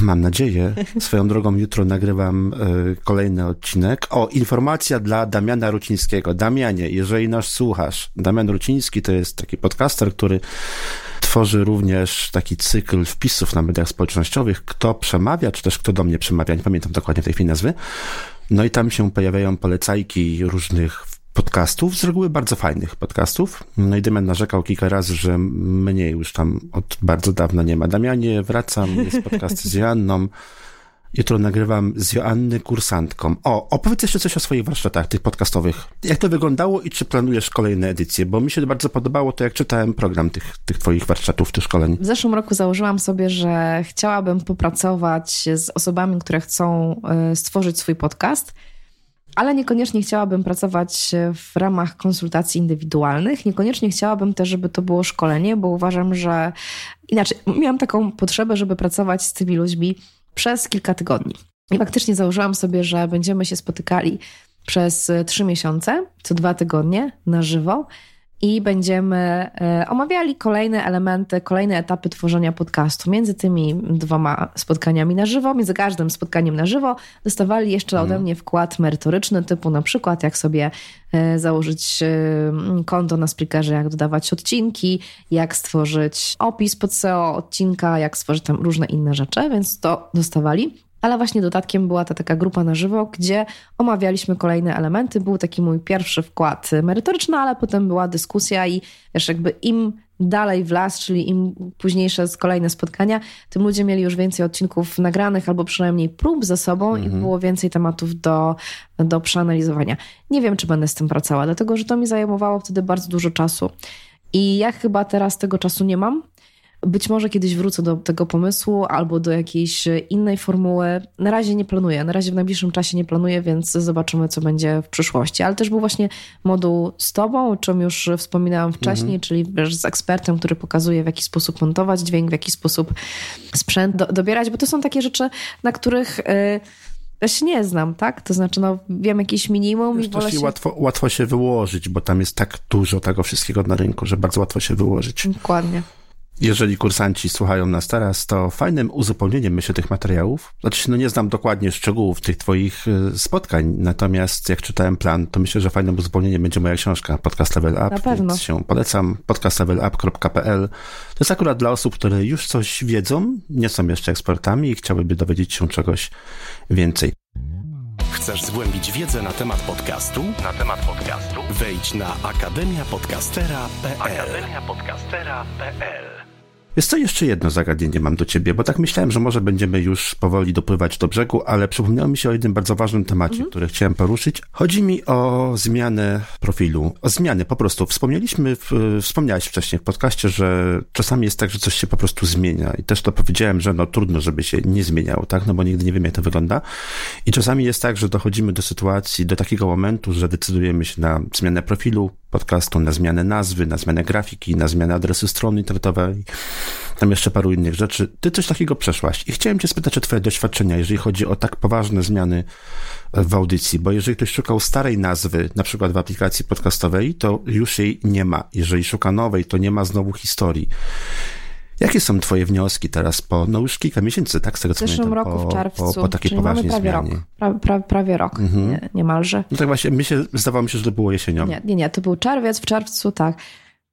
Mam nadzieję. Swoją drogą jutro nagrywam y, kolejny odcinek. O, informacja dla Damiana Rucińskiego. Damianie, jeżeli nas słuchasz, Damian Ruciński to jest taki podcaster, który tworzy również taki cykl wpisów na mediach społecznościowych, kto przemawia, czy też kto do mnie przemawia, nie pamiętam dokładnie tej chwili nazwy. No i tam się pojawiają polecajki różnych podcastów, z reguły bardzo fajnych podcastów. No i Damian narzekał kilka razy, że mnie już tam od bardzo dawna nie ma. Damianie, wracam, jest podcast z Joanną. Jutro nagrywam z Joanny kursantką. O, opowiedz jeszcze coś o swoich warsztatach, tych podcastowych. Jak to wyglądało i czy planujesz kolejne edycje? Bo mi się bardzo podobało to, jak czytałem program tych, tych twoich warsztatów, tych szkoleń. W zeszłym roku założyłam sobie, że chciałabym popracować z osobami, które chcą e, stworzyć swój podcast ale niekoniecznie chciałabym pracować w ramach konsultacji indywidualnych. Niekoniecznie chciałabym też, żeby to było szkolenie, bo uważam, że inaczej, miałam taką potrzebę, żeby pracować z tymi ludźmi przez kilka tygodni. I faktycznie założyłam sobie, że będziemy się spotykali przez trzy miesiące, co dwa tygodnie na żywo i będziemy e, omawiali kolejne elementy, kolejne etapy tworzenia podcastu. Między tymi dwoma spotkaniami na żywo, między każdym spotkaniem na żywo, dostawali jeszcze ode mhm. mnie wkład merytoryczny, typu na przykład jak sobie e, założyć e, konto na Spreakerze, jak dodawać odcinki, jak stworzyć opis pod SEO odcinka, jak stworzyć tam różne inne rzeczy, więc to dostawali ale właśnie dodatkiem była ta taka grupa na żywo, gdzie omawialiśmy kolejne elementy. Był taki mój pierwszy wkład merytoryczny, ale potem była dyskusja i wiesz, jakby im dalej w las, czyli im późniejsze kolejne spotkania, tym ludzie mieli już więcej odcinków nagranych albo przynajmniej prób ze sobą mhm. i było więcej tematów do, do przeanalizowania. Nie wiem, czy będę z tym pracowała, dlatego że to mi zajmowało wtedy bardzo dużo czasu. I ja chyba teraz tego czasu nie mam, być może kiedyś wrócę do tego pomysłu albo do jakiejś innej formuły. Na razie nie planuję, na razie w najbliższym czasie nie planuję, więc zobaczymy, co będzie w przyszłości. Ale też był właśnie moduł z Tobą, o czym już wspominałam wcześniej, mhm. czyli wiesz, z ekspertem, który pokazuje, w jaki sposób montować dźwięk, w jaki sposób sprzęt do, dobierać, bo to są takie rzeczy, na których. Yy, ja się nie znam, tak? To znaczy, no, wiem jakieś minimum Wiesz, i wolę się... Łatwo, łatwo się wyłożyć, bo tam jest tak dużo tego wszystkiego na rynku, że bardzo łatwo się wyłożyć. Dokładnie. Jeżeli kursanci słuchają nas teraz, to fajnym uzupełnieniem myślę tych materiałów, znaczy no nie znam dokładnie szczegółów tych twoich y, spotkań, natomiast jak czytałem plan, to myślę, że fajnym uzupełnieniem będzie moja książka Podcast Level Up, Na pewno. więc się polecam, podcastlevelup.pl. To jest akurat dla osób, które już coś wiedzą, nie są jeszcze ekspertami i chciałyby dowiedzieć się czegoś więcej. Chcesz zgłębić wiedzę na temat podcastu? Na temat podcastu? Wejdź na akademiapodcastera.pl akademiapodcastera.pl jest co, jeszcze jedno zagadnienie mam do ciebie, bo tak myślałem, że może będziemy już powoli dopływać do brzegu, ale przypomniało mi się o jednym bardzo ważnym temacie, mhm. który chciałem poruszyć. Chodzi mi o zmianę profilu, o zmiany po prostu. Wspomnieliśmy, w, wspomniałeś wcześniej w podcaście, że czasami jest tak, że coś się po prostu zmienia i też to powiedziałem, że no trudno, żeby się nie zmieniało, tak, no bo nigdy nie wiem, jak to wygląda. I czasami jest tak, że dochodzimy do sytuacji, do takiego momentu, że decydujemy się na zmianę profilu, podcastu, na zmianę nazwy, na zmianę grafiki, na zmianę adresu strony internetowej, tam jeszcze paru innych rzeczy. Ty coś takiego przeszłaś i chciałem cię spytać o twoje doświadczenia, jeżeli chodzi o tak poważne zmiany w audycji, bo jeżeli ktoś szukał starej nazwy, na przykład w aplikacji podcastowej, to już jej nie ma. Jeżeli szuka nowej, to nie ma znowu historii. Jakie są twoje wnioski teraz po, no już kilka miesięcy, tak, z tego co W zeszłym pamiętam, roku po, w czerwcu, po, po takiej poważnej prawie zmianie. Rok, pra, pra, prawie rok, mhm. nie, niemalże. No tak właśnie, mi się, zdawało mi się, że to było jesienią. Nie, nie, nie, to był czerwiec, w czerwcu, tak.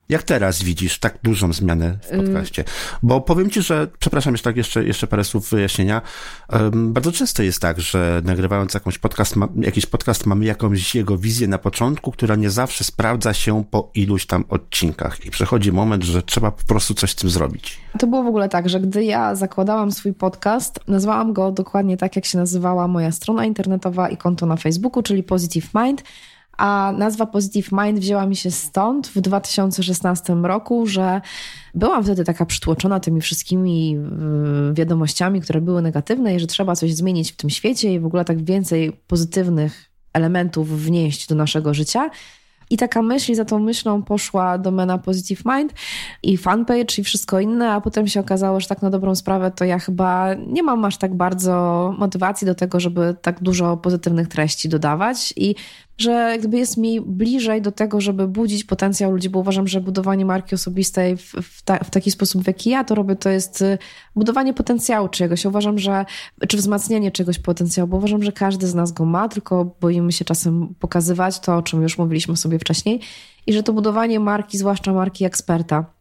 Jak teraz widzisz tak dużą zmianę w podcaście? Bo powiem ci, że, przepraszam, jeszcze tak jeszcze, jeszcze parę słów wyjaśnienia. Um, bardzo często jest tak, że nagrywając jakąś podcast, ma, jakiś podcast mamy jakąś jego wizję na początku, która nie zawsze sprawdza się po iluś tam odcinkach i przychodzi moment, że trzeba po prostu coś z tym zrobić. To było w ogóle tak, że gdy ja zakładałam swój podcast, nazwałam go dokładnie tak, jak się nazywała moja strona internetowa i konto na Facebooku, czyli Positive Mind a nazwa Positive Mind wzięła mi się stąd w 2016 roku, że byłam wtedy taka przytłoczona tymi wszystkimi y, wiadomościami, które były negatywne i że trzeba coś zmienić w tym świecie i w ogóle tak więcej pozytywnych elementów wnieść do naszego życia. I taka myśl, i za tą myślą poszła domena Positive Mind i fanpage i wszystko inne, a potem się okazało, że tak na dobrą sprawę to ja chyba nie mam aż tak bardzo motywacji do tego, żeby tak dużo pozytywnych treści dodawać i że jakby jest mi bliżej do tego, żeby budzić potencjał ludzi, bo uważam, że budowanie marki osobistej w, w, ta, w taki sposób, w jaki ja to robię, to jest y, budowanie potencjału czegoś. Uważam, że, czy wzmacnianie czegoś potencjału, bo uważam, że każdy z nas go ma, tylko boimy się czasem pokazywać to, o czym już mówiliśmy sobie wcześniej i że to budowanie marki, zwłaszcza marki eksperta,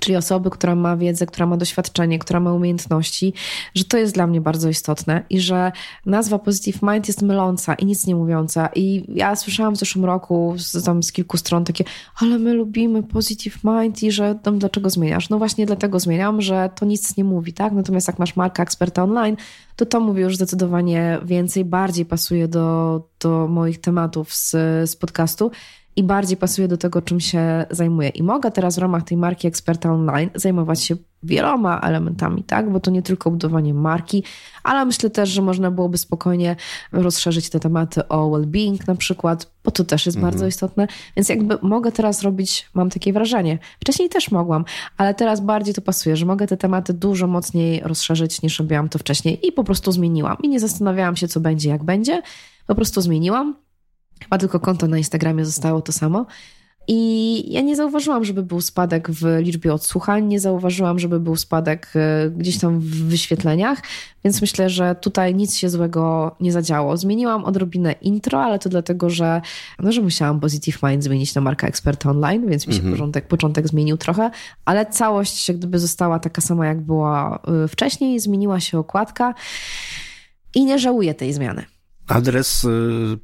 czyli osoby, która ma wiedzę, która ma doświadczenie, która ma umiejętności, że to jest dla mnie bardzo istotne i że nazwa Positive Mind jest myląca i nic nie mówiąca. I ja słyszałam w zeszłym roku z, tam z kilku stron takie, ale my lubimy Positive Mind i że tam dlaczego zmieniasz? No właśnie dlatego zmieniam, że to nic nie mówi, tak? Natomiast jak masz markę eksperta online, to to mówi już zdecydowanie więcej, bardziej pasuje do, do moich tematów z, z podcastu i bardziej pasuje do tego, czym się zajmuję. I mogę teraz w ramach tej marki eksperta online zajmować się wieloma elementami, tak? Bo to nie tylko budowanie marki, ale myślę też, że można byłoby spokojnie rozszerzyć te tematy o well-being na przykład, bo to też jest mhm. bardzo istotne. Więc jakby mogę teraz robić, mam takie wrażenie. Wcześniej też mogłam, ale teraz bardziej to pasuje, że mogę te tematy dużo mocniej rozszerzyć niż robiłam to wcześniej i po prostu zmieniłam. I nie zastanawiałam się, co będzie, jak będzie. Po prostu zmieniłam Chyba tylko konto na Instagramie zostało to samo. I ja nie zauważyłam, żeby był spadek w liczbie odsłuchań, nie zauważyłam, żeby był spadek e, gdzieś tam w wyświetleniach, więc myślę, że tutaj nic się złego nie zadziało. Zmieniłam odrobinę intro, ale to dlatego, że, no, że musiałam Positive Mind zmienić na markę eksperta online, więc mi się -hmm. początek, początek zmienił trochę, ale całość się gdyby została taka sama, jak była e, wcześniej, zmieniła się okładka i nie żałuję tej zmiany. Adres y,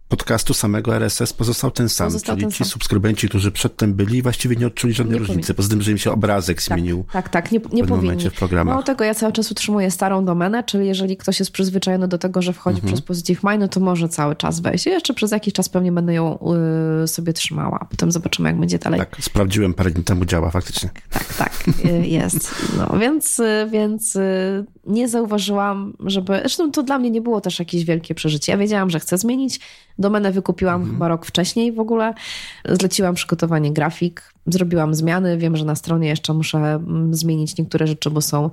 podcastu samego RSS pozostał ten sam, pozostał czyli ten ci sam. subskrybenci, którzy przedtem byli, właściwie nie odczuli żadnej nie różnicy, poza tym, że im się obrazek tak, zmienił. Tak, tak, nie, nie powinni. W programach. Mało tego, ja cały czas utrzymuję starą domenę, czyli jeżeli ktoś jest przyzwyczajony do tego, że wchodzi mhm. przez Positive Mind, no to może cały czas wejść. I jeszcze przez jakiś czas pewnie będę ją y, sobie trzymała, potem zobaczymy, jak będzie dalej. Tak, sprawdziłem parę dni temu, działa faktycznie. Tak, tak, tak jest. No, więc, y, więc y, nie zauważyłam, żeby... Zresztą to dla mnie nie było też jakieś wielkie przeżycie. Ja wiedziałam, że chcę zmienić. Domenę wykupiłam mhm. chyba rok wcześniej w ogóle. Zleciłam przygotowanie grafik, zrobiłam zmiany. Wiem, że na stronie jeszcze muszę mm, zmienić niektóre rzeczy, bo są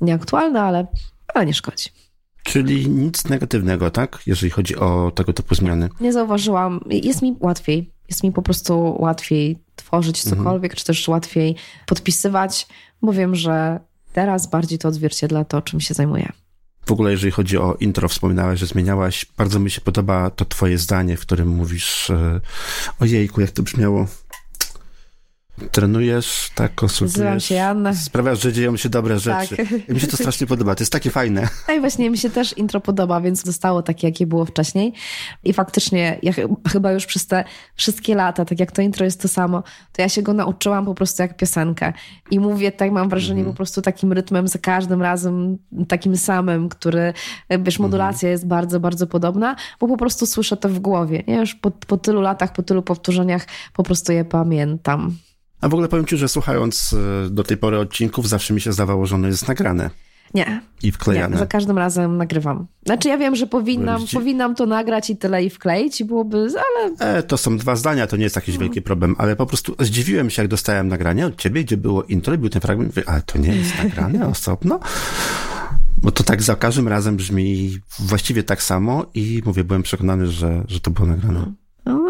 nieaktualne, ale, ale nie szkodzi. Czyli nic negatywnego, tak? Jeżeli chodzi o tego typu zmiany. Nie zauważyłam. Jest mi łatwiej. Jest mi po prostu łatwiej tworzyć mhm. cokolwiek, mhm. czy też łatwiej podpisywać, bo wiem, że teraz bardziej to odzwierciedla to, czym się zajmuję. W ogóle, jeżeli chodzi o intro, wspominałaś, że zmieniałaś. Bardzo mi się podoba to twoje zdanie, w którym mówisz, e, ojejku, jak to brzmiało. Trenujesz, tak, konsultujesz. Nazywam się Anna. Sprawiasz, że dzieją się dobre rzeczy. Tak. mi się to strasznie podoba, to jest takie fajne. (laughs) No i właśnie mi się też intro podoba, więc zostało takie, jakie było wcześniej. I faktycznie, ja chyba już przez te wszystkie lata, tak jak to intro jest to samo, to ja się go nauczyłam po prostu jak piosenkę. I mówię, tak mam wrażenie, mm. po prostu takim rytmem za każdym razem, takim samym, który, wiesz, modulacja mm. jest bardzo, bardzo podobna, bo po prostu słyszę to w głowie. Nie? Już po, po tylu latach, po tylu powtórzeniach po prostu je pamiętam. A w ogóle powiem ci, że słuchając e, do tej pory odcinków, zawsze mi się zdawało, że ono jest nagrane. Nie. I wklejane. Nie, za każdym razem nagrywam. Znaczy ja wiem, że powinnam, powinnam to nagrać i tyle i wkleić i byłoby, ale... E, to są dwa zdania, to nie jest jakiś no. wielki problem, ale po prostu zdziwiłem się, jak dostałem nagranie od ciebie, gdzie było intro i był ten fragment, mówię, ale to nie jest nagrane osobno? Bo to tak za każdym razem brzmi właściwie tak samo i mówię, byłem przekonany, że, że to było nagrane.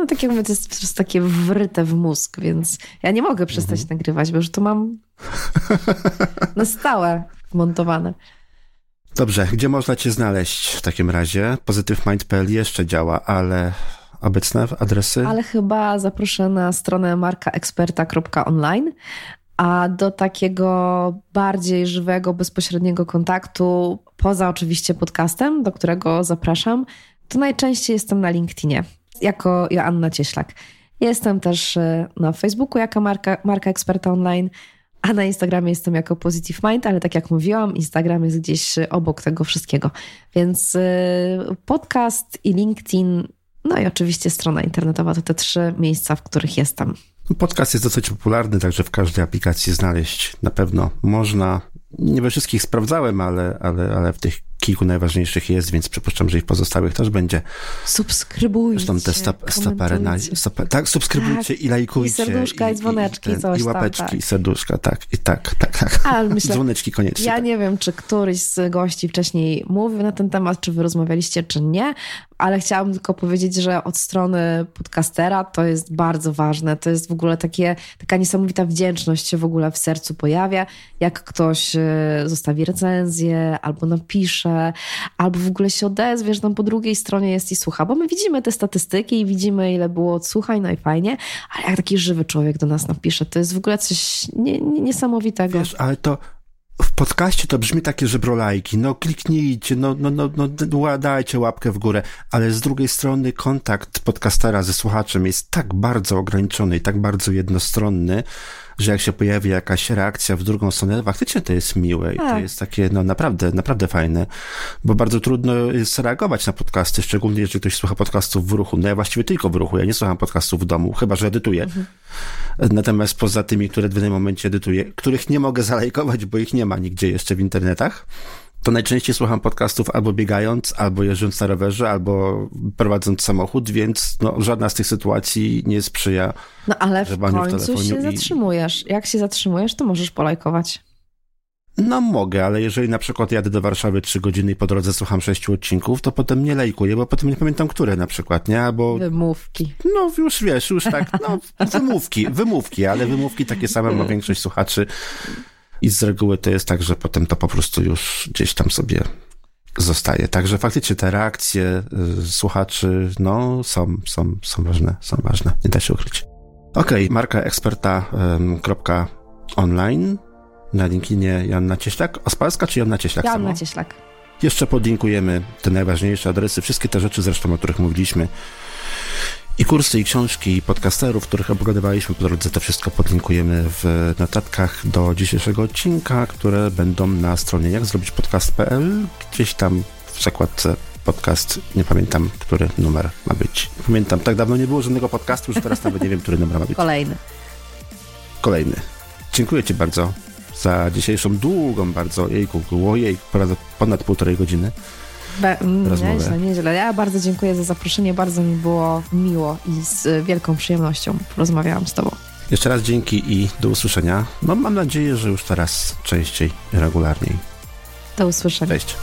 No. Tak jak mówię, to jest po prostu takie wryte w mózg, więc ja nie mogę przestać mhm. nagrywać, bo już to mam (laughs) na stałe montowane. Dobrze, gdzie można cię znaleźć w takim razie? PositiveMind.pl jeszcze działa, ale obecne adresy? Ale chyba zaproszę na stronę markaeksperta.online, a do takiego bardziej żywego, bezpośredniego kontaktu, poza oczywiście podcastem, do którego zapraszam, to najczęściej jestem na LinkedInie jako Joanna Cieślak. Jestem też e, na Facebooku jako marka, marka eksperta online, a na Instagramie jestem jako Positive Mind, ale tak jak mówiłam, Instagram jest gdzieś obok tego wszystkiego. Więc e, podcast i LinkedIn, no i oczywiście strona internetowa to te trzy miejsca, w których jestem. Podcast jest dosyć popularny, także w każdej aplikacji znaleźć na pewno można. Nie we wszystkich sprawdzałem, ale, ale, ale w tych kilku najważniejszych jest, więc przypuszczam, że i w pozostałych też będzie. Subskrybujcie. Zresztą te stop, stopery na, stop, tak, subskrybujcie tak, i lajkujcie. I serduszka, i, i dzwoneczki, i, ten, coś I łapeczki, tam, tak. i serduszka, tak, i tak, tak, tak. Ale myślę, dzwoneczki koniecznie. Ja tak. nie wiem, czy któryś z gości wcześniej mówił na ten temat, czy wy rozmawialiście, czy nie, ale chciałam tylko powiedzieć, że od strony podcastera to jest bardzo ważne. To jest w ogóle takie, taka niesamowita wdzięczność się w ogóle w sercu pojawia, jak ktoś e, zostawi recenzję, albo napisze, albo w ogóle się odezwie, że tam po drugiej stronie jest i słucha, bo my widzimy te statystyki i widzimy, ile było odsłuchań, no i fajnie, ale jak taki żywy człowiek do nas napisze, to jest w ogóle coś nie, nie, niesamowitego. Wiesz, ale to w podcaście to brzmi takie żebrolajki, no kliknijcie, no, no, no, no dajcie łapkę w górę, ale z drugiej strony kontakt podcastera ze słuchaczem jest tak bardzo ograniczony i tak bardzo jednostronny, że jak się pojawi jakaś reakcja w drugą stronę, faktycznie to jest miłe i to tak. jest takie, no naprawdę, naprawdę fajne, bo bardzo trudno jest reagować na podcasty, szczególnie jeżeli ktoś słucha podcastów w ruchu. No ja właściwie tylko w ruchu, ja nie słucham podcastów w domu, chyba, że edytuję. Mhm. Natomiast poza tymi, które w danym momencie edytuję, których nie mogę zalajkować, bo ich nie ma nigdzie jeszcze w internetach, to najczęściej słucham podcastów albo biegając, albo jeżdżąc na rowerze, albo prowadząc samochód, więc no, żadna z tych sytuacji nie sprzyja. No ale w końcu w się i... zatrzymujesz. Jak się zatrzymujesz, to możesz polajkować. No mogę, ale jeżeli na przykład jadę do Warszawy trzy godziny i po drodze słucham sześciu odcinków, to potem nie lajkuję, bo potem nie pamiętam, które na przykład, nie? Albo... Wymówki. No już wiesz, już tak, no wymówki, wymówki, ale wymówki takie same ma (laughs) większość słuchaczy. I z reguły to jest tak, że potem to po prostu już gdzieś tam sobie zostaje. Także faktycznie te reakcje y, słuchaczy, no, są, są, są ważne, są ważne. Nie da się ukryć. Okej, okay, marka eksperta.online na LinkedInie Janna Cieślak. Ospalska czy Janna Cieślak? Janna samo? Cieślak. Jeszcze podlinkujemy te najważniejsze adresy, wszystkie te rzeczy zresztą, o których mówiliśmy i kursy, i książki, i podcasterów, których obgadywaliśmy po drodze. To wszystko podlinkujemy w notatkach do dzisiejszego odcinka, które będą na stronie jakzrobićpodcast.pl. Gdzieś tam w zakładce podcast, nie pamiętam, który numer ma być. Pamiętam, tak dawno nie było żadnego podcastu, że teraz nawet nie wiem, który numer ma być. Kolejny. Kolejny. Dziękuję Ci bardzo za dzisiejszą długą bardzo, jejku, ojej, ponad półtorej godziny. Be, nieźle, nieźle. Ja bardzo dziękuję za zaproszenie, bardzo mi było miło i z wielką przyjemnością rozmawiałam z Tobą. Jeszcze raz dzięki i do usłyszenia. No mam nadzieję, że już teraz częściej, regularniej. Do usłyszenia. Cześć.